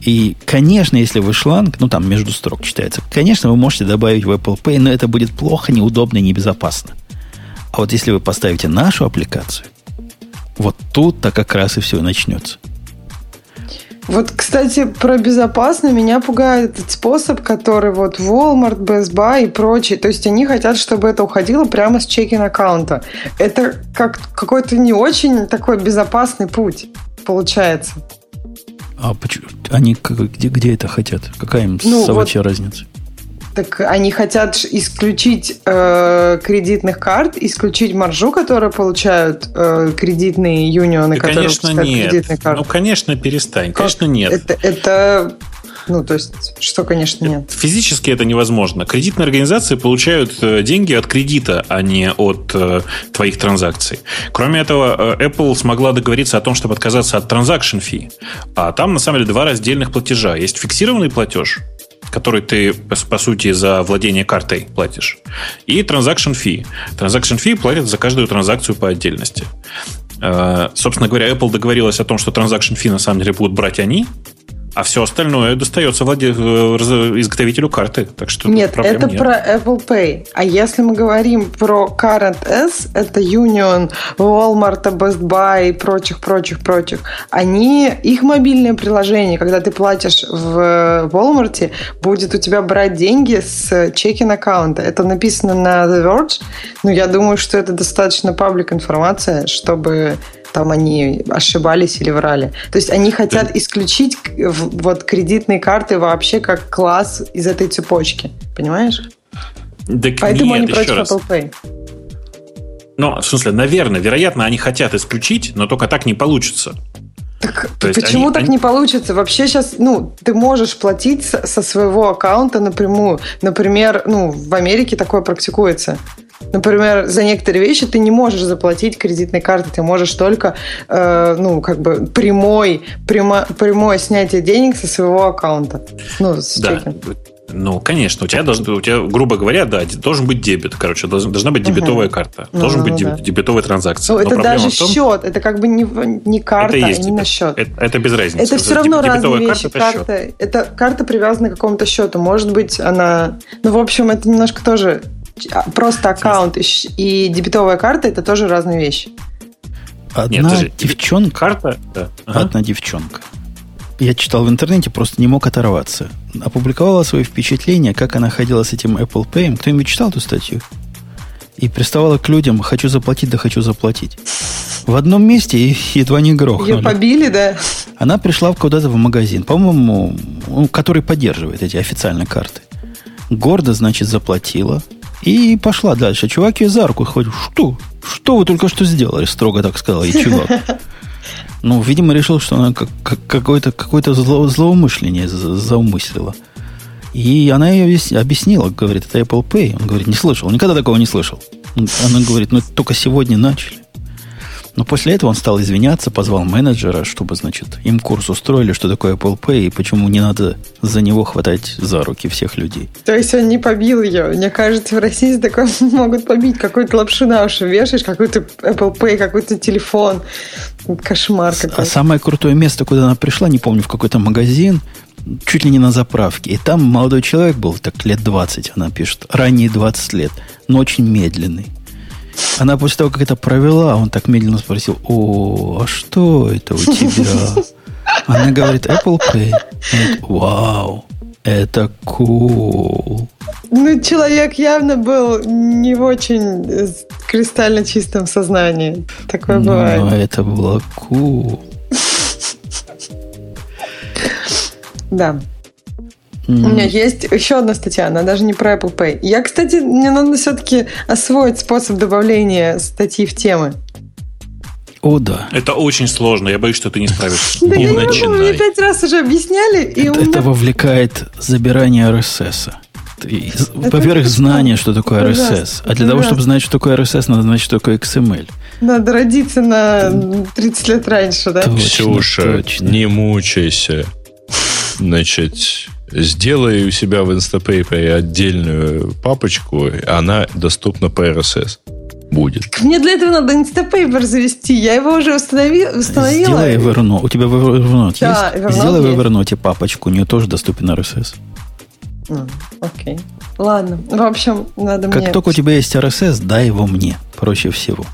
И, конечно, если вы шланг, ну, там между строк читается, конечно, вы можете добавить в Apple Pay, но это будет плохо, неудобно и небезопасно. А вот если вы поставите нашу аппликацию, вот тут-то как раз и все начнется. Вот, кстати, про безопасно меня пугает этот способ, который вот Walmart, Best Buy и прочие. То есть они хотят, чтобы это уходило прямо с чекин аккаунта. Это как какой-то не очень такой безопасный путь получается. А почему? Они где, где это хотят? Какая им ну, собачья вот, разница? Так они хотят исключить э, кредитных карт, исключить маржу, которую получают э, кредитные юнионы, да, которые конечно, нет. кредитные карты. Ну, конечно, перестань. Конечно, нет. Это, это Ну, то есть, что, конечно, нет. Физически это невозможно. Кредитные организации получают э, деньги от кредита, а не от э, твоих транзакций. Кроме этого, э, Apple смогла договориться о том, чтобы отказаться от transaction fee. А там, на самом деле, два раздельных платежа. Есть фиксированный платеж, который ты, по сути, за владение картой платишь. И transaction fee. Transaction fee платят за каждую транзакцию по отдельности. Э, собственно говоря, Apple договорилась о том, что transaction fee на самом деле будут брать они, а все остальное достается владе... Э, изготовителю карты. Так что нет, это нет. про Apple Pay. А если мы говорим про Current S, это Union, Walmart, Best Buy и прочих, прочих, прочих, они, их мобильное приложение, когда ты платишь в Walmart, будет у тебя брать деньги с чекин аккаунта. Это написано на The Verge. Но я думаю, что это достаточно паблик информация, чтобы там они ошибались или врали. То есть они хотят исключить вот кредитные карты вообще как класс из этой цепочки. Понимаешь? Так Поэтому нет, они против раз. Apple Pay. Ну, в смысле, наверное, вероятно, они хотят исключить, но только так не получится. Так, То почему они, так они... не получится? Вообще сейчас, ну, ты можешь платить со своего аккаунта напрямую. Например, ну, в Америке такое практикуется. Например, за некоторые вещи ты не можешь заплатить кредитной картой, ты можешь только, э, ну, как бы прямой, прямо, прямое снятие денег со своего аккаунта. Ну, с да. Ну, конечно, у тебя должен, у тебя, грубо говоря, да, должен быть дебет, короче, должна быть дебетовая угу. карта, ну, должен быть да. дебетовая транзакция. Ну, это даже том, это как бы не, не карта, это есть, а именно счет. Это, это без разницы. Это все равно разные вещи. Карта, карта, это, это карта привязана к какому-то счету. Может быть, она... Ну, в общем, это немножко тоже просто аккаунт и дебетовая карта это тоже разные вещи. Одна Нет, девчонка. Карта? Да. Ага. Одна девчонка. Я читал в интернете, просто не мог оторваться. Опубликовала свои впечатления, как она ходила с этим Apple Pay. Кто-нибудь читал эту статью? И приставала к людям, хочу заплатить, да хочу заплатить. В одном месте и едва не грохнули. Ее побили, да? Она пришла куда-то в магазин, по-моему, который поддерживает эти официальные карты. Гордо, значит, заплатила. И пошла дальше. Чувак ее за руку ходит. Что? Что вы только что сделали? Строго так сказал и чувак. [laughs] Ну, видимо, решил, что она как, как, какое-то какое зло, злоумышление заумыслила. И она ее объяснила, говорит, это Apple Pay. Он говорит, не слышал, никогда такого не слышал. Она говорит, ну, только сегодня начали. Но после этого он стал извиняться, позвал менеджера, чтобы, значит, им курс устроили, что такое Apple Pay и почему не надо за него хватать за руки всех людей. То есть он не побил ее. Мне кажется, в России такое [laughs] могут побить. Какой-то лапшу на уши вешаешь, какой-то Apple Pay, какой-то телефон. Кошмар какой-то. А самое крутое место, куда она пришла, не помню, в какой-то магазин, чуть ли не на заправке. И там молодой человек был, так лет 20, она пишет, ранние 20 лет, но очень медленный. Она после того, как это провела, он так медленно спросил, о, а что это у тебя? Она говорит, Apple Pay. Говорит, Вау, это cool. Ну, человек явно был не в очень кристально чистом сознании. Такое ну, бывает. Но это было cool. Да. Mm. У меня есть еще одна статья, она даже не про Apple Pay. Я, кстати, мне надо все-таки освоить способ добавления статьи в темы. О, да. Это очень сложно. Я боюсь, что ты не справишься. [laughs] Да я не Мне пять раз уже объясняли. Это вовлекает забирание RSS. Во-первых, знание, что такое RSS. А для того, чтобы знать, что такое RSS, надо знать, что такое XML. Надо родиться на 30 лет раньше, да? Ксюша, не мучайся. Значит, сделай у себя в Instapaper отдельную папочку, она доступна по RSS будет. Мне для этого надо Instapaper завести. Я его уже установила. установила. Сделай Evernote. У тебя в Evernote да, есть? Evernote Сделай есть. в Evernote папочку. У нее тоже доступен RSS. Mm, окей. Ладно. В общем, надо как мне... Как только у тебя есть RSS, дай его мне. Проще всего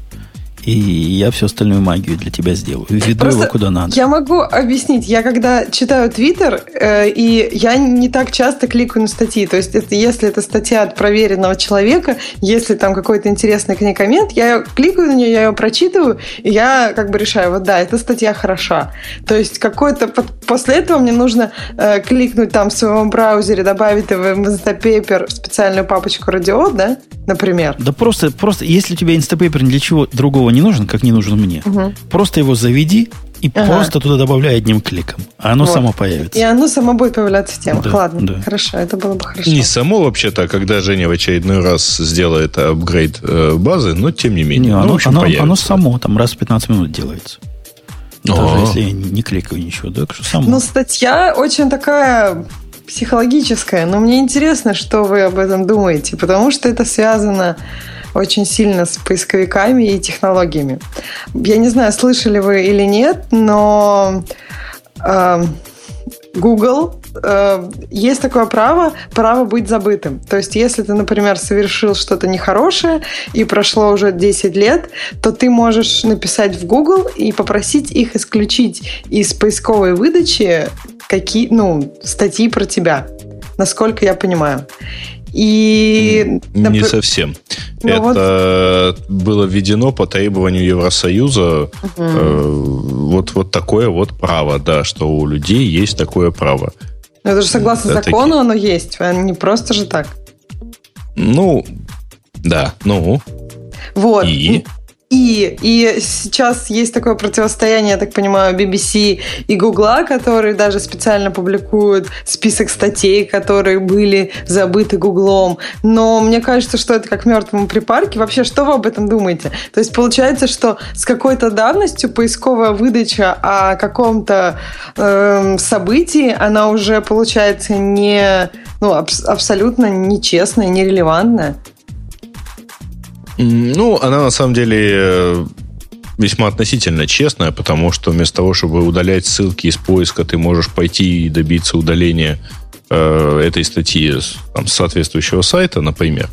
и я всю остальную магию для тебя сделаю. Веду Просто его куда надо. Я могу объяснить. Я когда читаю Твиттер, э, и я не так часто кликаю на статьи. То есть, это, если это статья от проверенного человека, если там какой-то интересный к ней коммент, я кликаю на нее, я ее прочитываю, и я как бы решаю, вот да, эта статья хороша. То есть, какой-то... После этого мне нужно э, кликнуть там в своем браузере, добавить в Instapaper в специальную папочку радио, да, например. Да просто, просто если у тебя Instapaper ни для чего другого не нужен, как не нужен мне. Угу. Просто его заведи и ага. просто туда добавляй одним кликом. А оно вот. само появится. И оно само будет появляться в темах. Да, Ладно, да. хорошо, это было бы хорошо. Не само вообще-то, когда Женя в очередной раз сделает апгрейд э, базы, но тем не менее. Не, ну, оно, оно, оно само там раз в 15 минут делается. Даже если я не кликаю ничего, так что само. Ну, статья очень такая психологическая, но мне интересно, что вы об этом думаете, потому что это связано очень сильно с поисковиками и технологиями. Я не знаю, слышали вы или нет, но э, Google э, есть такое право, право быть забытым. То есть, если ты, например, совершил что-то нехорошее и прошло уже 10 лет, то ты можешь написать в Google и попросить их исключить из поисковой выдачи какие, ну, статьи про тебя, насколько я понимаю. И... Не совсем. Ну, Это вот... было введено по требованию Евросоюза. Угу. Э, вот, вот такое вот право, да, что у людей есть такое право. Но это же согласно Это закону такие... оно есть, а не просто же так. Ну, да, ну. Вот. И? И, и сейчас есть такое противостояние, я так понимаю, BBC и Гугла, которые даже специально публикуют список статей, которые были забыты Гуглом. Но мне кажется, что это как мертвому припарке. Вообще, что вы об этом думаете? То есть получается, что с какой-то давностью поисковая выдача о каком-то э, событии, она уже получается не, ну, аб- абсолютно нечестная, нерелевантная. Ну, она на самом деле э, весьма относительно честная, потому что вместо того, чтобы удалять ссылки из поиска, ты можешь пойти и добиться удаления э, этой статьи там, с соответствующего сайта, например.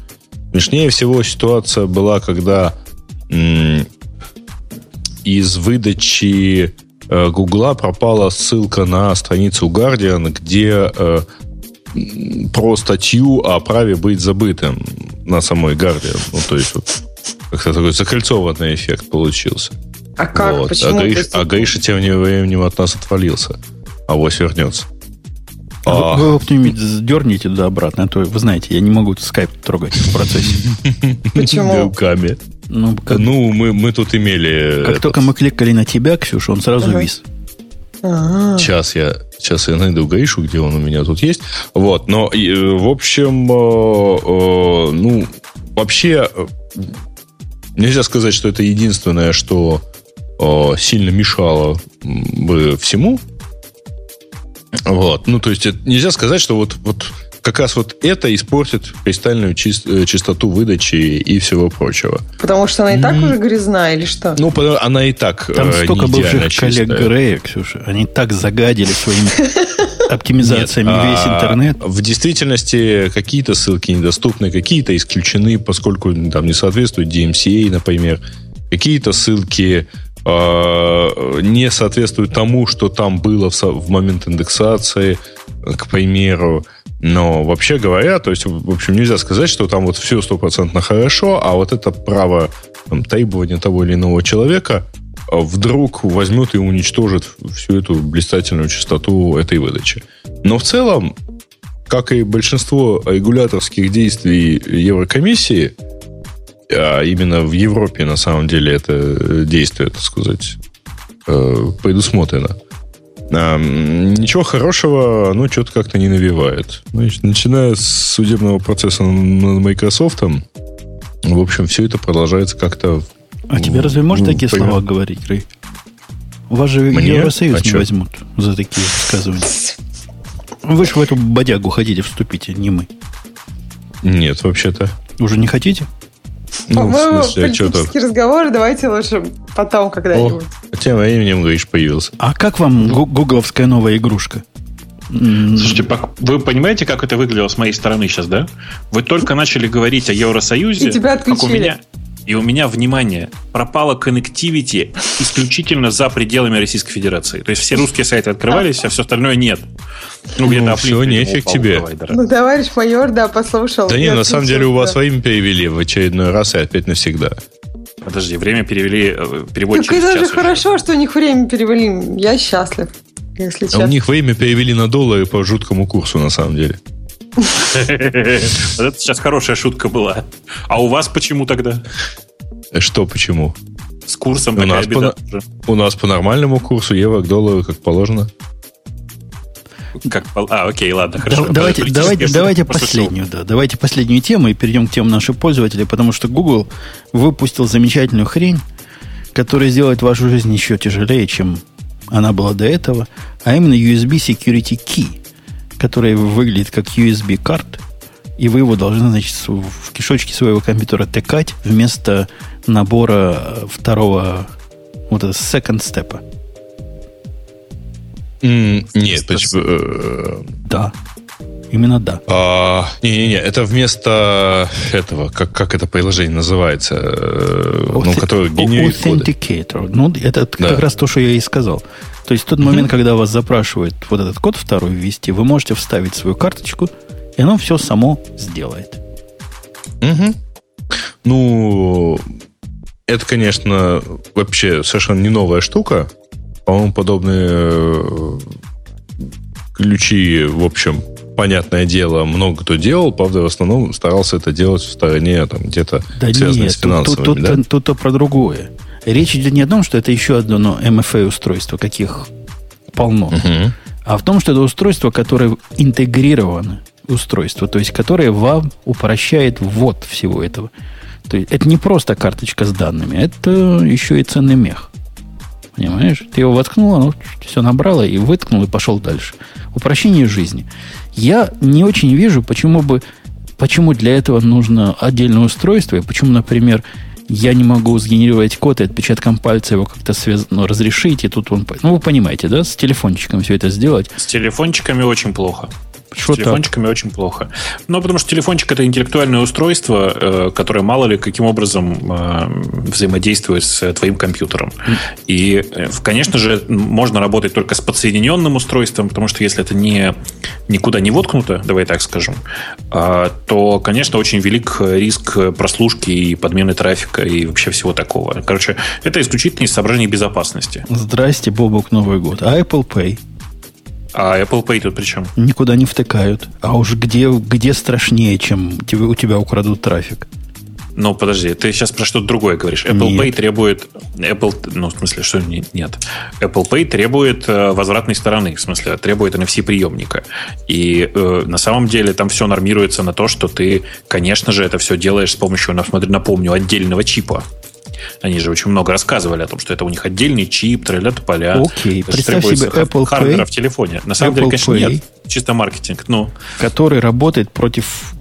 Смешнее всего ситуация была, когда м- из выдачи э, пропала ссылка на страницу Guardian, где э, про статью о праве быть забытым на самой Guardian. Ну, то есть, вот, как-то такой закольцованный эффект получился. А как? Вот. Почему? А, Гаиш, а Гаиша тем временем от нас отвалился. А вось вернется. А вы, вы его кто-нибудь дерните туда обратно, а то, вы знаете, я не могу скайп трогать в процессе. [laughs] Почему? [laughs] Руками. Ну, как... ну мы, мы тут имели... Как этот... только мы кликали на тебя, Ксюша, он сразу вис. А-а-а. Сейчас я Сейчас я найду гаишу, где он у меня тут есть. Вот, но, э, в общем, э, э, ну, вообще, нельзя сказать, что это единственное, что сильно мешало бы всему. Вот, ну, то есть, нельзя сказать, что вот, вот как раз вот это испортит кристальную чист, чистоту выдачи и всего прочего. Потому что она и так mm. уже грязна или что? Ну, она и так Там э, столько бывших чистая. коллег Грея, Ксюша. Они так загадили своими [laughs] оптимизациями Нет, весь а интернет. В действительности какие-то ссылки недоступны, какие-то исключены, поскольку там не соответствуют DMCA, например. Какие-то ссылки э, не соответствуют тому, что там было в, в момент индексации, к примеру. Но вообще говоря, то есть, в общем, нельзя сказать, что там вот все стопроцентно хорошо, а вот это право там, требования того или иного человека а, вдруг возьмет и уничтожит всю эту блистательную частоту этой выдачи. Но в целом, как и большинство регуляторских действий Еврокомиссии, а именно в Европе на самом деле это действие, так сказать, э, предусмотрено – а, ничего хорошего, ну, что-то как-то не навевает. Значит, начиная с судебного процесса над Microsoft, в общем, все это продолжается как-то... А тебе разве можно такие поймем. слова говорить, Рэй? Вас же Мне? Евросоюз а не что? возьмут за такие высказывания. Вы же в эту бодягу хотите вступить, а не мы. Нет, вообще-то. Уже не хотите? Ну, По-моему, политические разговоры давайте лучше потом когда-нибудь. О, тем временем, говоришь, появился. А как вам гугловская новая игрушка? Слушайте, вы понимаете, как это выглядело с моей стороны сейчас, да? Вы только начали говорить о Евросоюзе. И тебя отключили. Как у меня, и у меня, внимание, пропала connectivity исключительно за пределами Российской Федерации. То есть все русские сайты открывались, а все остальное нет. Ну, где-то ну, все, нефиг тебе. Ну, товарищ майор, да, послушал. Да не, на самом деле у вас время перевели в очередной раз и опять навсегда. Подожди, время перевели э, переводчики. Так это же хорошо, что у них время перевели. Я счастлив, если честно. А у них время перевели на доллары по жуткому курсу, на самом деле. Это сейчас хорошая шутка была. А у вас почему тогда? Что почему? с курсом у нас, по, у нас по нормальному курсу евро к доллару как положено. Как, а, окей, ладно, хорошо. Да, давайте, давайте, давайте последнюю, да, давайте последнюю тему и перейдем к темам наших пользователей, потому что Google выпустил замечательную хрень, которая сделает вашу жизнь еще тяжелее, чем она была до этого, а именно USB Security Key, который выглядит как USB карт, и вы его должны, значит, в кишочке своего компьютера тыкать вместо набора второго вот этого second степа. Mm, нет, почему? Э, да. Именно да. А, не-не-не, это вместо этого, как, как это приложение называется, Auth- э, ну, которое генерирует Authenticator. Коды. Ну, это да. как раз то, что я и сказал. То есть в тот mm-hmm. момент, когда вас запрашивают вот этот код второй ввести, вы можете вставить свою карточку, и оно все само сделает. Угу. Ну, это, конечно, вообще совершенно не новая штука. По-моему, подобные э, ключи, в общем, понятное дело, много кто делал, правда, в основном старался это делать в стороне, там, где-то да связанное нет, с финансовыми. Тут, тут, да? тут, тут, тут про другое. Речь идет не о том, что это еще одно MFA устройство, каких полно, угу. а в том, что это устройство, которое интегрировано устройство, то есть которое вам упрощает ввод всего этого. То есть это не просто карточка с данными, это еще и ценный мех. Понимаешь? Ты его воткнул, оно все набрало и выткнул, и пошел дальше. Упрощение жизни. Я не очень вижу, почему бы почему для этого нужно отдельное устройство, и почему, например, я не могу сгенерировать код и отпечатком пальца его как-то связ... ну, разрешить, и тут он... Ну, вы понимаете, да? С телефончиком все это сделать. С телефончиками очень плохо. Что с телефончиками так? очень плохо. Ну, потому что телефончик это интеллектуальное устройство, э, которое мало ли каким образом э, взаимодействует с твоим компьютером. И, э, конечно же, можно работать только с подсоединенным устройством, потому что если это не никуда не воткнуто, давай так скажем, э, то, конечно, очень велик риск прослушки и подмены трафика и вообще всего такого. Короче, это исключительно из соображений безопасности. Здрасте, Бобок, Новый год. А Apple Pay? А Apple Pay тут при чем? Никуда не втыкают. А уж где, где страшнее, чем тебе, у тебя украдут трафик? Ну, подожди, ты сейчас про что-то другое говоришь. Apple нет. Pay требует... Apple, ну, в смысле, что нет? Apple Pay требует э, возвратной стороны, в смысле, требует NFC-приемника. И э, на самом деле там все нормируется на то, что ты, конечно же, это все делаешь с помощью, напомню, отдельного чипа. Они же очень много рассказывали о том, что это у них отдельный чип, тролля поля. Окей, представь себе Apple Pay. в телефоне. На самом Apple деле, конечно, Pay, нет. Чисто маркетинг. Ну. Который работает против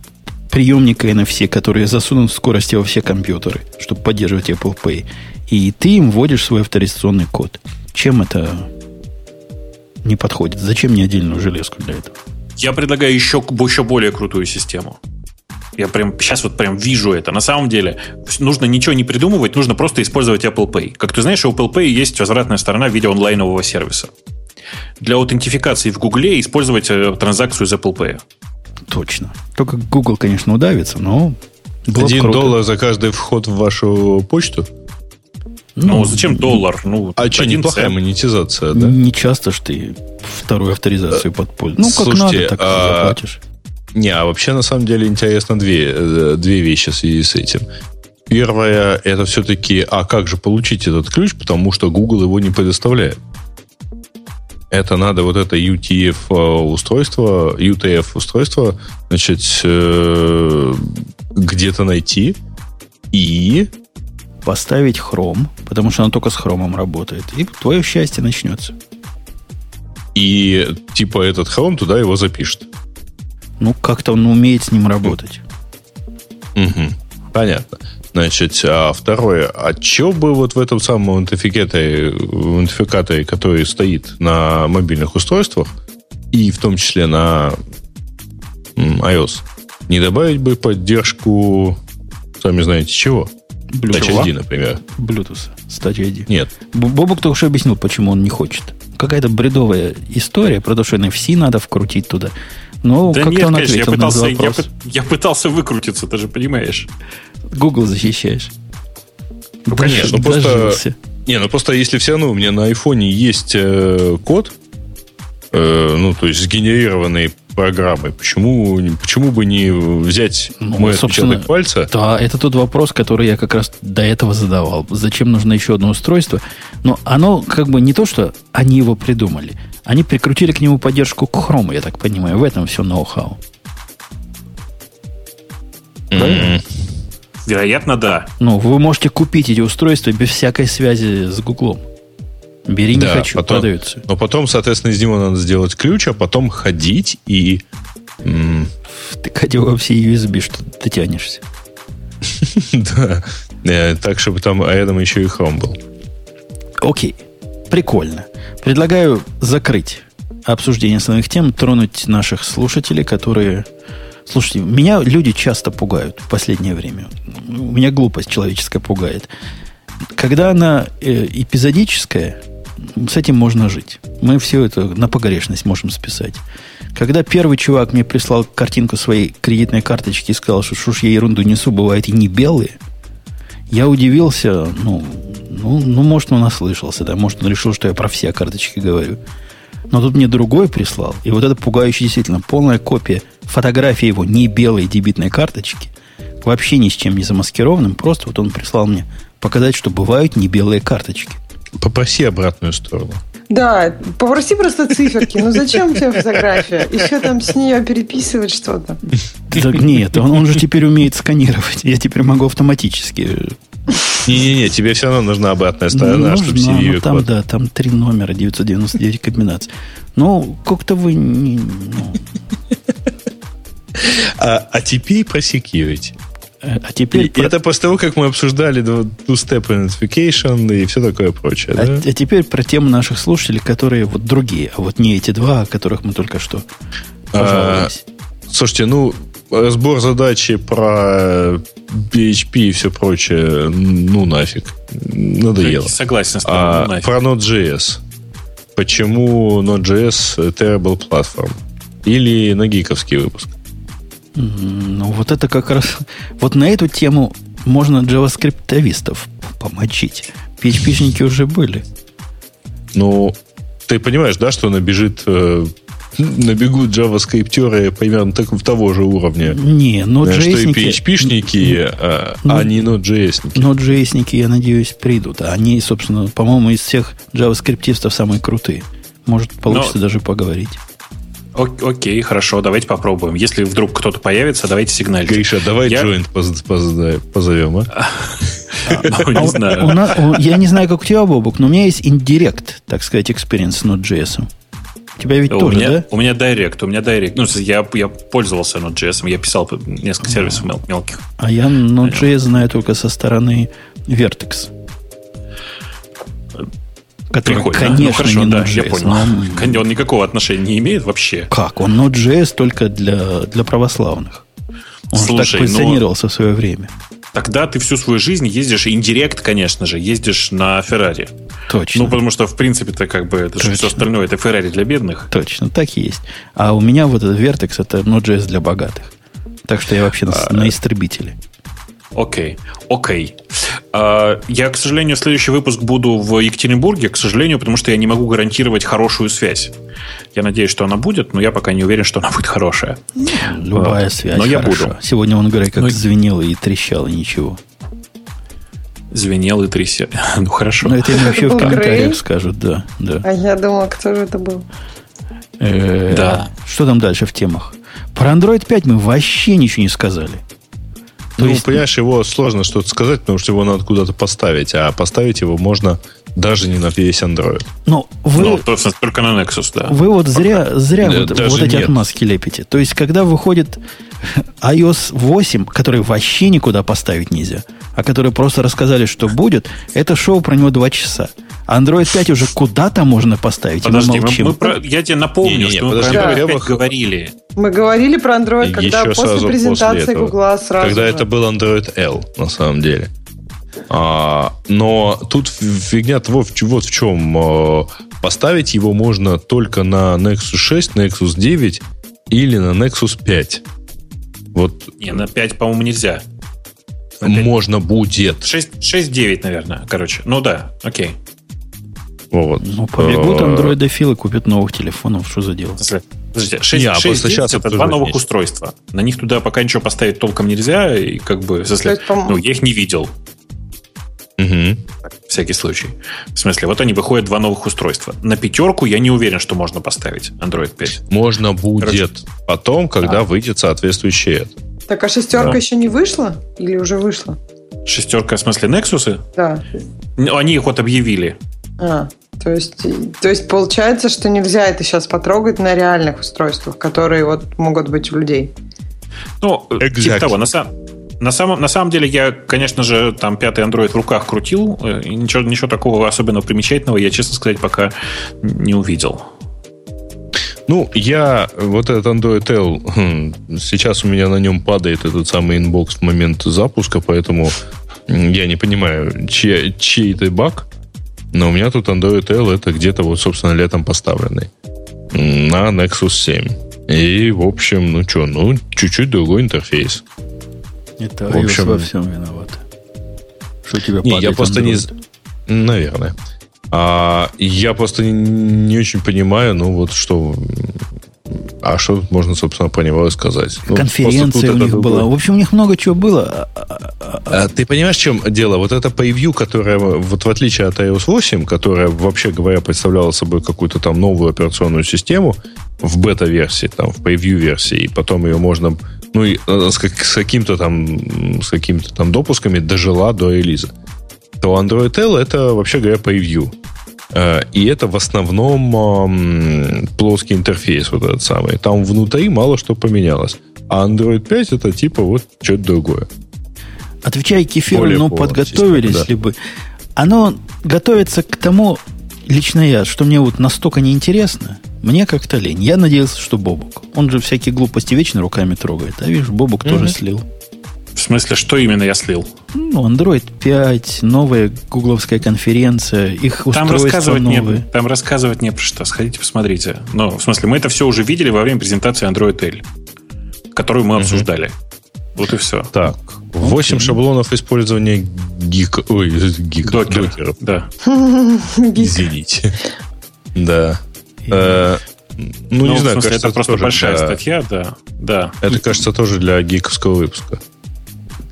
приемника NFC, которые засунут в скорости во все компьютеры, чтобы поддерживать Apple Pay. И ты им вводишь свой авторизационный код. Чем это не подходит? Зачем мне отдельную железку для этого? Я предлагаю еще, еще более крутую систему. Я прям сейчас вот прям вижу это. На самом деле нужно ничего не придумывать, нужно просто использовать Apple Pay. Как ты знаешь, у Apple Pay есть возвратная сторона в виде онлайнового сервиса. Для аутентификации в Гугле использовать э, транзакцию из Apple Pay. Точно. Только Google, конечно, удавится, но... Один доллар за каждый вход в вашу почту? Ну, ну зачем доллар? Ну, а что, неплохая цент. монетизация, да? Не часто ж ты вторую авторизацию подпользуешь. Ну, как Слушайте, надо, так а... заплатишь. Не, а вообще на самом деле интересно две, э, две вещи в связи с этим. Первое, это все-таки, а как же получить этот ключ, потому что Google его не предоставляет. Это надо вот это UTF э, устройство, UTF устройство, значит, э, где-то найти и поставить Chrome, потому что оно только с Chrome работает, и твое счастье начнется. И типа этот Chrome туда его запишет. Ну, как-то он умеет с ним работать. Угу. Понятно. Значит, а второе, а что бы вот в этом самом идентификаторе, идентификаторе, который стоит на мобильных устройствах, и в том числе на iOS, не добавить бы поддержку, сами знаете чего? Bluetooth. Touch ID, например. Bluetooth. Touch ID. Нет. Бобок только что объяснил, почему он не хочет. Какая-то бредовая история про то, что NFC надо вкрутить туда. Ну, да как нет, он конечно, я пытался, я, я пытался выкрутиться, ты же понимаешь. Google защищаешь. Ну, конечно, ну просто... Не, ну просто если все равно у меня на айфоне есть э, код, э, ну, то есть сгенерированный программой. Почему, почему бы не взять ну, мой отпечаток пальца? Да, это тот вопрос, который я как раз до этого задавал. Зачем нужно еще одно устройство? Но оно как бы не то, что они его придумали. Они прикрутили к нему поддержку Chrome, я так понимаю. В этом все ноу-хау. Mm-hmm. Вероятно, да. Ну, вы можете купить эти устройства без всякой связи с Гуглом. Бери, да, не хочу, потом, продаются. Но потом, соответственно, из него надо сделать ключ, а потом ходить и... Втыкать его во все USB, что ты тянешься. [laughs] Да. Э, так, чтобы там рядом еще и Chrome был. Окей. Прикольно. Предлагаю закрыть обсуждение основных тем, тронуть наших слушателей, которые... Слушайте, меня люди часто пугают в последнее время. У меня глупость человеческая пугает. Когда она э, эпизодическая, с этим можно жить. Мы все это на погрешность можем списать. Когда первый чувак мне прислал картинку своей кредитной карточки и сказал, что шуш, я ерунду несу, бывает и не белые, я удивился, ну, ну, ну, может, он ослышался, да, может, он решил, что я про все карточки говорю. Но тут мне другой прислал, и вот это пугающее действительно полная копия фотографии его не белой дебитной карточки, вообще ни с чем не замаскированным, просто вот он прислал мне показать, что бывают не белые карточки. Попроси обратную сторону. Да, попроси просто циферки. Ну зачем тебе фотография? Еще там с нее переписывать что-то. Так нет, он, он же теперь умеет сканировать. Я теперь могу автоматически. Не-не-не, тебе все равно нужна обратная сторона, нужна, чтобы CV ну, там, код. Да, там три номера, 999 комбинаций. Ну, как-то вы... Не, ну. а, а теперь про security. А теперь... И про... Это после того, как мы обсуждали two-step identification и все такое прочее. А, да? а теперь про тему наших слушателей, которые вот другие, а вот не эти два, о которых мы только что пожаловались. А, слушайте, ну, разбор задачи про PHP и все прочее, ну нафиг. Надоело. Согласен с тобой. А, ну, про Node.js. Почему Node.js terrible platform? Или на гиковский выпуск? Ну, вот это как раз... Вот на эту тему можно джаваскриптовистов помочить. PHP-шники уже были. Ну, ты понимаешь, да, что набежит э, набегут джаваскриптеры примерно так, того же уровня. Не, но Что и PHP-шники, а, ну, а не Node.js-ники. Node.js-ники, я надеюсь, придут. А они, собственно, по-моему, из всех джаваскриптистов самые крутые. Может, получится но... даже поговорить. Окей, хорошо, давайте попробуем. Если вдруг кто-то появится, давайте сигналить. Гриша, давай я... joint позовем, а? [laughs] Ну, не знаю. Я не знаю, как у тебя, Бобук, но у меня есть индирект, так сказать, experience с Node.js. У тебя ведь тоже, да? У меня Direct, у меня Direct. Ну, я, я пользовался Node.js, я писал несколько а. сервисов мелких. А я Node.js знаю только со стороны Vertex. Который, Прикольно. конечно, ну, хорошо, не да, Node.js, я понял. Но... [laughs] Он никакого отношения не имеет вообще. Как? Он Node.js только для, для православных. Он Слушай, же так позиционировался ну, в свое время. Тогда ты всю свою жизнь ездишь, индирект, конечно же, ездишь на Феррари. Точно. Ну, потому что, в принципе, это как бы это же все остальное, это Феррари для бедных. Точно, так и есть. А у меня вот этот Vertex это Node.js для богатых. Так что я вообще на, а, на истребителе. Окей, окей. А, я, к сожалению, следующий выпуск буду в Екатеринбурге, к сожалению, потому что я не могу гарантировать хорошую связь. Я надеюсь, что она будет, но я пока не уверен, что она будет хорошая. Любая связь Но я буду. Сегодня он, говорит, как но... звенел и трещал, и ничего. Звенел и трясел. [laughs] ну, хорошо. Но это вообще в [laughs] комментариях скажут, да. да. А я думал, кто же это был? Э, да. Что там дальше в темах? Про Android 5 мы вообще ничего не сказали. То ну, есть... понимаешь, его сложно что-то сказать, потому что его надо куда-то поставить, а поставить его можно даже не на весь Android. Но вы... Ну, только на Nexus, да. Вы вот зря, зря да, вот, вот эти нет. отмазки лепите. То есть, когда выходит [laughs] iOS 8, который вообще никуда поставить нельзя, а который просто рассказали, что будет, это шоу про него два часа. Android 5 уже куда-то можно поставить. Подожди, мы, мы про, я тебе напомню, не, не, что подожди, мы про Android 5 говорили. Мы говорили про Android, когда после презентации Google сразу Когда же. это был Android L, на самом деле. А, но тут фигня вот, вот в чем. А, поставить его можно только на Nexus 6, Nexus 9 или на Nexus 5. Вот. Не, на 5, по-моему, нельзя. Можно будет. 6-9, наверное, короче. Ну да, окей. Вот. Ну, побегут андроидофилы, купят новых телефонов. Что за дело? Подождите, 6, Я 6 сейчас это два новых устройства. На них туда пока ничего поставить толком нельзя, и как бы, в смысле, есть, ну, я их не видел. Угу. Всякий случай. В смысле, вот они выходят два новых устройства. На пятерку я не уверен, что можно поставить Android 5. Можно будет Короче. потом, когда а. выйдет соответствующее это. Так, а шестерка да. еще не вышла? Или уже вышла? Шестерка, в смысле, Nexus? Да. Они их вот объявили. А, то есть, то есть получается, что нельзя это сейчас потрогать на реальных устройствах, которые вот могут быть у людей. Ну, exactly. типа того, на самом на самом, на самом деле я, конечно же, там пятый Android в руках крутил, э, и ничего, ничего такого особенно примечательного я, честно сказать, пока не увидел. Ну, я вот этот Android L, хм, сейчас у меня на нем падает этот самый Inbox в момент запуска, поэтому я не понимаю, чей, чей это баг, но у меня тут Android L это где-то вот, собственно, летом поставленный на Nexus 7. И, в общем, ну что, ну, чуть-чуть другой интерфейс. Это в общем, во всем виноват. Что тебя не, я просто не... Наверное. А, я просто не, не очень понимаю, ну вот что... А что можно, собственно, про него сказать? Ну, Конференция у них была. Другое. В общем, у них много чего было. А, ты понимаешь, в чем дело? Вот эта PayView, которая, вот в отличие от iOS 8, которая, вообще говоря, представляла собой какую-то там новую операционную систему в бета-версии, там, в PayView-версии, и потом ее можно ну, и, э, с, как, с каким-то там, с какими-то там допусками дожила до релиза, то Android L это, вообще говоря, превью. Э, и это в основном плоский интерфейс вот этот самый. Там внутри мало что поменялось. А Android 5 это типа вот что-то другое. Отвечая Кефиру, ну, подготовились да. ли бы. Оно готовится к тому, лично я, что мне вот настолько неинтересно, мне как-то лень. Я надеялся, что Бобук. Он же всякие глупости вечно руками трогает. А видишь, Бобук mm-hmm. тоже слил. В смысле, что именно я слил? Ну, Android 5, новая гугловская конференция, их там рассказывать новые. Не, там рассказывать не про что. Сходите, посмотрите. Ну, в смысле, мы это все уже видели во время презентации Android L, которую мы обсуждали. Вот и все. Так, 8 okay. шаблонов использования гик... Ой, гик... Докер. докеров. Да. [laughs] Извините. Да. Э, ну, не ну, знаю, кажется, это просто большая статья, да. да. Это, кажется, тоже для гиковского выпуска.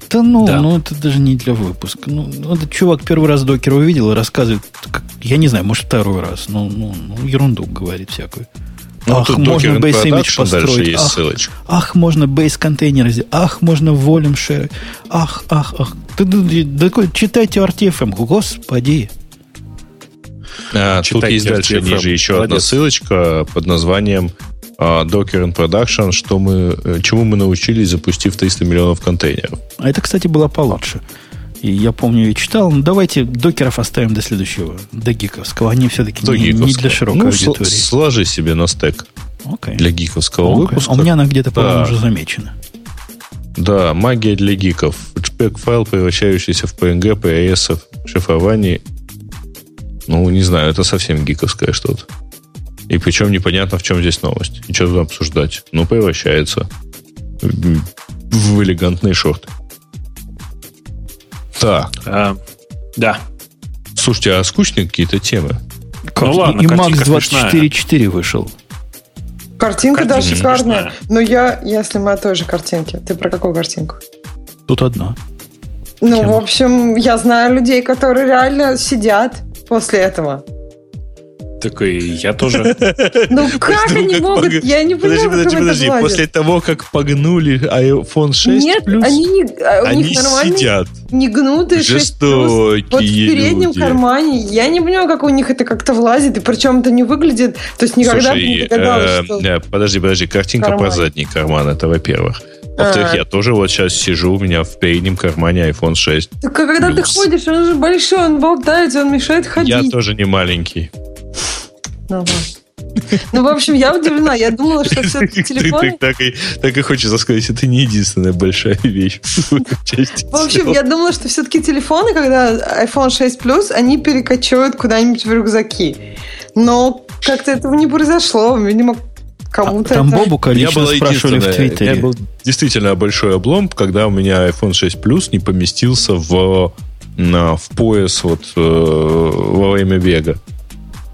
Да ну, да. ну это даже не для выпуска. Ну, ну, этот чувак первый раз докер увидел и рассказывает, как, я не знаю, может второй раз, ну, ну, ну ерунду говорит всякую. Ну, ах, можно Base Image построить. Есть ах, ссылочка. ах, можно Base контейнеры сделать. Ах, можно Volume Share. Ах, ах, ах. Да, да, да, да, читайте RTFM. Господи. А, тут есть дальше ниже еще Молодец. одна ссылочка под названием Docker in Production, что мы, э, чему мы научились, запустив 300 миллионов контейнеров. А это, кстати, было получше. И я помню и читал. Ну, давайте докеров оставим до следующего, до гиковского. Они все-таки не, не для широкой ну, аудитории. Сложи себе на стек okay. для гиковского okay. выпуска. А у меня она где-то, по-моему, уже замечена. Да, магия для гиков. Флешбэк-файл, превращающийся в PNG, PAS, шифрование ну, не знаю, это совсем гиковское что-то. И причем непонятно, в чем здесь новость. И что тут обсуждать. Ну, превращается в элегантные шорты. Так. А, да. Слушайте, а скучные какие-то темы? Как? Ну ладно, и Макс 24.4 вышел. Картинка, да, шикарная. Но я, я снимаю тоже картинки. Ты про какую картинку? Тут одна. Ну, Тема. в общем, я знаю людей, которые реально сидят после этого. Так и я тоже. [laughs] Ну как они могут? Я не понимаю, Подожди, подожди, подожди. После того, как погнули iPhone 6 Нет, они не... А, они сидят. Не гнутые 6 Вот в переднем кармане. Я не понимаю, как у них это как-то влазит, и причем это не выглядит... То есть никогда бы не догадалась, э, Подожди, подожди, картинка про задний карман, это во-первых. Во-вторых, а. я тоже вот сейчас сижу, у меня в переднем кармане iPhone 6. Так а когда ты ходишь, он же большой, он болтается, он мешает ходить. Я тоже не маленький. Ну, ну, в общем, я удивлена. Я думала, что все-таки телефоны... Так, так, и, так и хочется сказать, это не единственная большая вещь в общем, я думала, что все-таки телефоны, когда iPhone 6 Plus, они перекочуют куда-нибудь в рюкзаки. Но как-то этого не произошло. Видимо, Кому-то а, там это... Бобука лично спрашивали в Твиттере. Я был действительно большой облом, когда у меня iPhone 6 Plus не поместился в, на, в пояс вот, э, во время бега.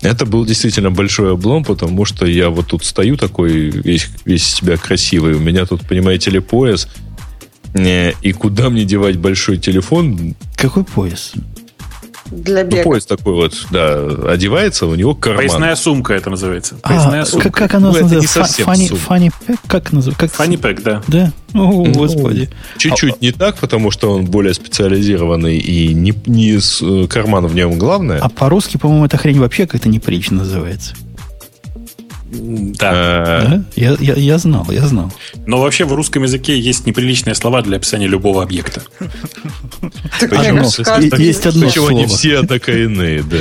Это был действительно большой облом, потому что я вот тут стою такой, весь, весь себя красивый. У меня тут, понимаете ли, пояс. Э, и куда мне девать большой телефон? Какой пояс? Для бега. Ну, пояс такой вот, да, одевается, у него карман. Поясная сумка это называется. А, Поясная а, сумка. Как, как она ну, называется? Фанни, фанни пэк? Как называется? Фанни пэк, да. Да? О, ну, господи. Чуть-чуть а, не так, потому что он более специализированный и не, не с, э, карман в нем главное. А по-русски, по-моему, эта хрень вообще как-то неприлично называется. Да. А. да? Я, я, я знал, я знал. Но вообще в русском языке есть неприличные слова для описания любого объекта. [laughs] Есть одно слово. не все, а так и иные, да.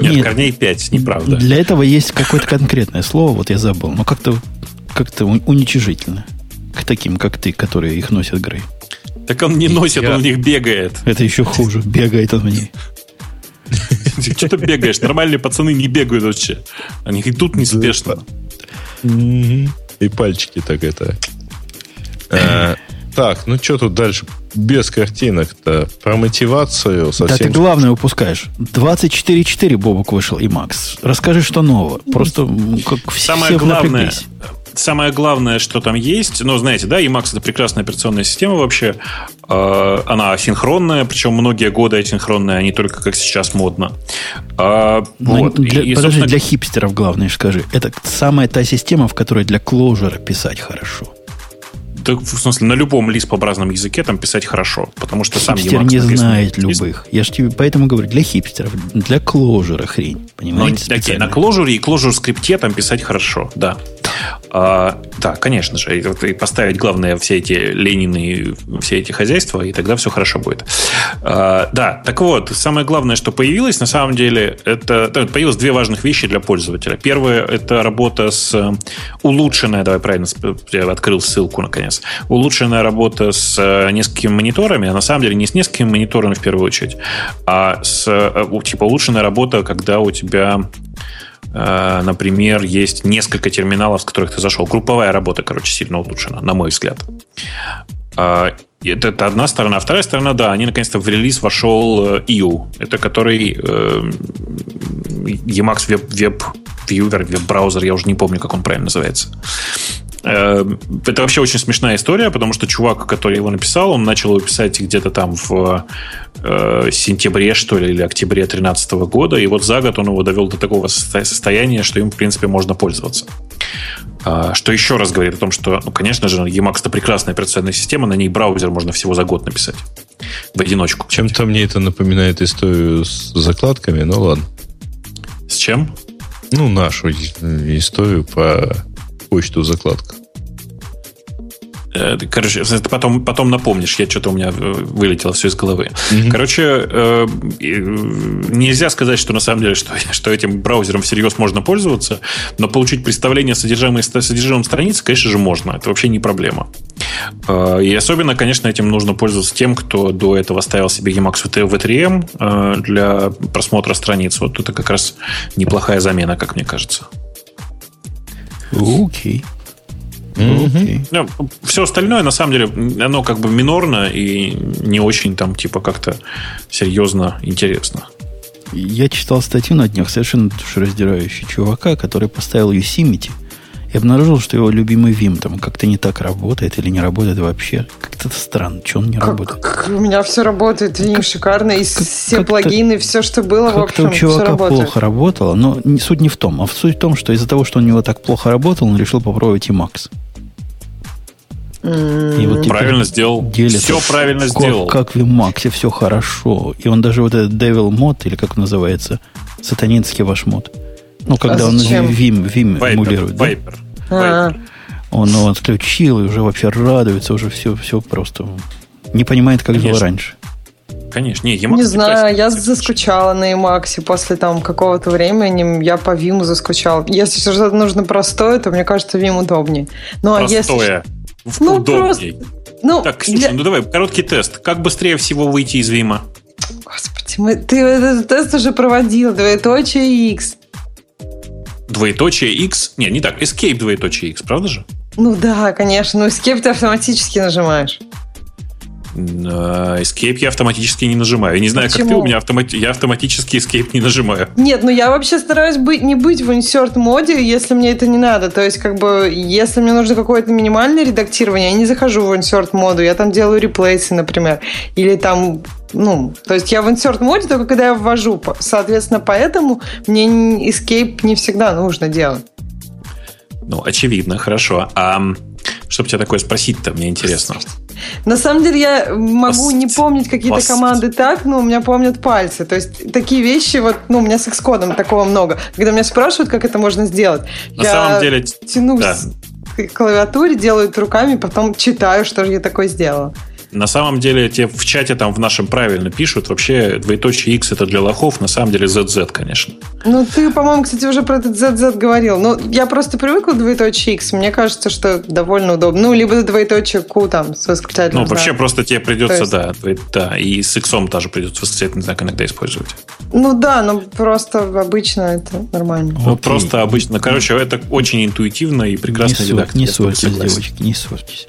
Нет, корней пять, неправда. Для этого есть какое-то конкретное слово, вот я забыл, но как-то как-то уничижительно. К таким, как ты, которые их носят Грей. Так он не носит, он в них бегает. Это еще хуже. Бегает он в ней. [laughs] Что ты бегаешь? Нормальные пацаны не бегают вообще. Они идут неспешно. И пальчики так это. Э, так, ну что тут дальше? Без картинок-то. Про мотивацию совсем... Да ты главное упускаешь. 24.4 Бобок вышел и Макс. Расскажи, что нового. Просто как все Самое главное, напряглись самое главное, что там есть, ну, знаете, да, Emacs это прекрасная операционная система вообще. Э, она асинхронная, причем многие годы асинхронная, а не только как сейчас модно. Э, вот. для, и, подожди, для хипстеров главное скажи. Это самая та система, в которой для Clojure писать хорошо. Да, в смысле, на любом лиспообразном языке там писать хорошо, потому что Хипстер сам Emacs не знает любых. Я же тебе поэтому говорю, для хипстеров, для кложера хрень, понимаете? Ну, окей, на кложере и кложер скрипте там писать хорошо, да. А, да, конечно же. И, поставить, главное, все эти Ленины, все эти хозяйства, и тогда все хорошо будет. А, да, так вот, самое главное, что появилось, на самом деле, это появилось две важных вещи для пользователя. Первое, это работа с э, улучшенная, давай правильно, я открыл ссылку наконец, улучшенная работа с э, несколькими мониторами, а на самом деле не с несколькими мониторами в первую очередь, а с э, типа улучшенная работа, когда у тебя например, есть несколько терминалов, с которых ты зашел. Групповая работа, короче, сильно улучшена, на мой взгляд. Э, это, это одна сторона. А вторая сторона, да, они наконец-то в релиз вошел EU. Это который э, Emacs Web, Web Viewer, веб-браузер, я уже не помню, как он правильно называется. Э, это вообще очень смешная история, потому что чувак, который его написал, он начал его писать где-то там в э, сентябре, что ли, или октябре 2013 года, и вот за год он его довел до такого состояния, что им, в принципе, можно пользоваться. А, что еще раз говорит о том, что, ну, конечно же, Emacs это прекрасная операционная система, на ней браузер можно всего за год написать. В одиночку. Чем-то мне это напоминает историю с закладками, ну ладно. С чем? Ну, нашу историю по почту закладка. Э, короче, потом, потом напомнишь, я что-то у меня э, вылетело все из головы. Mm-hmm. Короче, э, нельзя сказать, что на самом деле, что, [laughs] что этим браузером всерьез можно пользоваться, но получить представление о содержимом, содержимом страницы, конечно же, можно. Это вообще не проблема. И особенно, конечно, этим нужно пользоваться тем, кто до этого ставил себе Emacs V3M для просмотра страниц. Вот это как раз неплохая замена, как мне кажется. Окей. Okay. Ну, все остальное, на самом деле, оно как бы минорно и не очень там, типа, как-то серьезно интересно. Я читал статью на днях совершенно душераздирающей чувака, который поставил Yosemite – и обнаружил, что его любимый Vim там как-то не так работает или не работает вообще. Как-то странно, что он не как, работает. Как, у меня все работает, Vim как, шикарно, и как, все плагины, все, что было, в общем, у чувака плохо работало, но суть не в том, а суть в том, что из-за того, что у него так плохо работал, он решил попробовать и Max. И вот правильно сделал. Делится, все правильно как, сделал. Как в Emacs все хорошо. И он даже вот этот Devil мод, или как он называется, сатанинский ваш мод, ну, когда а он Vim, Vim Viper, эмулирует. Viper. Да? Он его отключил и уже вообще радуется, уже все, все просто не понимает, как Конечно. было раньше. Конечно, не, Emacs Не знаю, я заскучала на Emacs после там какого-то времени, я по Vim заскучал. Если что-то нужно простое, то мне кажется, Vim удобнее. Ну, простое. а если... Ну. Просто... Ну, так, Ксюша, для... ну давай, короткий тест. Как быстрее всего выйти из Вима? Господи, мы, ты этот тест уже проводил, двоеточие X двоеточие X. Не, не так. Escape двоеточие X, правда же? Ну да, конечно. Ну Escape ты автоматически нажимаешь. Э, escape я автоматически не нажимаю. Я не знаю, Почему? как ты, у меня автомати... я автоматически Escape не нажимаю. Нет, ну я вообще стараюсь быть, не быть в insert моде, если мне это не надо. То есть, как бы, если мне нужно какое-то минимальное редактирование, я не захожу в insert моду, я там делаю реплейсы, например. Или там ну, то есть я в insert моде только когда я ввожу. Соответственно, поэтому мне escape не всегда нужно делать. Ну, очевидно, хорошо. А что бы тебя такое спросить-то, мне интересно. На самом деле я могу не помнить какие-то команды так, но у меня помнят пальцы. То есть такие вещи, вот, ну, у меня с Xcode такого много. Когда меня спрашивают, как это можно сделать, На я самом деле, тянусь да. к клавиатуре, делаю это руками, потом читаю, что же я такое сделала. На самом деле, те в чате там в нашем правильно пишут, вообще двоеточие X это для лохов, на самом деле ZZ, конечно. Ну, ты, по-моему, кстати, уже про этот ZZ говорил. Ну, я просто привыкла к двоеточие X, мне кажется, что довольно удобно. Ну, либо двоеточие Q там с восклицательным Ну, знаком. вообще просто тебе придется, есть... да, да, и с X тоже придется восклицательный знак иногда использовать. Ну да, но просто обычно это нормально. Ну, просто обычно. Короче, это очень интуитивно и прекрасно редактор. Не ссорьтесь, девочки, не ссорьтесь.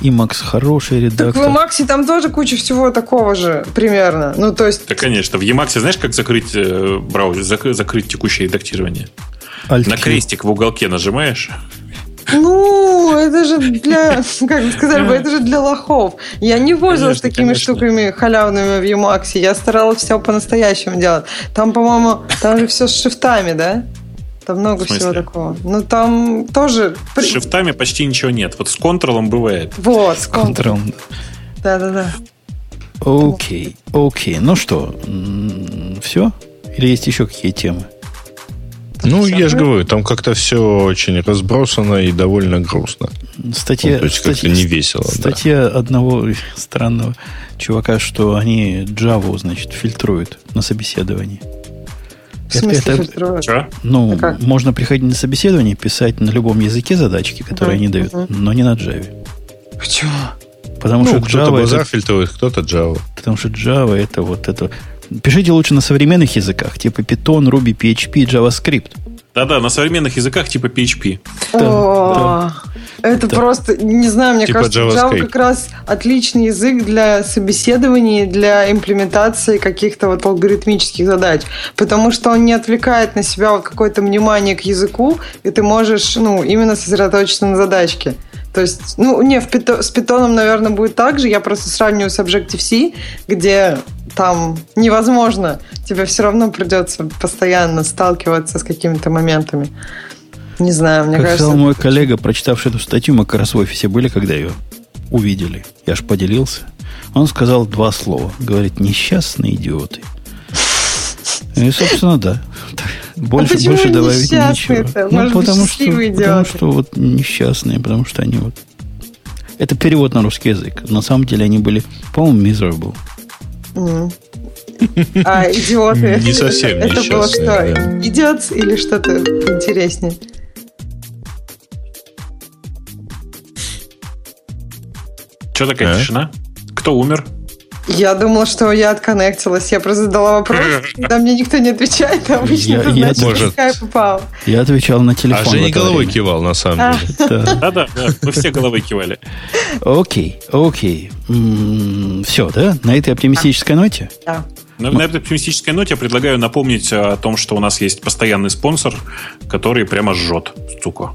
И Макс хороший редактор. Так в Emacs там тоже куча всего такого же примерно. Ну, то есть... Да, конечно. В Emacs знаешь, как закрыть э, браузер, зак- закрыть текущее редактирование? Alt На крестик в уголке нажимаешь. Ну, это же для, [laughs] как сказать бы, это же для лохов. Я не пользовалась конечно, такими конечно. штуками халявными в Emacs. Я старалась все по-настоящему делать. Там, по-моему, там же все с шифтами, да? Там много всего такого. Ну, там тоже... С шифтами почти ничего нет. Вот с контролом бывает. Вот, с контролом. Да-да-да. Окей, окей. Ну что, все? Или есть еще какие темы? Ну, я же говорю, там как-то все очень разбросано и довольно грустно. Статья, ну, то есть статья, как-то не весело. Статья да. одного странного чувака, что они Java, значит, фильтруют на собеседовании. В смысле это, Что? Ну, а можно приходить на собеседование, писать на любом языке задачки, которые uh-huh, они дают, uh-huh. но не на Java. Почему? Потому ну, что кто-то Java это, фильтрует, кто-то Java. Потому что Java это вот это. Пишите лучше на современных языках, типа Python, Ruby, PHP, JavaScript. Да-да, на современных языках типа PHP. О, это просто, не знаю, мне типа кажется, Java как раз отличный язык для собеседований, для имплементации каких-то вот алгоритмических задач, потому что он не отвлекает на себя вот какое-то внимание к языку, и ты можешь, ну, именно сосредоточиться на задачке. То есть, ну, не, в пито, с питоном, наверное, будет так же. Я просто сравниваю с Objective-C, где там невозможно. Тебе все равно придется постоянно сталкиваться с какими-то моментами. Не знаю, мне как кажется... сказал мой коллега, прочитавший эту статью, мы как раз в офисе были, когда ее увидели. Я ж поделился. Он сказал два слова. Говорит, несчастные идиоты. И, собственно, да. Больше, а больше добавить ничего. Ну, потому что, потому что вот несчастные, потому что они вот... Это перевод на русский язык. На самом деле они были, по-моему, miserable. А идиоты? Не совсем Это было что? Идиот или что-то интереснее? Что такая а? тишина? Кто умер? Я думала, что я отконнектилась. Я просто задала вопрос, [laughs] когда мне никто не отвечает, а обычно я, это я, значит, может, попал. Я отвечал на телефон. А Женя головой время. кивал, на самом а. деле. Да-да, мы все головой кивали. Окей, окей. Все, да? На этой оптимистической ноте? Да. На, на этой оптимистической ноте я предлагаю напомнить о том, что у нас есть постоянный спонсор, который прямо жжет, сука.